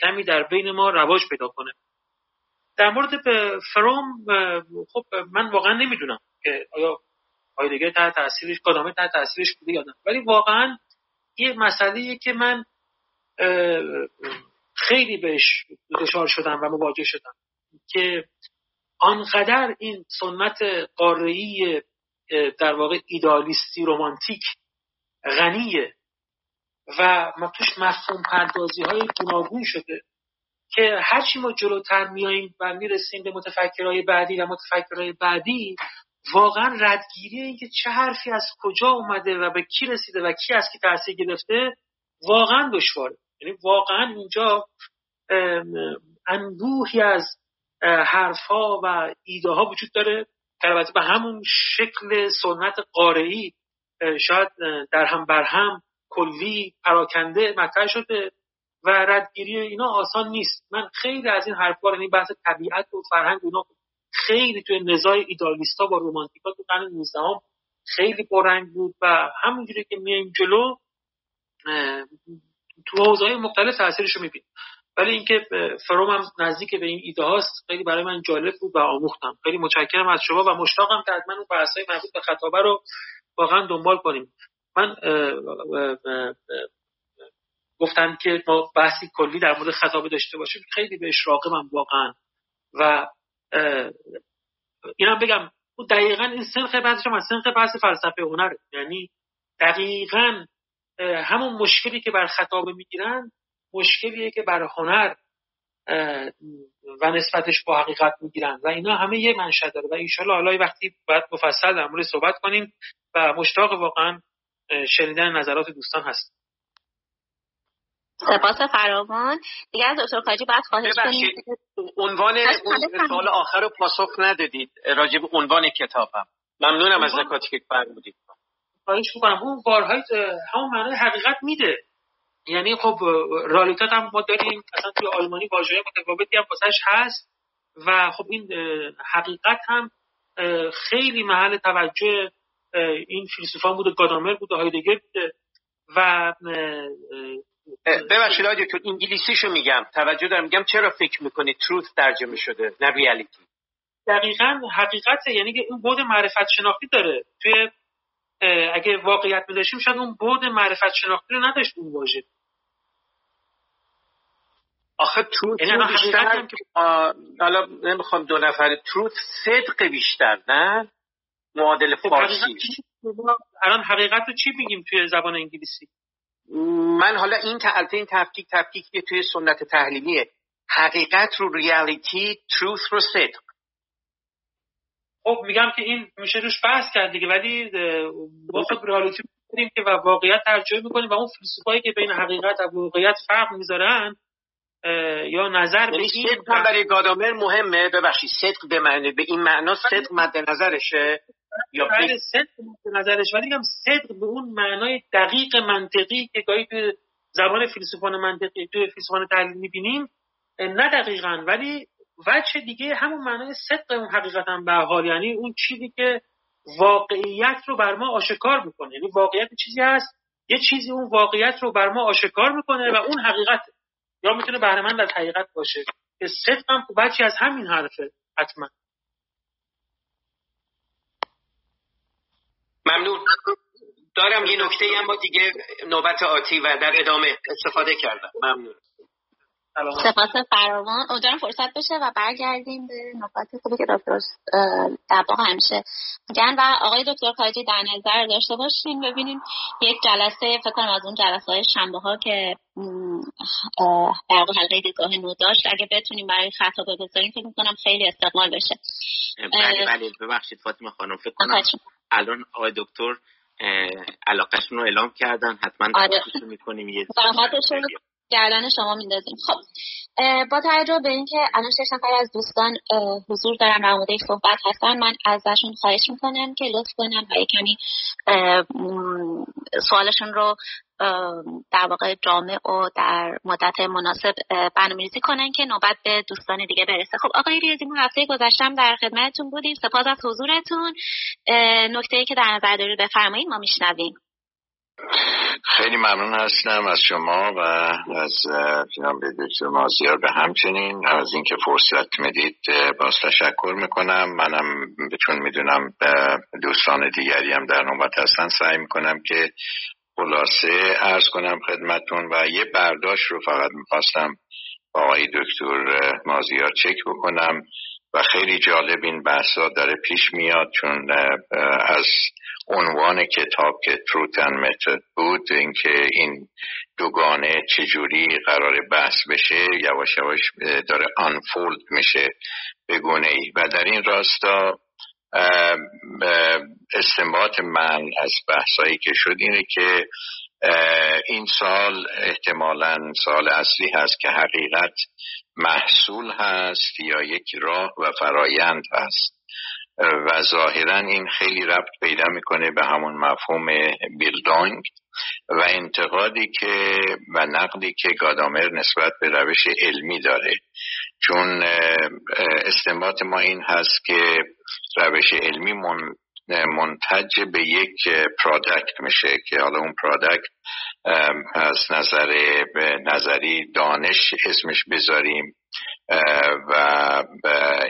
کمی در بین ما رواج پیدا کنه. در مورد فروم خب من واقعا نمی‌دونم که آیا هایدگر تحت تاثیرش کدامه تحت تاثیرش بوده یا ولی واقعا یه مسئله که من خیلی بهش دچار شدم و مواجه شدم که آنقدر این سنت قاره‌ای در واقع ایدالیستی رومانتیک غنیه و ما توش مفهوم پردازی های گوناگون شده که هرچی ما جلوتر میاییم و می‌رسیم به متفکرهای بعدی و متفکرهای بعدی واقعا ردگیری این که چه حرفی از کجا اومده و به کی رسیده و کی از کی تاثیر گرفته واقعا دشواره. یعنی واقعا اینجا انبوهی از حرفها و ایده ها وجود داره البته به همون شکل سنت قارعی شاید در هم بر هم کلی پراکنده مطرح شده و ردگیری اینا آسان نیست. من خیلی از این حرفا رو یعنی بحث طبیعت و فرهنگ اونا خیلی توی نزاع ایدالیستا با رومانتیکا تو قرن 19 خیلی پررنگ بود و همونجوری که میایم جلو تو حوزه های مختلف تاثیرش رو می‌بینیم. ولی اینکه فروم هم نزدیک به این ایده هاست خیلی برای من جالب بود و آموختم. خیلی متشکرم از شما و مشتاقم که حتما اون های مربوط به خطابه رو واقعا دنبال کنیم. من گفتن که ما بحثی کلی در مورد خطابه داشته باشیم. خیلی بهش راقبم واقعا. و اینم بگم دقیقا این سنخ بحثش هم سنخ بحث فلسفه هنر یعنی دقیقا همون مشکلی که بر خطابه می‌گیرن مشکلیه که بر هنر و نسبتش با حقیقت می‌گیرن. و اینا همه یه منشأ داره. و انشالله حالا وقتی باید مفصل در مورد صحبت کنیم. و مشتاق واقعا شنیدن نظرات دوستان هست. سپاس فراوان. دیگه از دکتر کاجی باید خواهش کنیم عنوان سال آخر رو پاسخ ندادید. راجع به عنوان کتابم. ممنونم از نکاتی که فرمودید. خواهش می‌کنم. اون بارهای همون معنای حقیقت میده. یعنی خب رالیتات هم ما داریم. اصلا توی آلمانی واژه متفاوتی هم واسش هست. و خب این حقیقت هم خیلی محل توجه این فیلسوفان بوده گادامر بوده هایدگر بوده و ببخشید آقای تو انگلیسیشو میگم توجه دارم میگم چرا فکر می‌کنی تروث ترجمه شده نه ریالیتی دقیقا حقیقت یعنی که اون بود معرفت شناختی داره. توی اگه واقعیت میداشتیم شاید اون بود معرفت شناختی رو نداشت اون واژه. آخه تروت یعنی بیشتر حالا نمی‌خوام دو نفر تروت صدق بیشتر نه؟ معادل خب، فارسی. الان حقیقت رو چی بگیم توی زبان انگلیسی؟ من حالا این تعلقه این تفکیک تفکیک توی سنت تحلیلیه. حقیقت رو ریالیتی تروث رو صدق. خب میگم که این میشه روش بحث کرد دیگه ولی با خود ریالیتی می‌کنیم که و واقعیت ترجمه می‌کنیم و اون فیلسوفایی که بین حقیقت و واقعیت فرق می‌ذارن یا نظر به یعنی این صدق برای گادامر مهمه. ببخشید صدق به معنی به این معنا صدق مد نظرشه. یا بله صدق نظرش. ولی هم صدق به اون معنای دقیق منطقی که گاهی تو زبان فیلسوفان منطقی تو فیلسوفان تحلیل می‌بینیم نه دقیقا. ولی وجه دیگه همون معنای صدق اون حقیقت هم به حال. یعنی اون چیزی که واقعیت رو بر ما آشکار می‌کنه. یعنی واقعیت چیزی هست یه چیزی اون واقعیت رو بر ما آشکار می‌کنه و اون حقیقت یا می‌تونه بهرهمند از حقیقت باشه. که صدق هم بچی از همین حرفه حتما. ممنون. دارم یه نکته اما دیگه نوبت آتی و در ادامه استفاده کردم. ممنون. سپاس فراوان. امیدوارم فرصت بشه و برگردیم به نکات خوبی که دکتر در همیشه میگن و آقای دکتر کاجی در نظر داشته باشیم ببینیم یک جلسه فکر کنم از اون جلسه های شنبه ها که در حلقه دیدگاه نو داشت. اگه بتونیم برای خطا بگذاریم فکر می‌کنم خیلی استقلال بشه. بله بله. ببخشید فاطمه خانم فکر کنم الان آقای دکتر علاقهشون رو اعلام کردن حتما آره. می‌کنیم یه گردن شما میندازیم. خب با توجه به اینکه الان شش نفر از دوستان حضور دارن و آماده صحبت هستن من ازشون خواهش می‌کنم که لطف کنم و کمی سوالشون رو در واقع جامع و در مدت مناسب برنامه‌ریزی کنن که نوبت به دوستان دیگه برسه. خب آقای ریاضی ما هفته گذشتم در خدمتتون بودیم. سپاس از حضورتون. نکته ای که در نظر دارید بفرمایید ما میشنویم. خیلی ممنون هستم از شما و از جناب دکتر مازیار. به همچنین از اینکه فرصت می‌دید باز تشکر می‌کنم. منم چون می‌دونم دوستان دیگری هم در نوبت هستن. سعی می‌کنم که خلاصه ارز کنم خدمتون و یه برداشت رو فقط می‌خواستم با آقای دکتر مازیار چک بکنم. و خیلی جالب این بحثا داره پیش میاد چون از عنوان کتاب که تروتن متد بود اینکه این دوگانه چجوری قرار بحث بشه یواش یواش داره آنفولد میشه به ای. و در این راستا استنباط من از بحثایی که شد اینه که این سال احتمالا سال اصلی هست که حقیقت محصول هست یا یک راه و فرایند هست. و ظاهرا این خیلی ربط پیدا می‌کنه به همون مفهوم بیلدانگ و انتقادی که و نقدی که گادامر نسبت به روش علمی داره. چون استنباط ما این هست که روش علمی منتج به یک پرادکت میشه که حالا اون پرادکت از نظر نظری دانش اسمش بذاریم و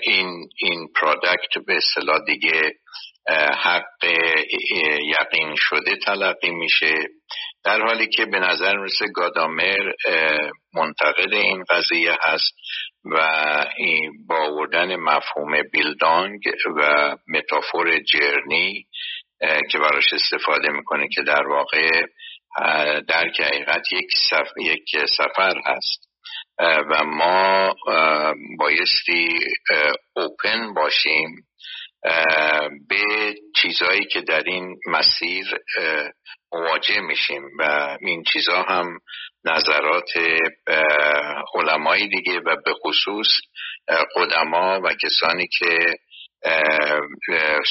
این این پروداکت به اصطلاح دیگه حق یقین شده تلقی میشه. در حالی که به نظر مثل گادامر منتقد این قضیه هست. و با آوردن مفهوم بیلدانگ و متافور جرنی که براش استفاده می‌کنه که در واقع در حقیقت یک سفر, یک سفر هست و ما بایستی اوپن باشیم به چیزهایی که در این مسیر مواجه میشیم. و این چیزها هم نظرات علمای دیگه و به خصوص قدما و کسانی که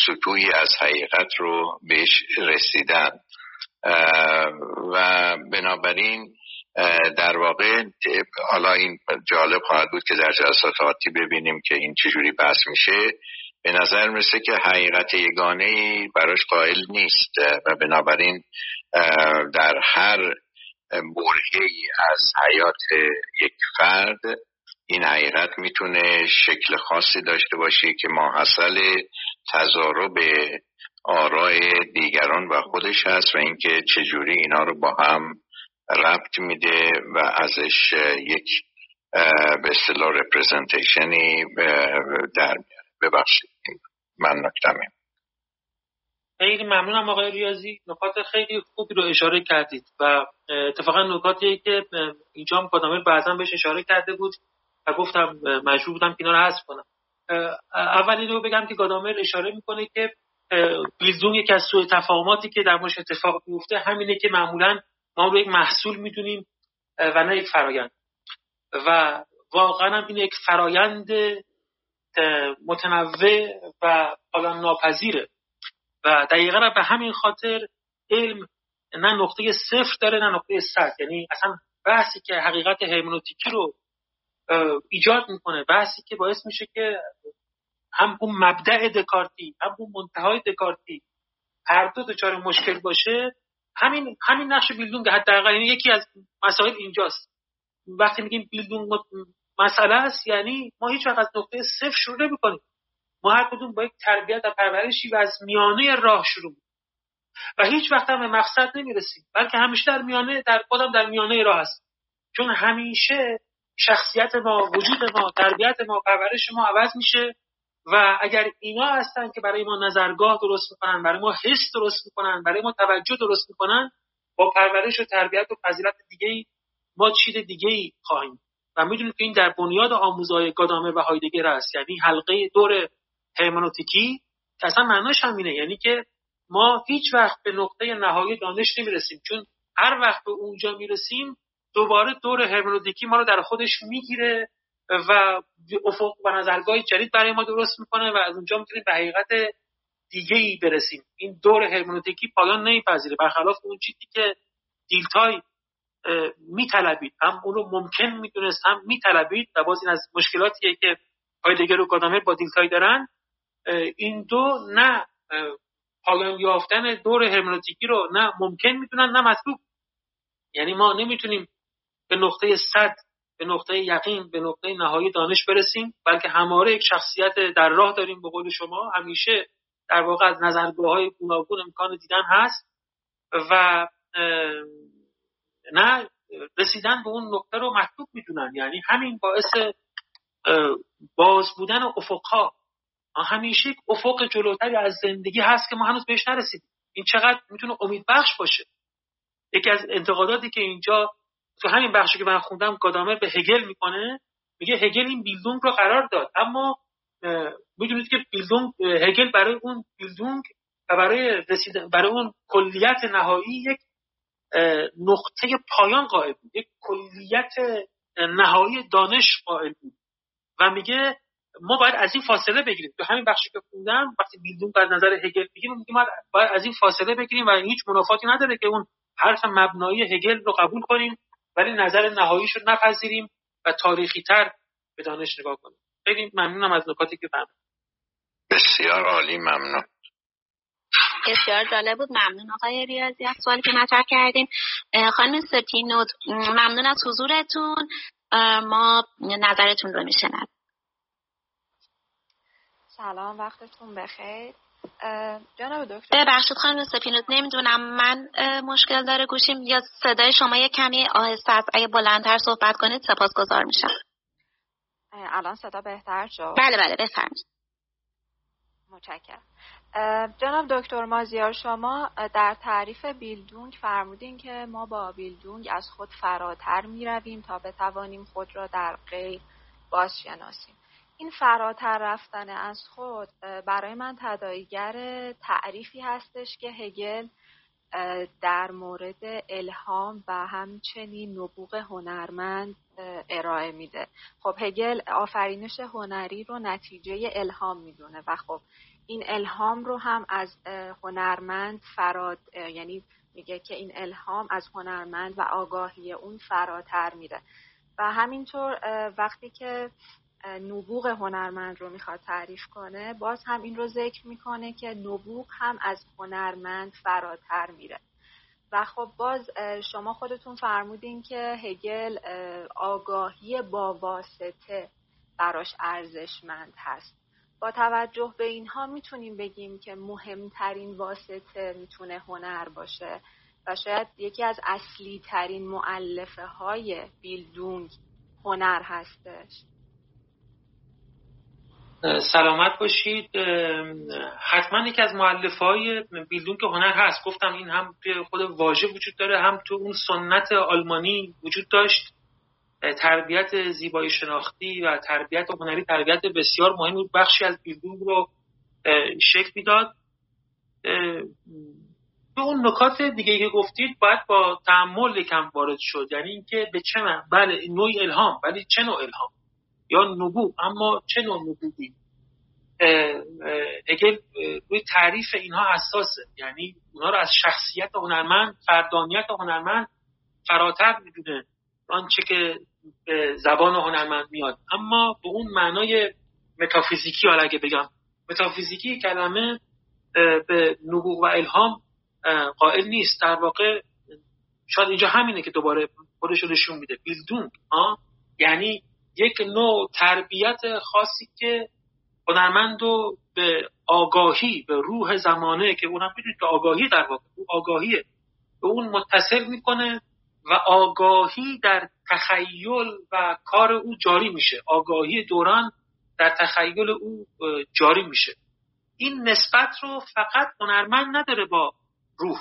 سطوحی از حقیقت رو بهش رسیدن. و بنابراین در واقع حالا این جالب خواهد بود که در جلسات آتی ببینیم که این چجوری بحث میشه. به نظر می‌رسه که حقیقت یگانه براش قائل نیست و بنابراین در هر برهی از حیات یک فرد. این حقیقت می‌تونه شکل خاصی داشته باشه که ماحصل تضارب آراء دیگران و خودش هست و اینکه چجوری اینا رو با هم ربط میده و ازش یک به اصطلاح رپرزنتیشنی در میاره. ببخشید. من نکتمیم خیلی ممنونم آقای ریاضی. نکات خیلی خوبی رو اشاره کردید و اتفاقا نکاتی که اینجا هم کادامر بعضا بهش اشاره کرده بود و گفتم مجبور بودم که اینا رو حذف کنم. اول اینو بگم که گادامر اشاره می‌کنه که بیلدون یکی از سوء تفاهماتی که در موش اتفاق میفته همینه که معمولا ما رو یک محصول می‌دونیم و نه یک فرایند. و واقعا هم این یک فرایند متنوع و حالا ناپذیره. و دقیقا به همین خاطر علم نه نقطه صفر داره نه نقطه صد. یعنی اصلا بحثی که حقیقت هرمنوتیکی رو ایجاد می‌کنه بحثی که باعث میشه که هم اون مبدع دکارتی هم اون منتهای دکارتی هر دو دچار مشکل باشه همین همین نقش بیلدونگ حداقل. یعنی یکی از مسائل اینجاست. وقتی میگیم بیلدونگ مسئله است یعنی ما هیچ وقت از نقطه صفر شروع نمی‌کنیم. ما هر کدوم با یک تربیت و پرورشی و از میانه راه شروع و هیچ وقت هم به مقصد نمی‌رسیم بلکه همیشه در میانه در خودم در میانه راه هست چون همیشه شخصیت ما وجود ما تربیت ما پرورش ما عوض میشه و اگر اینا هستن که برای ما نظرگاه درست می‌کنن برای ما حس درست می‌کنن برای ما توجه درست می‌کنن با پرورش و تربیت و فضیلت دیگه ای ما چیز دیگه ای خواهیم. و می‌دونید که این در بنیاد آموزهای گادامر و هایدگر است. یعنی حلقه دور هرمنوتیکی که اصلا معناش همینه. یعنی که ما هیچ وقت به نقطه نهایی دانش نمی‌رسیم. چون هر وقت به اونجا می‌رسیم دوباره دور هرمنوتیکی ما رو در خودش می‌گیره و افق و نظرگاه جدید برای ما درست می‌کنه و از اونجا می‌تونیم به حقیقت دیگه ای برسیم. این دور هرمنوتیکی پایان نمیپذیره. برخلاف اون چیزی که دیلتای میطلبید. هم اون رو ممکن می‌دونست هم میطلبید و باز این از مشکلاتیه که هایدگر و گادامر با دیلتای دارن. این دو نه پایان یافتن دور هرمنوتیکی رو نه ممکن می‌دونن نه مطلوب. یعنی ما نمی‌تونیم به نقطه صد به نقطه یقین به نقطه نهایی دانش برسیم بلکه هماره یک شخصیت در راه داریم به قول شما. همیشه در واقع از نظرگاه های گوناگون امکان دیدن هست و نه رسیدن به اون نقطه رو مطلوب می‌دونن. یعنی همین باعث باز بودن افقها. همیشه یک افق جلوتری از زندگی هست که ما هنوز بهش نرسیدیم. این چقدر می‌تونه امید بخش باشه؟ یکی از انتقاداتی که اینجا تو همین بخشی که من خوندم گادامر به هگل می‌کنه میگه هگل این بیلدونگ رو قرار داد. اما می‌دونید که بیلدونگ هگل برای اون بیلدونگ و برای رسیدن برای اون کلیت نهایی یک نقطه پایان قائل بود. یک کلیت نهایی دانش قائل بود. و میگه ما باید از این فاصله بگیریم. تو همین بخشی که خوندم وقتی بیلدونگ از نظر هگل میگیم میگه ما باید از این فاصله بگیریم و هیچ منافاتی نداره که اون حرف مبنایی هگل رو قبول کنیم ولی نظر نهاییش رو نپذیریم و تاریخی تر به دانش نگاه کنیم. خیلی ممنونم از نکاتی که فهمید. بسیار عالی ممنون. بسیار جالب بود. ممنون آقای ریاضی. از سوالی که مطرح کردیم خانم ستینود ممنون از حضورتون. ما نظرتون رو میشنم سلام وقتتون بخیر. جناب دکتر. ببخشید خانم سپینوت نمی‌دونم. من مشکل داره گوشیم. یا صدای شما یه کمی آهسته است. اگه بلندتر صحبت کنید سپاسگزار میشم. الان صدا بهتر شد؟ بله بله بفرمایید. متشکرم. جناب دکتر مازیار شما در تعریف بیلدونگ فرمودین که ما با بیلدونگ از خود فراتر می رویم تا بتوانیم خود را در غیر باز شناسیم این فراتر رفتن از خود برای من تداییگر تعریفی هستش که هگل در مورد الهام و همچنین نبوغ هنرمند ارائه میده. خب هگل آفرینش هنری رو نتیجه الهام می‌دونه و خب این الهام رو هم از هنرمند فراد یعنی میگه که این الهام از هنرمند و آگاهی اون فراتر میره. و همینطور وقتی که نبوغ هنرمند رو می‌خواد تعریف کنه باز هم این رو ذکر می‌کنه که نبوغ هم از هنرمند فراتر میره. و خب باز شما خودتون فرمودین که هگل آگاهی با واسطه براش ارزشمند هست. با توجه به اینها می‌تونیم بگیم که مهمترین واسطه می‌تونه هنر باشه و شاید یکی از اصلی ترین معلفه های بیلدونگ هنر هستش. سلامت باشید. حتما یکی از معلف های بیلدون که هنر هست گفتم این هم توی خود واژه وجود داره هم تو اون سنت آلمانی وجود داشت. تربیت زیبایی شناختی و تربیت هنری تربیت بسیار مهم بود. بخشی از بیلدون رو شکل می‌داد. به اون نکات دیگه که گفتید باید با تعمل یکم وارد شد. یعنی اینکه به چه بله نوع الهام ولی چه نوع الهام؟ یا نبوغ اما چه نوع نبوغی؟ اگه روی تعریف اینها اساسه یعنی اونها رو از شخصیت هنرمند فردانیت هنرمند فراتر می‌دونه آنچه که به زبان هنرمند میاد. اما به اون معنای متافیزیکی حالا اگه بگم متافیزیکی کلمه به نبوغ و الهام قائل نیست. در واقع شاید اینجا همینه که دوباره خودش نشون میده. بیلدونگ یعنی یک نوع تربیت خاصی که هنرمند رو به آگاهی به روح زمانه که اونم می‌دونید که آگاهی در واقع آگاهیه. به اون متصل می‌کنه و آگاهی در تخیل و کار او جاری میشه. آگاهی دوران در تخیل او جاری میشه. این نسبت رو فقط هنرمند نداره با روح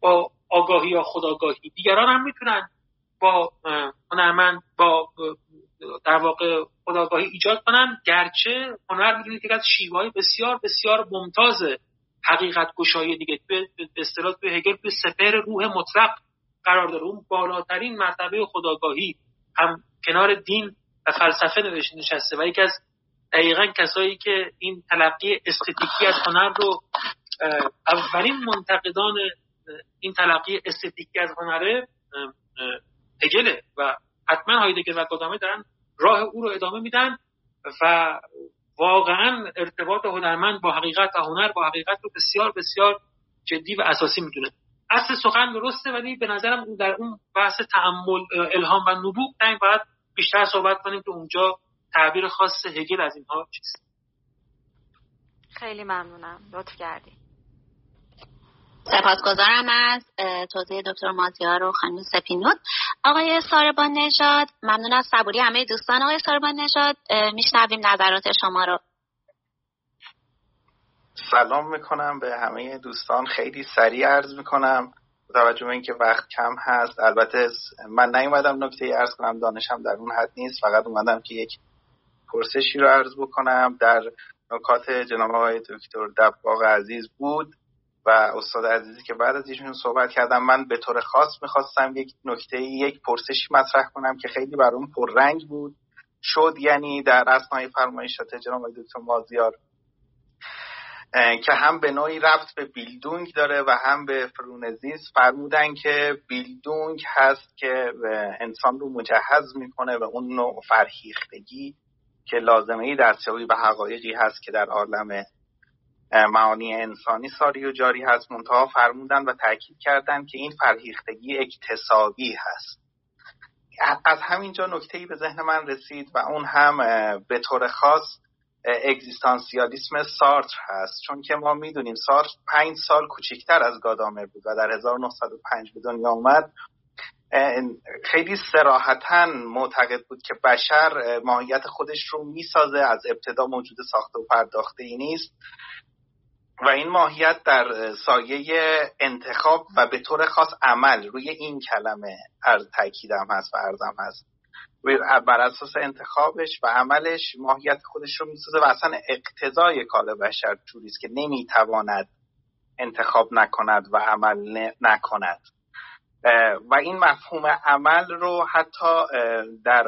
با آگاهی یا خداگاهی دیگران هم می‌تونن با هنرمند با در واقع خداگاهی ایجاد کنن. گرچه هنر می‌دونید که از شیوه بسیار بسیار ممتاز حقیقت گشایی دیگه. به اصطلاح به هگل به سپر روح مطلق قرار داره. اون بالاترین مرتبه خداگاهی هم کنار دین و فلسفه نشسته. و یکی از دقیقا کسایی که این تلقی استتیکی از هنر رو اولین منتقدان این تلقی استتیکی از هنره هگله و حتما هایدگر و گادامه دارن راه او رو ادامه میدن و واقعا ارتباط هنرمند با حقیقت و هنر با حقیقت رو بسیار بسیار جدی و اساسی می‌دونه. اصل سخن درسته ولی به نظرم در اون بحث تعمل الهام و نبوغ باید بیشتر صحبت کنیم که اونجا تعبیر خاص هگل از اینها چیست. خیلی ممنونم. لطف کردی. سپاسگزارم از توضیح دکتر مازیار و خانم سپینود. آقای ساربان نژاد ممنون از صبوری. همه دوستان آقای ساربان نژاد میشنویم نظرات شما رو. سلام می‌کنم به همه دوستان. خیلی سریع عرض می‌کنم. توجه به اینکه وقت کم هست البته من نیومدم نکته ارز کنم. دانشم در اون حد نیست. فقط اومدم که یک پرسشی رو عرض بکنم. در نکات جناب آقای دکتر دباغ عزیز بود. و استاد عزیزی که بعد از ایشون صحبت کردم من به طور خاص می‌خواستم یک نکته یک پرسشی مطرح کنم که خیلی برام پررنگ بود. شد یعنی در اسنای فرمایشات جناب دکتر مازیار که هم به نوعی رفت به بیلدونگ داره و هم به فرونزیس فرمودن که بیلدونگ هست که انسان رو مجهز می‌کنه و اون نوع فرهیختگی که لازمه ای دستیابی به حقایقی هست که در عالم معانی انسانی ساری و جاری هست منتها فرمودن و تاکید کردن که این فرهیختگی اکتسابی هست. از همینجا نکته ای به ذهن من رسید و اون هم به طور خاص اگزیستانسیالیسم سارتر هست. چون که ما می‌دونیم سارتر پنج سال کوچکتر از گادامر بود و در 1905 به دنیا اومد. خیلی سراحتا معتقد بود که بشر ماهیت خودش رو می‌سازه از ابتدا موجود ساخته و پرداخته ای نیست. و این ماهیت در سایه انتخاب و به طور خاص عمل روی این کلمه تاکیدم هست و ارزم هست. بر اساس انتخابش و عملش ماهیت خودش رو می‌سازه و اصلا اقتضای کار بشر جوری که نمی‌تواند انتخاب نکند و عمل نکند. و این مفهوم عمل رو حتی در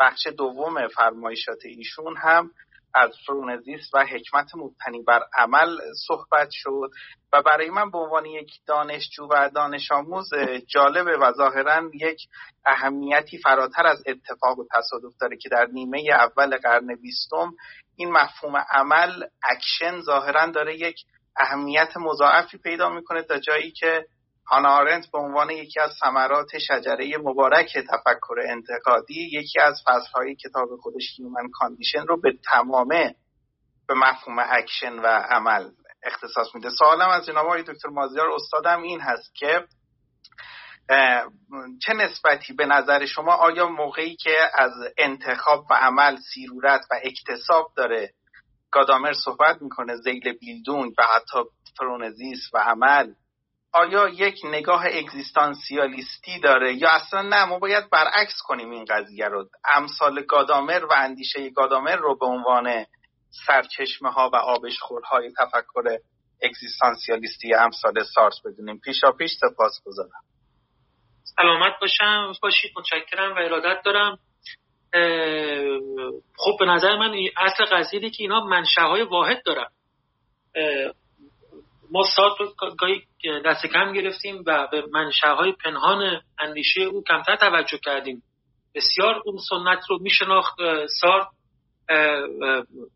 بخش دوم فرمایشات ایشون هم از فرونزیس و حکمت مبتنی بر عمل صحبت شد و برای من به عنوان یک دانشجو و دانش آموز جالبه و ظاهرا یک اهمیتی فراتر از اتفاق و تصادف داره که در نیمه اول قرن بیستم این مفهوم عمل اکشن ظاهرا داره یک اهمیت مضاعفی پیدا می‌کنه تا جایی که هانا آرنت به عنوان یکی از ثمرات شجره مبارک تفکر انتقادی یکی از فصلهای کتاب خودش Human Condition رو به تمامه به مفهوم اکشن و عمل اختصاص میده. سوالم از جناب آقای دکتر مازیار استادم این هست که چه نسبتی به نظر شما آیا موقعی که از انتخاب و عمل سیرورت و اکتساب داره گادامر صحبت می‌کنه ذیل Bildung و حتی فرونزیس و عمل آیا یک نگاه اگزیستانسیالیستی داره یا اصلا نه؟ ما باید برعکس کنیم این قضیه رو. امثال گادامر و اندیشه گادامر رو به عنوان سرچشمه ها و آبشخورهای تفکر اگزیستانسیالیستی امثال سارس بدونیم. پیشا پیش سپاس گذارم. سلامت باشم. باشید. متشکرم و ارادت دارم. خب به نظر من اصل قضیه که اینا منشه های واحد دارن. ما سات رو گاهی دست کم گرفتیم و به های پنهان اندیشه او کمتر توجه کردیم. بسیار اون سنت رو میشناخت سار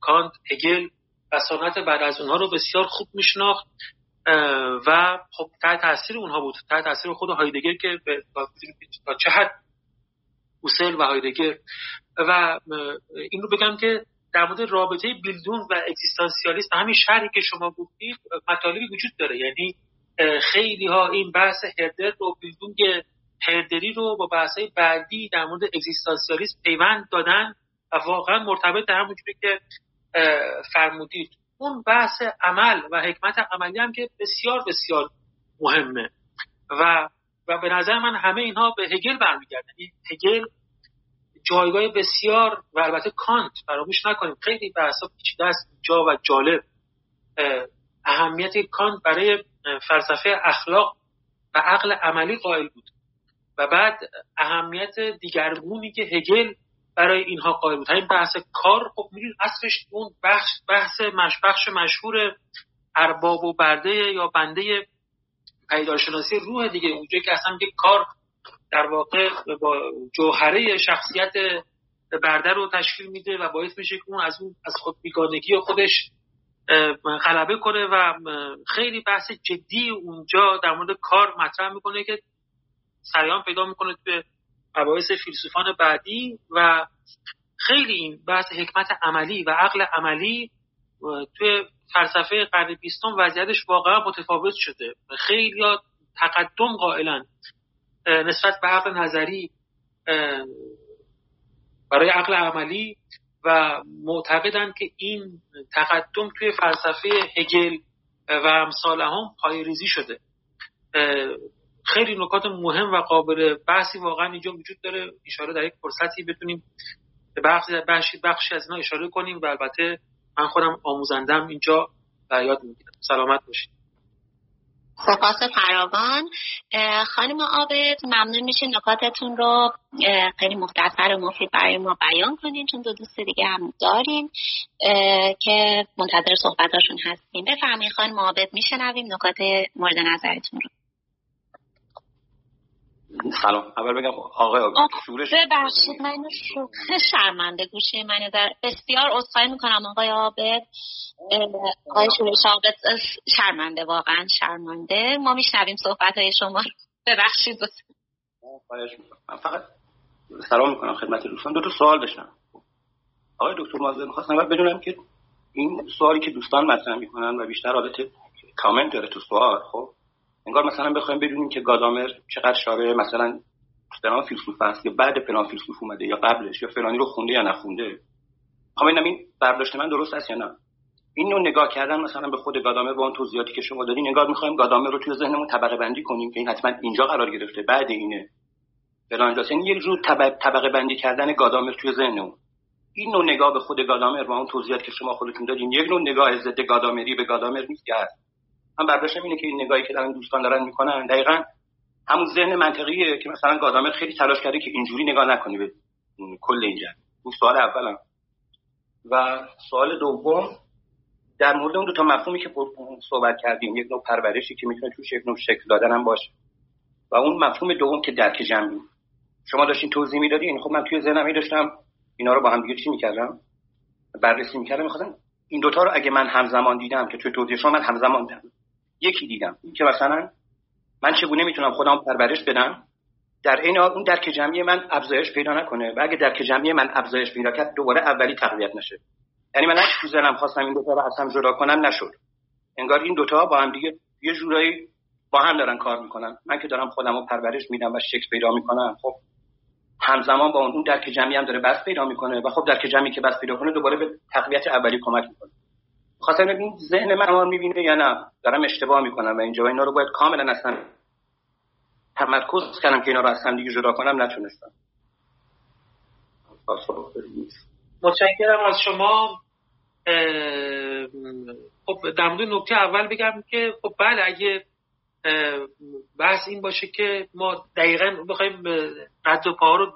کانت هگل و سنت بعد از اونها رو بسیار خوب میشناخت و خب تحت تاثیر اونها بود. تحت تاثیر خود هایدگر که تا چه حد؟ اوسل و هایدگر. و این رو بگم که در مورد رابطه بیلدون و اگزیستانسیالیسم همین شرحی که شما گفتید مطالبی وجود داره. یعنی خیلی ها این بحث هردر رو بیلدونگ هردری رو با بحث بعدی در مورد اگزیستانسیالیسم پیوند دادن و واقعا مرتبط در همونجوری که فرمودید. اون بحث عمل و حکمت عملی هم که بسیار بسیار مهمه. و و به نظر من همه اینها به هگل برمیگردن. یعنی هگل جایگاه بسیار و البته کانت فراموش نکنیم. خیلی بحثا پیچیده است جا و جالب. اهمیت کانت برای فلسفه اخلاق و عقل عملی قائل بود. و بعد اهمیت دیگرگونی که هگل برای اینها قائل بود. همین بحث کار خب می‌دونید اصلش اون بخش بحث مش بخش مشهور ارباب و برده یا بنده پیداشناسی روح دیگه. اونجایی که اصلا کار در واقع با جوهره شخصیت برده رو تشکیل میده و باعث میشه که اون از اون از خود بیگانگی خودش غلبه کنه و خیلی بحث جدی اونجا در مورد کار مطرح می‌کنه که سریان پیدا می‌کنه به مباحث فیلسوفان بعدی و خیلی این بحث حکمت عملی و عقل عملی توی فلسفه قرن بیستم وضعیتش واقعا متفاوت شده خیلی تقدم قائلن. نسبت به عقل نظری برای عقل عملی و معتقدند که این تقدم توی فلسفه هگل و امثال هم پایریزی شده. خیلی نکات مهم و قابل بحثی واقعا اینجا وجود داره. اشاره در یک فرصتی بتونیم بخشی, بخشی از اینا اشاره کنیم و البته من خودم آموزندم اینجا و یاد می‌گیرم. سلامت باشید. سپاس فراوان. خانم آبد ممنون میشه نکاتتون رو خیلی مختصر و مفید برای ما بیان کنین چون دو دوست دیگه هم داریم. که منتظر صحبتاشون هستیم. بفرمایید خانم آبد میشنویم نکات مورد نظرتون رو. سلام. اول بگم آقای شورش ببخشید من شرمنده گوشه من در بسیار عذرخواهی می‌کنم آقای عابد. آقای شورش عابد شرمنده واقعا شرمنده. ما میشنویم صحبت های شما ببخشید. من فقط سلام می‌کنم خدمت دوستان. دو تا سوال داشتم آقای دکتر مازده می‌خواستم اول بدونم که این سوالی که دوستان مطرح می‌کنن و بیشتر حالت کامنت داره تو سوال خب؟ انگار مثلا بخوایم بدونیم که گادامر چقدر شابه مثلا فلان فیلسوف است یا بعد فلان فیلسوف اومده یا قبلش یا فلانی رو خونده یا نخونده. خب این برداشت من درست است یا نه. این نوع نگاه کردن مثلا به خود گادامر با اون توضیحاتی که شما دادین انگار می‌خوایم گادامر رو توی ذهنمون طبقه بندی کنیم که این حتما اینجا قرار گرفته بعد اینه. فلان یعنی یک جور طبقه بندی کردن گادامر توی ذهنمون. این نوع نگاه به خود گادامر و اون توضیحاتی که شما خودتون دادین یک نوع نگاه ضد گادامری به گادامر نیست من برداشتم اینه که این نگاهی که دارن دوستان دارن می‌کنن دقیقا همون ذهن منطقیه که مثلا گادامر خیلی تلاش کرده که اینجوری نگاه نکنی به کل اینجا این سوال اولم. و سوال دوم در مورد اون دو تا مفهومی که صحبت کردیم یک نوع پرورشی که می‌تونه توش یک نوع شکل دادن هم باشه. و اون مفهوم دوم که درک جمعی. شما داشتین توضیح می‌دادین. خب من توی ذهنم داشتم. اینا رو با هم دیگه چی می‌کردم؟ بررسی می‌کردم. می‌خواستم این دوتا رو اگه من همزمان دیدم که توی توضیح شما من همزمان دیدم. یکی دیدم. این که مثلا من چگونه می‌تونم خودم پرورش بدم؟ در این اون درک جمعی من افزایش پیدا نکنه و اگه درک جمعی من افزایش پیدا کرد دوباره اولی تقویت نشه. یعنی من تو ذهنم خواستم این دوتا رو اصلا جدا کنم نشد. انگار این دوتا با هم دیگه یه جورایی با هم دارن کار می‌کنن. من که دارم خودم رو پرورش میدم و شکل پیدا می‌کنم خب همزمان با اون درک جمعی هم داره بس پیدا می‌کنه و خب درک جمعی که بس پیدا کنه دوباره به تقویت اولی کمک می‌کنه. خاطر این ذهن من ما می‌بینه یا نه؟ دارم اشتباه می‌کنم و اینجا اینا رو باید کاملا اصلا تمرکز کردم که اینا رو اصلا دیگه جدا کنم نتونستم. متشکرم از شما. خب در مورد نکته اول بگم که خب بله اگه بحث این باشه که ما دقیقا بخوایم قد و پا رو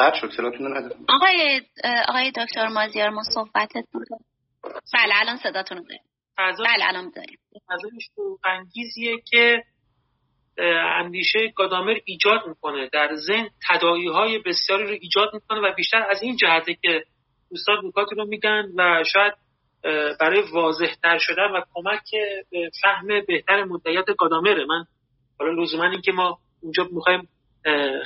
قطع شد صداتون آقای آقای دکتر مازیار ما صحبتتون بله الان صداتون رو داریم. بله الان داریم. انگیزیه که اندیشه گادامر ایجاد می‌کنه. در ذهن تدایی های بسیاری رو ایجاد می‌کنه و بیشتر از این جهته که دوستان نکاتی رو میگن و شاید برای واضح تر شدن و کمک به فهم بهتر مدعیت گادامره. من حالا لزوما این که ما اونجا می‌خوایم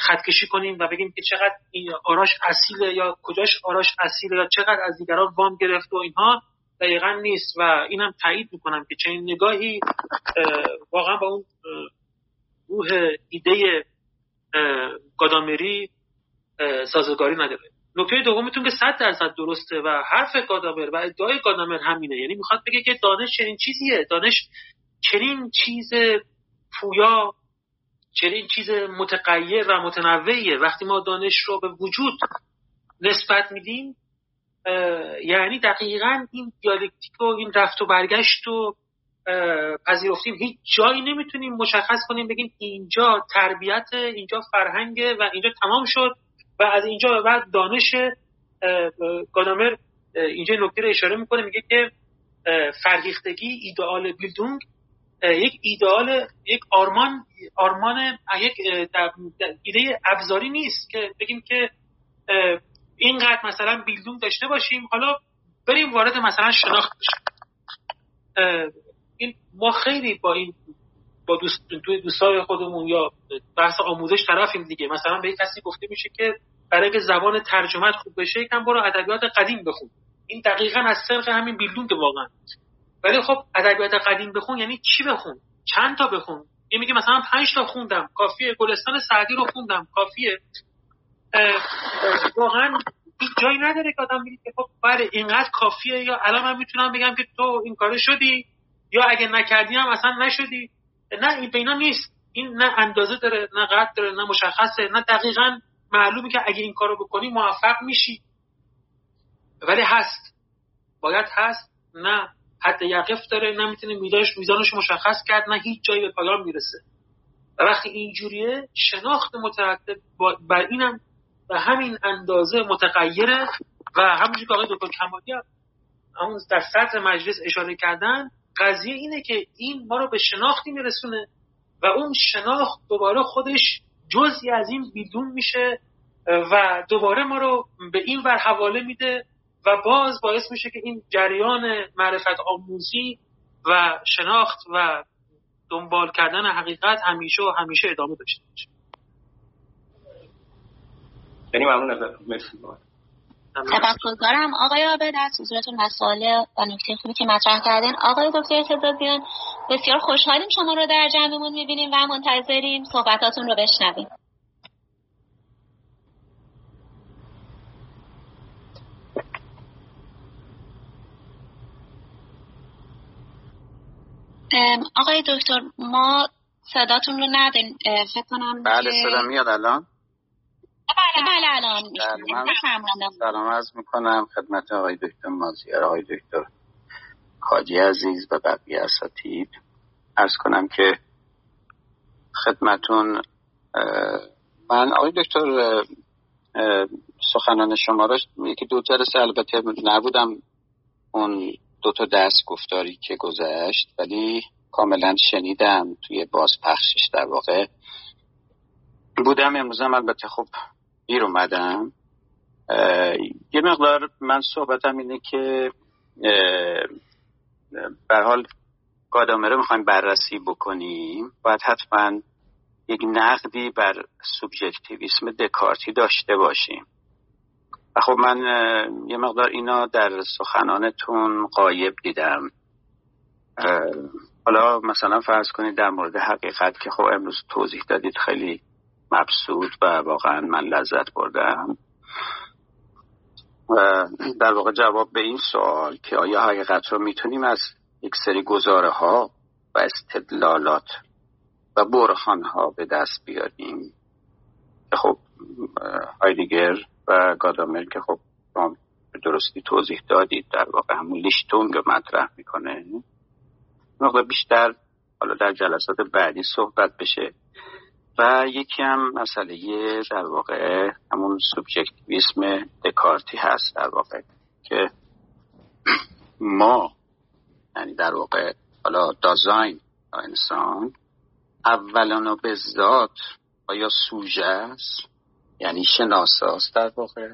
خطکشی کنیم و بگیم که چقدر این آراش اصیله یا کجاش آراش اصیله یا چقدر از دیگران وام گرفت و اینها دقیقا نیست و اینم تایید می‌کنم که چنین نگاهی واقعا با اون روح ایده گادامری سازگاری نداره. نکته دومتون که صد درصد درسته و حرف گادامر و ادعای گادامر همینه. یعنی می‌خواد بگه که دانش چنین چیزیه. دانش چنین چیز پویا چنین چیز متغیر و متنوعیه. وقتی ما دانش رو به وجود نسبت میدیم یعنی دقیقا این دیالکتیک و این رفت و برگشت و پذیرفتیم. هیچ جایی نمی‌تونیم مشخص کنیم بگیم اینجا تربیت اینجا فرهنگ و اینجا تمام شد و از اینجا به بعد دانش گادامر اینجا نکته رو اشاره می‌کنه میگه که فرهیختگی ایدئال بیلدونگ یک ایدئال یک آرمان آرمان یک ایده ابزاری نیست که بگیم که اینقدر مثلا بیلدونگ داشته باشیم. حالا بریم وارد مثلا شناخت این ما خیلی با این با دوست دوستای خودمون یا بحث آموزش طرفیم دیگه. مثلا به کسی گفته میشه که برای که زبان ترجمت خوب بشه یکم برو ادبیات قدیم بخون. این دقیقا از سرق همین بیلدونگ واقعا. ولی خب ادبیات قدیم بخون یعنی چی بخون؟ چند تا بخون؟ این میگه مثلا پنج تا خوندم. کافیه. گلستان سعدی رو خوندم. کافیه. واقعا جایی نداره که آدم بگه خب بله اینقدر کافیه. یا الان من می‌تونم بگم که تو این کارو شدی. یا اگه نکردی هم اصلا نشدی. نه این بینا نیست. این نه اندازه داره نه قد داره نه مشخصه نه دقیقا معلومه که اگه این کارو بکنی موفق میشی. ولی هست. باید هست. نه. حد یقف داره نه می‌تونه میدانش میزانش مشخص کرد نه هیچ جایی به پایان می‌رسه. و وقتی اینجوریه شناخت مترتب بر اینم به همین اندازه متغیره و همونجور که آقای دکتر کمالی همون در سطح مجلس اشاره کردن قضیه اینه که این ما رو به شناختی میرسونه و اون شناخت دوباره خودش جزی از این بیدون میشه و دوباره ما رو به این ور حواله میده و باز باعث میشه که این جریان معرفت آموزی و شناخت و دنبال کردن حقیقت همیشه و همیشه ادامه داشته باشه. یعنی ممنون از مرسی. سپاسگزارم آقای عابد از حضورتون و سوال و نکته خوبی که مطرح کردین. آقای دکتر اعتزادیان بسیار خوشحالیم شما رو در جمعمون می‌بینیم و منتظریم صحبتاتون رو بشنویم. آقای دکتر ما صداتون رو نداریم فکر کنم بله صدا میاد الان؟ بله بله الان بله، سلام عرض می‌کنم خدمت آقای دکتر مازیار آقای دکتر کاجی عزیز و بقیه اساتید. ارز کنم که خدمتون من آقای دکتر سخنان شما را یکی دو جلسه البته نبودم اون دو تا دست گفتاری که گذشت ولی کاملا شنیدم توی بازپخشش در واقع. بودم امروزم البته خب دیر اومدم. یه مقدار من صحبتم اینه که به حال گادامره می‌خوایم بررسی بکنیم. باید حتما یک نقدی بر سوبژکتیویسم دکارتی داشته باشیم. و خب من یه مقدار اینا در سخنانتون قایب دیدم. حالا مثلا فرض کنید در مورد حقیقت که خب امروز توضیح دادید خیلی مبسوط و واقعا من لذت بردم. و در واقع جواب به این سوال که آیا حقیقت رو می‌تونیم از یک سری گزاره ها و استدلالات و برخان ها به دست بیاریم؟ خب هایدگر و گادامر که خب درستی توضیح دادید در واقع همون لیشتونگ مطرح می‌کنه. مقدار بیشتر حالا در جلسات بعدی صحبت بشه. و یکی هم مسئله در واقع همون سوبژکتیویسم دکارتی هست در واقع که ما یعنی در واقع حالا دازاین انسان اولا و به ذات آیا سوژه است؟ یعنی شناساست در واقع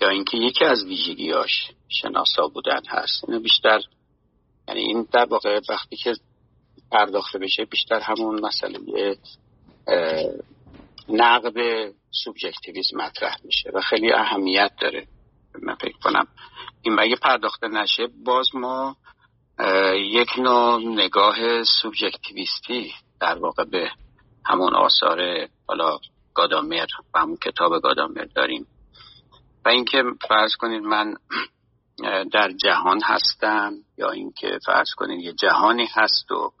یا اینکه یکی از ویژگیاش شناسا بودن هست. اینو بیشتر یعنی این در واقع وقتی که پرداخته بشه بیشتر همون مسئله نقد سوبژکتیویسم مطرح میشه و خیلی اهمیت داره. من فکر کنم این اگه پرداخته نشه باز ما یک نوع نگاه سوبژکتیویستی در واقع به همون آثار حالا گادامر و همون کتاب گادامر داریم. و اینکه فرض کنید من در جهان هستم یا اینکه فرض کنید یه جهانی هست و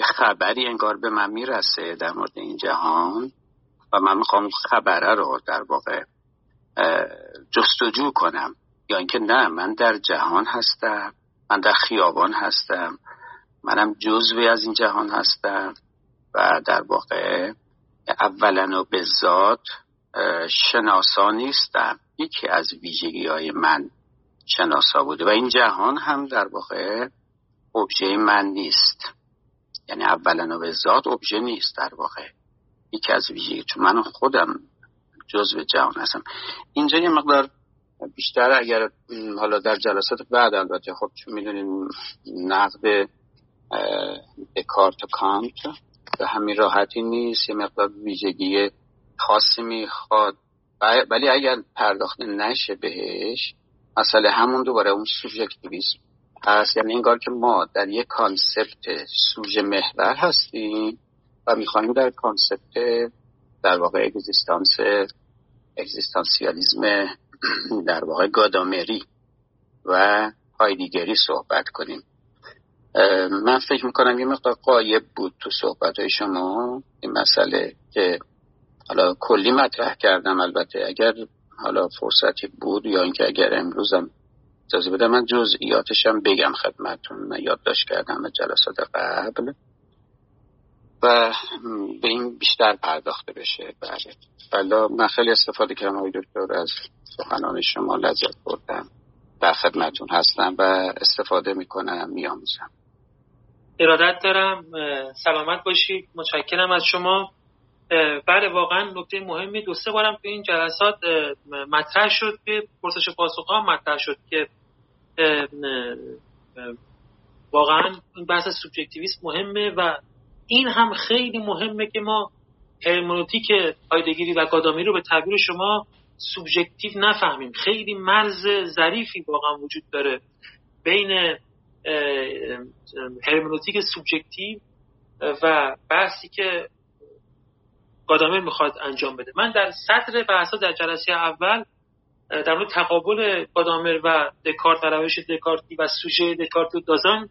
خبری انگار به من می‌رسه در مورد این جهان و من می‌خوام خبره رو در واقع جستجو کنم. یا اینکه نه من در جهان هستم من در خیابان هستم منم جزوی از این جهان هستم و در واقع اولا و به ذات شناسا نیستم. یکی از ویژگی های من شناسا بوده و این جهان هم در واقع ابژه من نیست. یعنی اولا و به ذات ابژه نیست در واقع. یکی از ویژگی چون من خودم جزو جهان هستم. اینجا یه مقدار بیشتر اگر حالا در جلسات بعد البته خب چون می‌دونیم نقد دکارت و کانت. به همین راحتی نیست یه مقدار ویژگی خاصی می‌خواد. ولی اگر پرداخته نشه بهش مسئله همون دوباره اون سوژکتیویسم هست. یعنی انگار که ما در یک concept سوژه محور هستیم و می‌خوایم در concept در واقع existence اگزیستانسیالیزم در واقع گادامری و هایدیگری صحبت کنیم. من فکر می‌کنم یه مقدار غایب بود تو صحبت های شما این مسئله که حالا کلی مطرح کردم البته. اگر حالا فرصتی بود یا اینکه اگر امروزم اجازه بده من جزئیاتشم بگم خدمتون من یادداشت کردم جلسات قبل و به این بیشتر پرداخته بشه. بله. بلا من خیلی استفاده کردم. آقای دکتر از سخنان شما لذت بردم. در خدمتون هستم و استفاده می‌کنم میآموزم. ارادت دارم سلامت باشید متشکرم از شما. بله واقعا نکته مهمی دو سه بارم تو این جلسات مطرح شد که پرسش پاسخ ها مطرح شد که واقعا این بحث سوبژکتیویسم مهمه و این هم خیلی مهمه که ما هرمونوتیک آیدگیری و گادامی رو به تعبیر شما سوبژکتیو نفهمیم. خیلی مرز ظریفی واقعا وجود داره. بین هرمونوتیک سوبژکتیو و بحثی که گادامر می‌خواد انجام بده. من در سطر بحثا در جلسه اول در مورد تقابل گادامر و دکارت و روش دکارتی و سوژه دکارت و دازان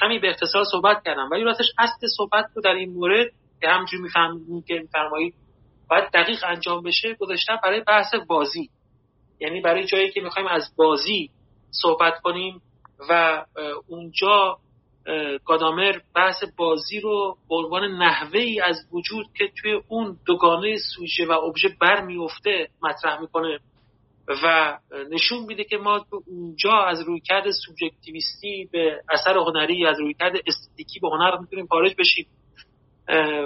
کمی به اختصار صحبت کردم. ولی راستش اصل صحبت رو در این مورد که همجور می‌فهمید که میفرمایید باید دقیق انجام بشه گذاشتم برای بحث بازی. یعنی برای جایی که می‌خوایم از بازی صحبت کنیم و اونجا گادامر بحث بازی رو به عنوان نحوه ای از وجود که توی اون دوگانه سوژه و ابژه برمیفته مطرح می‌کنه و نشون میده که ما تو اونجا از رویکرد سوبژکتیویستی به اثر هنری از رویکرد استیکی به هنر می‌تونیم خارج بشیم.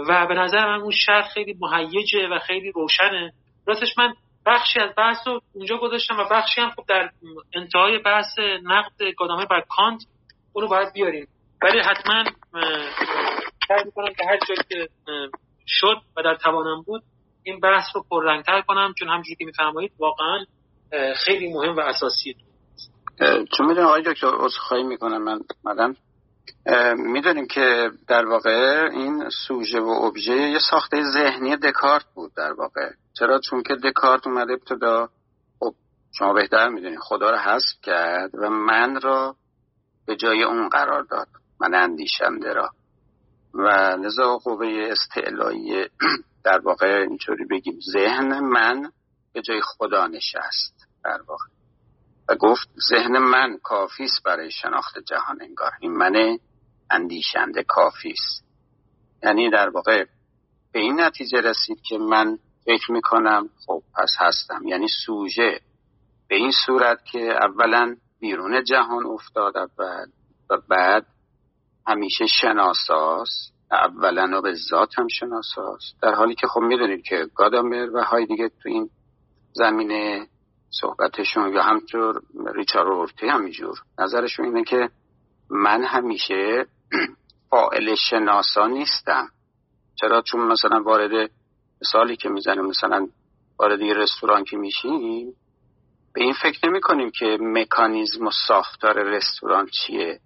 و به نظر من اون شرح خیلی مهیجه و خیلی روشنه. راستش من بخشی از بحث رو اونجا گذاشتم و بخشی هم خب در انتهای بحث نقد گادامر بر کانت اونو باید بیاریم. ولی حتما سعی می‌کنم که هر جایی که شد و در توانم بود این بحث رو پررنگتر کنم چون همجوری که میفرمایید واقعا خیلی مهم و اساسیه چون می‌دونم آقای دکتر عذرخواهی می‌کنم من مدام می‌دونیم که در واقع این سوژه و ابژه یه ساخته ذهنی دکارت بود در واقع. چرا؟ چون که دکارت اومده ابتدا. خب شما بهتر می‌دونید خدا رو حذف کرد و من را به جای اون قرار داد من اندیشنده را. و لذا قوه استعلایی در واقع اینطوری بگیم ذهن من به جای خدا نشست در واقع. گفت ذهن من کافی است برای شناخت جهان انگار. این من اندیشنده کافی است. یعنی در واقع به این نتیجه رسید که من فکر می‌کنم خب پس هستم. یعنی سوژه. به این صورت که اولا بیرون جهان افتاد اول و بعد همیشه شناساست اولا و به ذات هم شناساست در حالی که خب می‌دونید که گادامر و های دیگه تو این زمینه صحبتشون یا همطور ریچارد اورتی همینجور. نظرشون اینه که من همیشه فائل شناسا نیستم. چرا؟ چون مثلا وارد مثالی که می‌زنیم مثلا وارد یه رستوران که میشیم به این فکر نمی کنیم که مکانیزم و ساختار رستوران چیه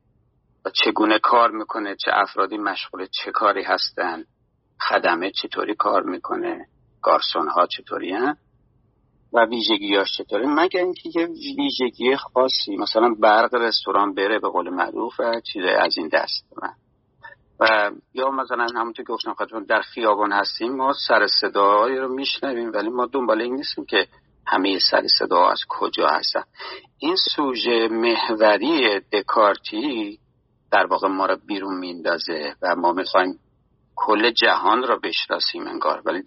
و چگونه کار می‌کنه چه افرادی مشغول چه کاری هستن خدمه چطوری کار می‌کنه گارسون ها چطوری هن و ویژگیاش چطوره؟ مگر اینکه یه ویژگی خاصی مثلا برق رستوران بره به قول معروف و از این دست من. و یا مثلا همونطور که گفتم خدمتتون در خیابان هستیم ما سر صداهایی رو میشنویم ولی ما دنبال این نیستیم که همه سر صدا از کجا هستن. این سوژه محوری دکارتی در واقع ما رو بیرون میندازه و ما می‌خوایم کل جهان را بشناسیم انگار. ولی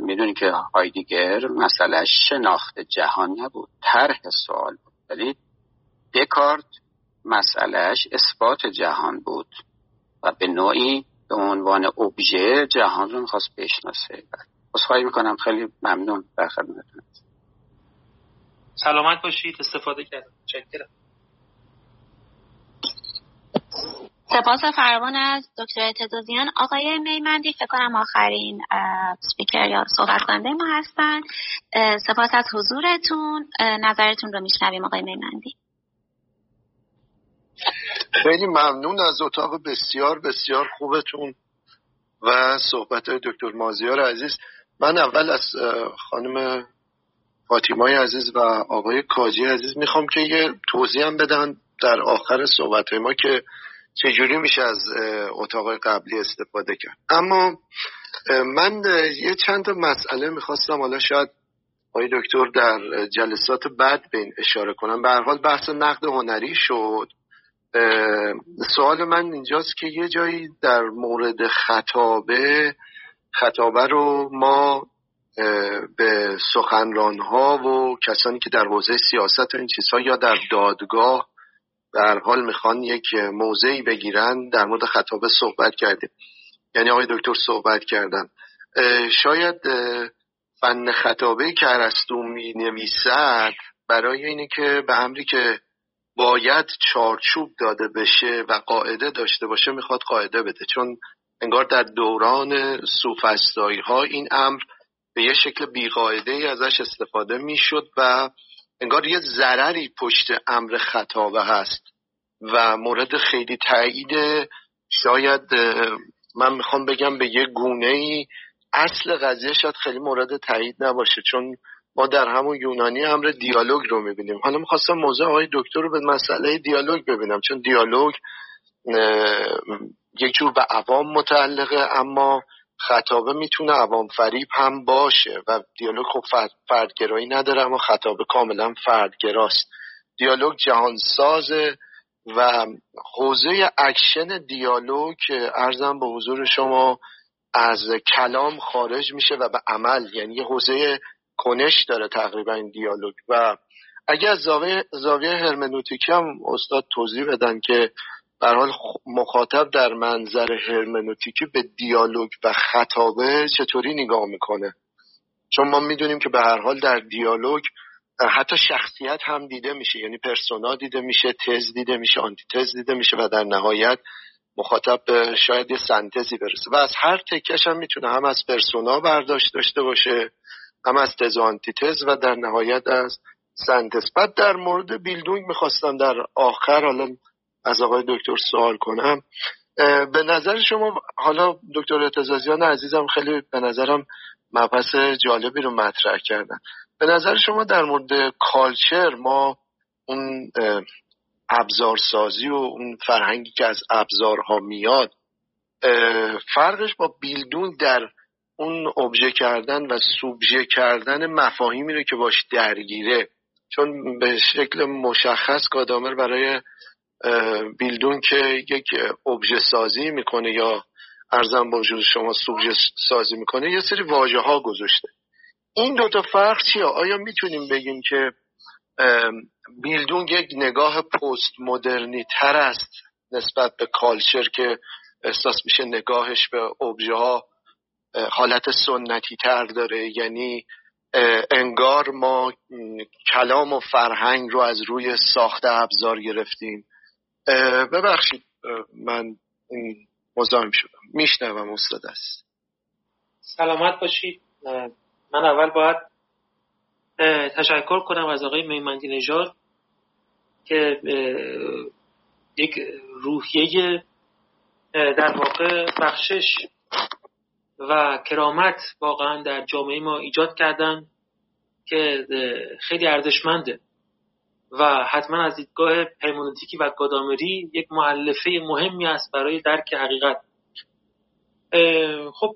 می‌دونی که هایدیگر مسئله شناخت جهان نبود. طرح سوال بود. ولی دکارت مسئلهش اثبات جهان بود و به نوعی به عنوان ابژه جهان رو می‌خواست بشناسه. خواهی می‌کنم. خیلی ممنون. در خدمتتون سلامت باشید. استفاده کردم. چکرم سپاس فراوان از دکتر اعتزازیان. آقای میمندی فکر کنم آخرین سپیکر یا صحبت کننده ما هستن. سپاس از حضورتون. نظرتون رو میشنویم آقای میمندی. خیلی ممنون از اتاق بسیار بسیار خوبتون و صحبت دکتر مازیار عزیز. من اول از خانم فاطیمای عزیز و آقای کاجی عزیز می‌خوام که یه توضیح هم بدن در آخر صحبت ما که چجوری میشه از اتاق قبلی استفاده کرد؟ اما من یه چند تا مسئله می‌خواستم. حالا شاید آقای دکتر در جلسات بعد به این اشاره کنم. به هر حال بحث نقد هنری شد. سوال من اینجاست که یه جایی در مورد خطابه خطابه رو ما به سخنرانها و کسانی که در حوزه سیاست و این چیزها یا در دادگاه در حال می‌خوان یک موضعی بگیرن در مورد خطابه صحبت کردیم. یعنی آقای دکتر صحبت کردن. شاید فن خطابه که ارسطو می نویسد برای اینه که به امری که باید چارچوب داده بشه و قاعده داشته باشه می‌خواد قاعده بده. چون انگار در دوران سوفستایی ها این امر به یه شکل بیقاعده ای ازش استفاده می‌شد و انگار یه ضرری پشت امر خطابه هست و مورد خیلی تایید شاید من می‌خوام بگم به یه گونه ای اصل قضیه شاید خیلی مورد تایید نباشه چون ما در همون یونانی امر دیالوگ رو می‌بینیم. حالا می‌خواستم موضوع آقای دکتر رو به مسئله دیالوگ ببینم چون دیالوگ یک جور به عوام متعلقه اما خطابه می‌تونه عوام فریب هم باشه و دیالوگ خب فردگرایی نداره اما خطابه کاملا فردگراست. دیالوگ جهانسازه و حوزه اکشن دیالوگ عرضم به حضور شما از کلام خارج میشه و به عمل یعنی حوزه کنش داره تقریبا این دیالوگ. و اگر زاویه, زاویه هرمنوتیکی هم استاد توضیح بدن که در حال مخاطب در منظر هرمنوتیکی به دیالوگ و خطابه چطوری نگاه می‌کنه؟ چون ما می‌دونیم که به هر حال در دیالوگ حتی شخصیت هم دیده میشه. یعنی پرسونا دیده میشه تز دیده میشه آنتی تز دیده میشه و در نهایت مخاطب شاید یه سنتزی برسه. و از هر تکش هم می‌تونه هم از پرسونا برداشت داشته باشه هم از تز و آنتی تز و در نهایت از سنتز. بعد در مورد بیلدونگ می‌خواستم در آخر حالا از آقای دکتر سوال کنم. به نظر شما حالا دکتر اعتزازیان عزیزم خیلی به نظرم مبحث جالبی رو مطرح کردن. به نظر شما در مورد کالچر ما اون ابزارسازی و اون فرهنگی که از ابزارها میاد فرقش با بیلدون در اون ابژه کردن و سوبژه کردن مفاهیمی رو که باش درگیره. چون به شکل مشخص گادامر برای بیلدون که یک ابژه سازی می‌کنه یا ارزم با وجود شما سوبژه سازی می‌کنه یه سری واژه ها گذاشته. این دوتا فرق چیه؟ آیا می‌تونیم بگیم که بیلدونگ یک نگاه پست مدرنی تر است نسبت به کالچر که احساس میشه نگاهش به ابژه ها حالت سنتی تر داره؟ یعنی انگار ما کلام و فرهنگ رو از روی ساخت ابزار گرفتیم. ببخشید من مزاحم شدم میشنوم. استاد است سلامت باشید. من اول باید تشکر کنم از آقای میمندی نژاد که یک روحیه در واقع بخشش و کرامت واقعا در جامعه ما ایجاد کردن که خیلی ارزشمنده. و حتما از دیدگاه هرمونوتیکی و گادامری یک معلفه مهمی است برای درک حقیقت. خب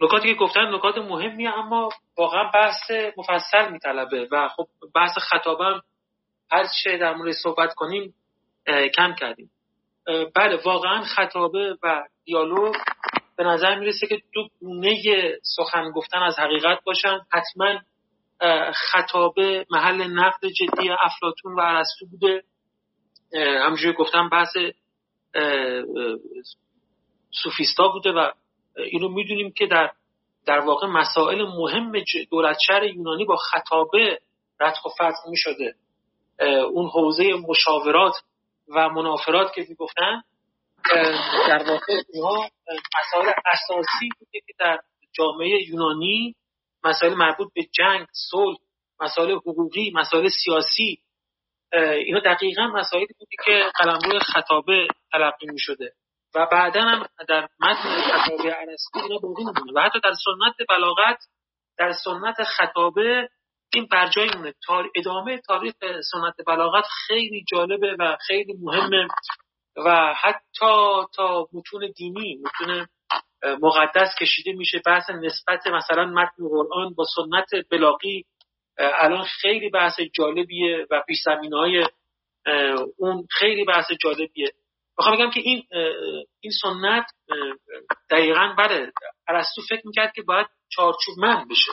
نکاتی که گفتن نکات مهمی اما واقعا بحث مفصل میطلبه و خب بحث خطابم هر چه در مورد صحبت کنیم کم کردیم. بله واقعا خطابه و دیالوگ به نظر می‌رسه که دو گونه سخن گفتن از حقیقت باشن. حتما خطابه محل نقد جدی افلاتون و ارسطو بوده. همونجوری گفتم بحث سوفیستا بوده و اینو می‌دونیم که در در واقع مسائل مهم دولت شهر یونانی با خطابه ردخ و فتح می شده اون حوزه مشاورات و منافرات که می‌گفتن در واقع اینها مسائل اساسی بوده که در جامعه یونانی مسائل مربوط به جنگ صلح مسائل حقوقی مسائل سیاسی اینا دقیقا مسائلی بودی که قلمرو خطابه تلقی می شده و بعدا هم در متن خطابه ارسطو اینا باقی میمونه. و حتی در سنت بلاغت در سنت خطابه این برجای مونه ادامه تاریخ سنت بلاغت خیلی جالبه و خیلی مهمه و حتی تا متون دینی متون مقدس کشیده میشه. بحث نسبت مثلا متن قرآن با سنت بلاغی الان خیلی بحث جالبیه و پیش های اون خیلی بحث جالبیه. می‌خوام بگم که این این سنت دقیقا بله. ارسطو فکر می‌کرد که باید چارچوبمند بشه.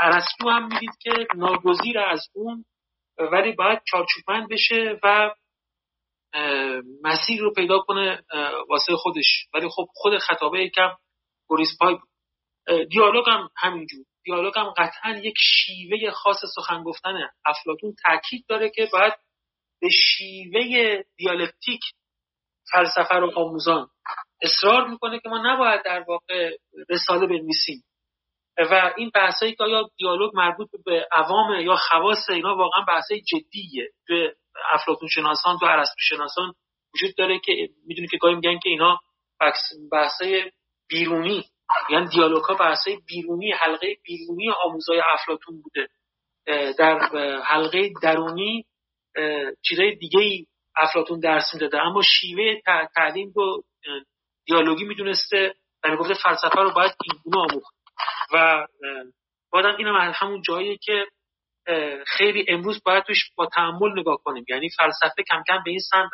ارسطو هم می‌دید که ناگزیر از اون ولی باید چارچوبمند بشه و مسیر رو پیدا کنه واسه خودش. ولی خب خود خطابه یکم گریز پای بود. دیالوگ هم همینجور. دیالوگ هم قطعا یک شیوه خاص سخن گفتن افلاتون تاکید داره که باید به شیوه دیالکتیک فلسفه رو آموزان اصرار می‌کنه که ما نباید در واقع رساله بنویسیم. و این بحثایی که آیا دیالوگ مربوط به عوام یا خواص اینا واقعا بحثای جدیه. به افلاطون شناسان تو ارسطو شناسان وجود داره که می‌دونی که گاهی میگن که اینا بحثای بیرونی یعنی دیالوگ ها بحثای بیرونی حلقه بیرونی آموزای افلاطون بوده. در حلقه درونی چیزای دیگه ای افلاتون درس می‌داده. اما شیوه تعلیم رو دیالوگی می‌دونسته و می‌گفته فلسفه رو باید اینگونه آموخت. و بادم اینم همون جاییه که خیلی امروز باید توش با تحمل نگاه کنیم. یعنی فلسفه کم کم به این سمت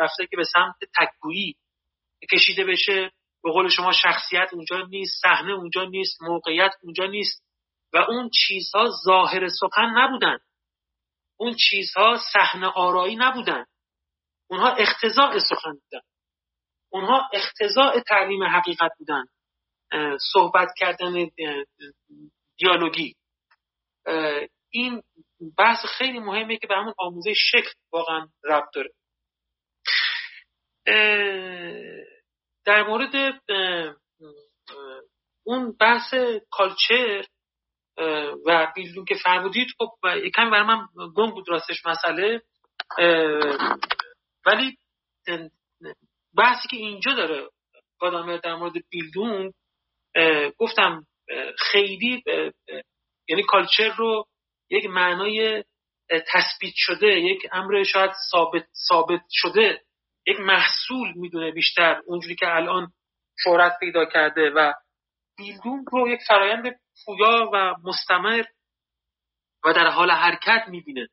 رفته که به سمت تکگویی کشیده بشه. به قول شما شخصیت اونجا نیست صحنه اونجا نیست موقعیت اونجا نیست. و اون چیزها ظاهر سخن نبودن. اون چیزها صحنه آرایی نبودن. اونها اختزاع سخن بودن. اونها اختزاع تعلیم حقیقت بودن. صحبت کردن دیالوگی. این بحث خیلی مهمه که به همون آموزه شکل واقعا ربط داره. در مورد اون بحث کالچر و بیلدون که فرمودید خب کمی برای من گم بود راستش مسئله ولی بحثی که اینجا داره قدامه در مورد بیلدون گفتم خیلی یعنی کالچر رو یک معنای تثبیت شده یک امر شاید ثابت ثابت شده یک محصول می‌دونه بیشتر اونجوری که الان شهرت پیدا کرده و بیلدون رو یک فرایند پویا و مستمر و در حال حرکت می‌بینه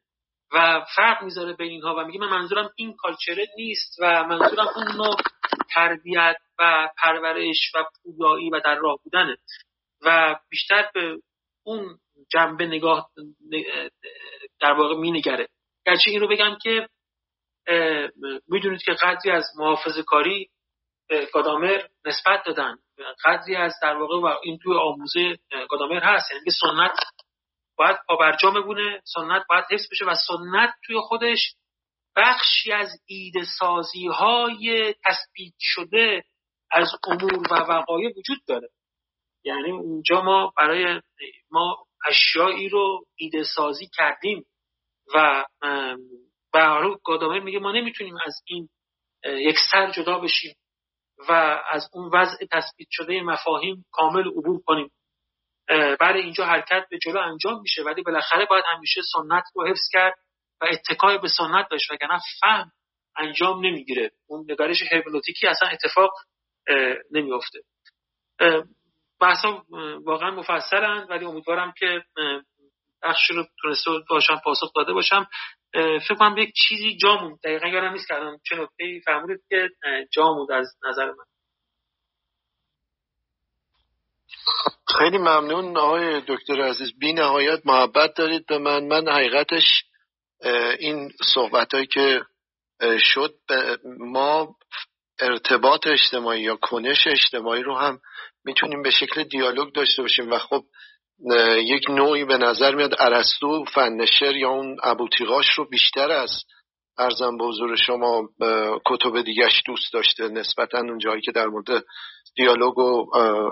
و فرق می‌ذاره بین اینها و میگه من منظورم این کالچره نیست و منظورم اون نوع تربیت و پرورش و پویایی و در راه بودنه. و بیشتر به اون جنبه نگاه در واقع مینگره. گرچه این رو بگم که می‌دونید که قدری از محافظ کاری گادامر نسبت دادن. قدری از در واقع و این توی آموزه گادامر هست. یعنی سنت باید پابرجا بونه سنت باید حفظ بشه و سنت توی خودش بخشی از ایده سازی های تثبیت شده از امور و وقایع وجود داره. یعنی اونجا ما برای ما اشیایی رو ایده سازی کردیم و به گادامر میگه ما نمی‌تونیم از این یک سر جدا بشیم و از اون وضع تثبیت شده مفاهیم کامل عبور کنیم. برای اینجا حرکت به جلو انجام میشه ولی بالاخره باید همیشه سنت رو حفظ کرد و اتکای به سنت داشت وگرنه فهم انجام نمی‌گیره. اون نگارش هرمنوتیکی اصلا اتفاق نمیافته. بحثا واقعا مفصلند ولی امیدوارم که بخشی رو تونسته باشم پاسخ داده باشم. فکر کنم یک چیزی جا موند دقیقا یادم نیست کردم چه نکته فرمودید که جا موند از نظر من. خیلی ممنون آقای دکتر عزیز. بی نهایت محبت دارید به من. من حقیقتش این صحبت هایی که شد ما ارتباط اجتماعی یا کنش اجتماعی رو هم می‌تونیم به شکل دیالوگ داشته باشیم و خب یک نوعی به نظر میاد ارسطو فن شعر یا اون بوطیقاش رو بیشتر از عرضم به حضور شما کتب دیگهش دوست داشته نسبتا اون جایی که در مورد دیالوگ و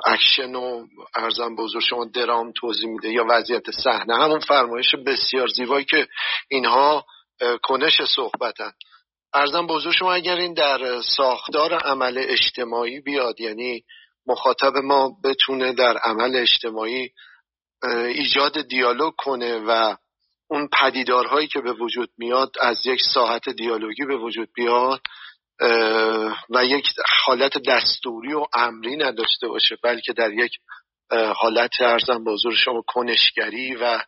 اکشن و عرضم به حضور شما درام توضیح میده یا وضعیت صحنه. همون فرمایش بسیار زیبایی که اینها کنش صحبتن. ارزم به حضور شما اگر این در ساختار عمل اجتماعی بیاد یعنی مخاطب ما بتونه در عمل اجتماعی ایجاد دیالوگ کنه و اون پدیدارهایی که به وجود میاد از یک ساحت دیالوگی به وجود بیاد و یک حالت دستوری و امری نداشته باشه بلکه در یک حالت ارزم به حضور شما کنشگری و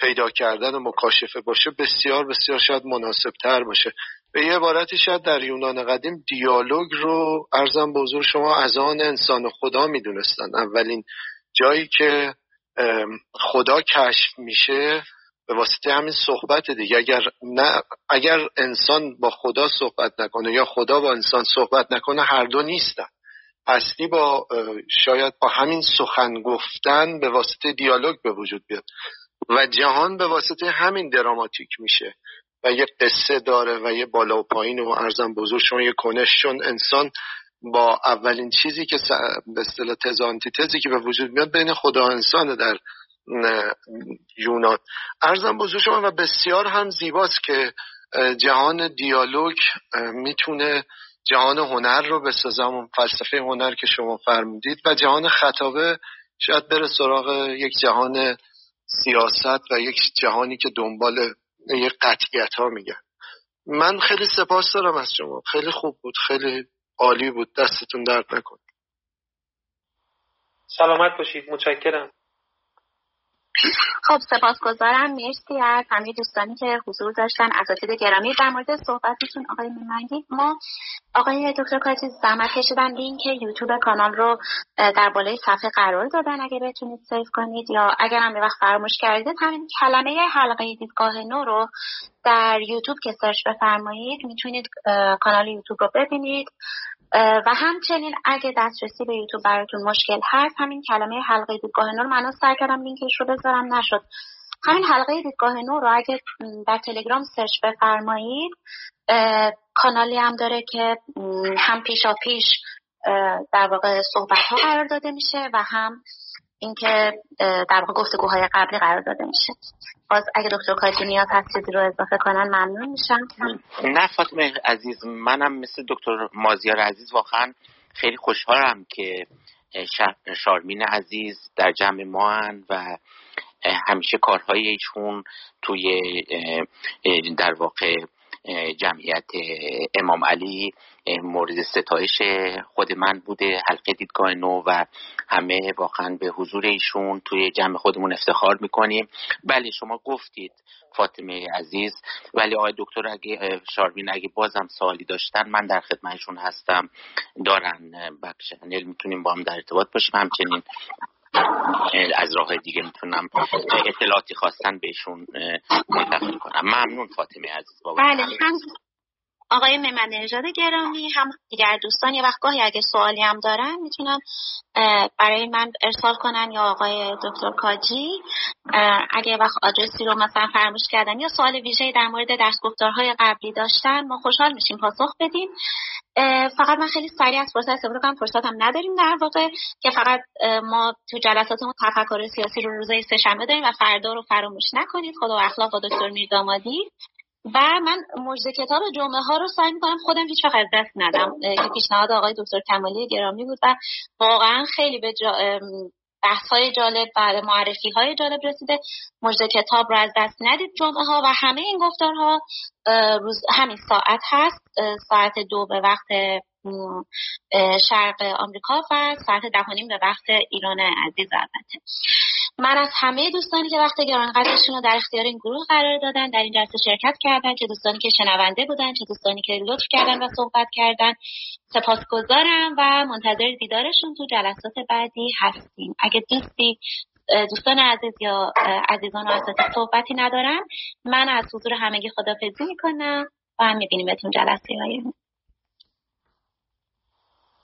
پیدا کردن و مکاشفه باشه بسیار بسیار شاید مناسب تر باشه. به یه عبارتی شاید در یونان قدیم دیالوگ رو ارزم به حضور شما از آن انسان خدا می‌دونستن. اولین جایی که خدا کشف میشه به واسطه همین صحبت دیگه. اگر نه اگر انسان با خدا صحبت نکنه یا خدا با انسان صحبت نکنه هر دو نیستن. هستی با شاید با همین سخن گفتن به واسطه دیالوگ به وجود بیاد. و جهان به واسطه همین دراماتیک میشه. و یه قصه داره و یه بالا و پایین و ارزم بزرگ. شما یه کنششون انسان با اولین چیزی که به اصطلاح تز تزی که به وجود میاد بین خدا و انسان در یونان. ارزم بزرگ شما و بسیار هم زیباست که جهان دیالوگ می‌تونه جهان هنر رو به سزم فلسفه هنر که شما فرمودید و جهان خطابه شاید بره سراغ یک جهان سیاست و یک جهانی که دنبال یک قطعیت ها میگن. من خیلی سپاس دارم از شما. خیلی خوب بود خیلی عالی بود. دستتون درد نکن سلامت باشید. متشکرم. خب سپاسگزارم. مرسی از همه دوستانی که حضور داشتن. اساتید گرامی در مورد صحبتتون آقای میمندی ما آقای دکتر کاتی زحمت کشیدن لینک یوتیوب کانال رو در بالای صفحه قرار دادن. اگه بتونید save کنید یا اگر هم وقت فراموش کردید همین کلمه حلقه دیدگاه نو رو در یوتیوب که search بفرمایید می‌تونید کانال یوتیوب رو ببینید. و همچنین اگه دسترسی به یوتیوب براتون مشکل هست همین کلمه حلقه دیدگاه نو رو من سعی کردم لینکش رو بذارم نشد. همین حلقه دیدگاه نو رو اگه در تلگرام سرچ بفرمایید کانالی هم داره که هم پیشا پیش در واقع صحبت ها قرار داده میشه و هم اینکه در واقع گفتگوهای قبلی قرار داده میشه. باز اگه دکتر کاتی نیاز هست چیزی رو اضافه کنن ممنون میشم. نه فاطمه عزیز منم مثل دکتر مازیار عزیز واقعا خیلی خوشحالم که شارمین عزیز در جمع ما هن و همیشه کارهای ایشون توی در واقع جمعیت امام علی مورد ستایش خود من بوده حلقه دیدگاه نو و همه واقعا به حضور ایشون توی جمع خودمون افتخار می‌کنیم. بله شما گفتید فاطمه عزیز ولی آقای دکتر اگه شاروین اگه بازم سوالی داشتن من در خدمتشون هستم. دارن بکشنل می‌تونیم با هم در ارتباط باشیم. همچنین از راه دیگه می‌تونم اطلاعاتی خواستن بهشون منتقل کنم. ممنون فاطمه عزیز بابا بله آقای ممن نژاد گرامی هم دیگر دوستان یه وقت گاهی اگه سوالی هم دارن می‌تونن برای من ارسال کنن یا آقای دکتر کاجی. اگه وقت آدرسی رو مثلا فراموش کردن یا سوال ویژه در مورد درس گفتارهای قبلی داشتن ما خوشحال میشیم پاسخ بدیم. فقط من خیلی سریع از فرصت استفاده کنم. فرصت هم نداریم در واقع که فقط ما تو جلساتمون تفکر سیاسی رو روزای سهشنبه داریم و فردا رو فراموش نکنید. خدا و اخلاق با دکتر میردامادی و من مجد کتاب جمعه ها رو سعی می‌کنم خودم هیچ وقت دست ندم. که پیشنهاد آقای دکتر کمالی گرامی بود و واقعا خیلی به بحث های جالب و معرفی های جالب رسیده. مجد کتاب رو از دست ندید جمعه ها و همه این گفتارها. روز همین ساعت هست. ساعت دو به وقت شرق آمریکا و ساعت ده به وقت ایران عزیز البته. من از همه دوستانی که وقت گرانقدرشون رو در اختیار این گروه قرار دادن در این جلسه شرکت کردن چه دوستانی که شنونده بودن چه دوستانی که لطف کردن و صحبت کردن. سپاسگزارم و منتظر دیدارشون تو جلسات بعدی هستیم. اگه دوستی دوستان عزیز یا عزیزان و اساتید صحبتی ندارن من از حضور همگی خدافزی می‌کنم و هم می‌بینیم بهتون جلسه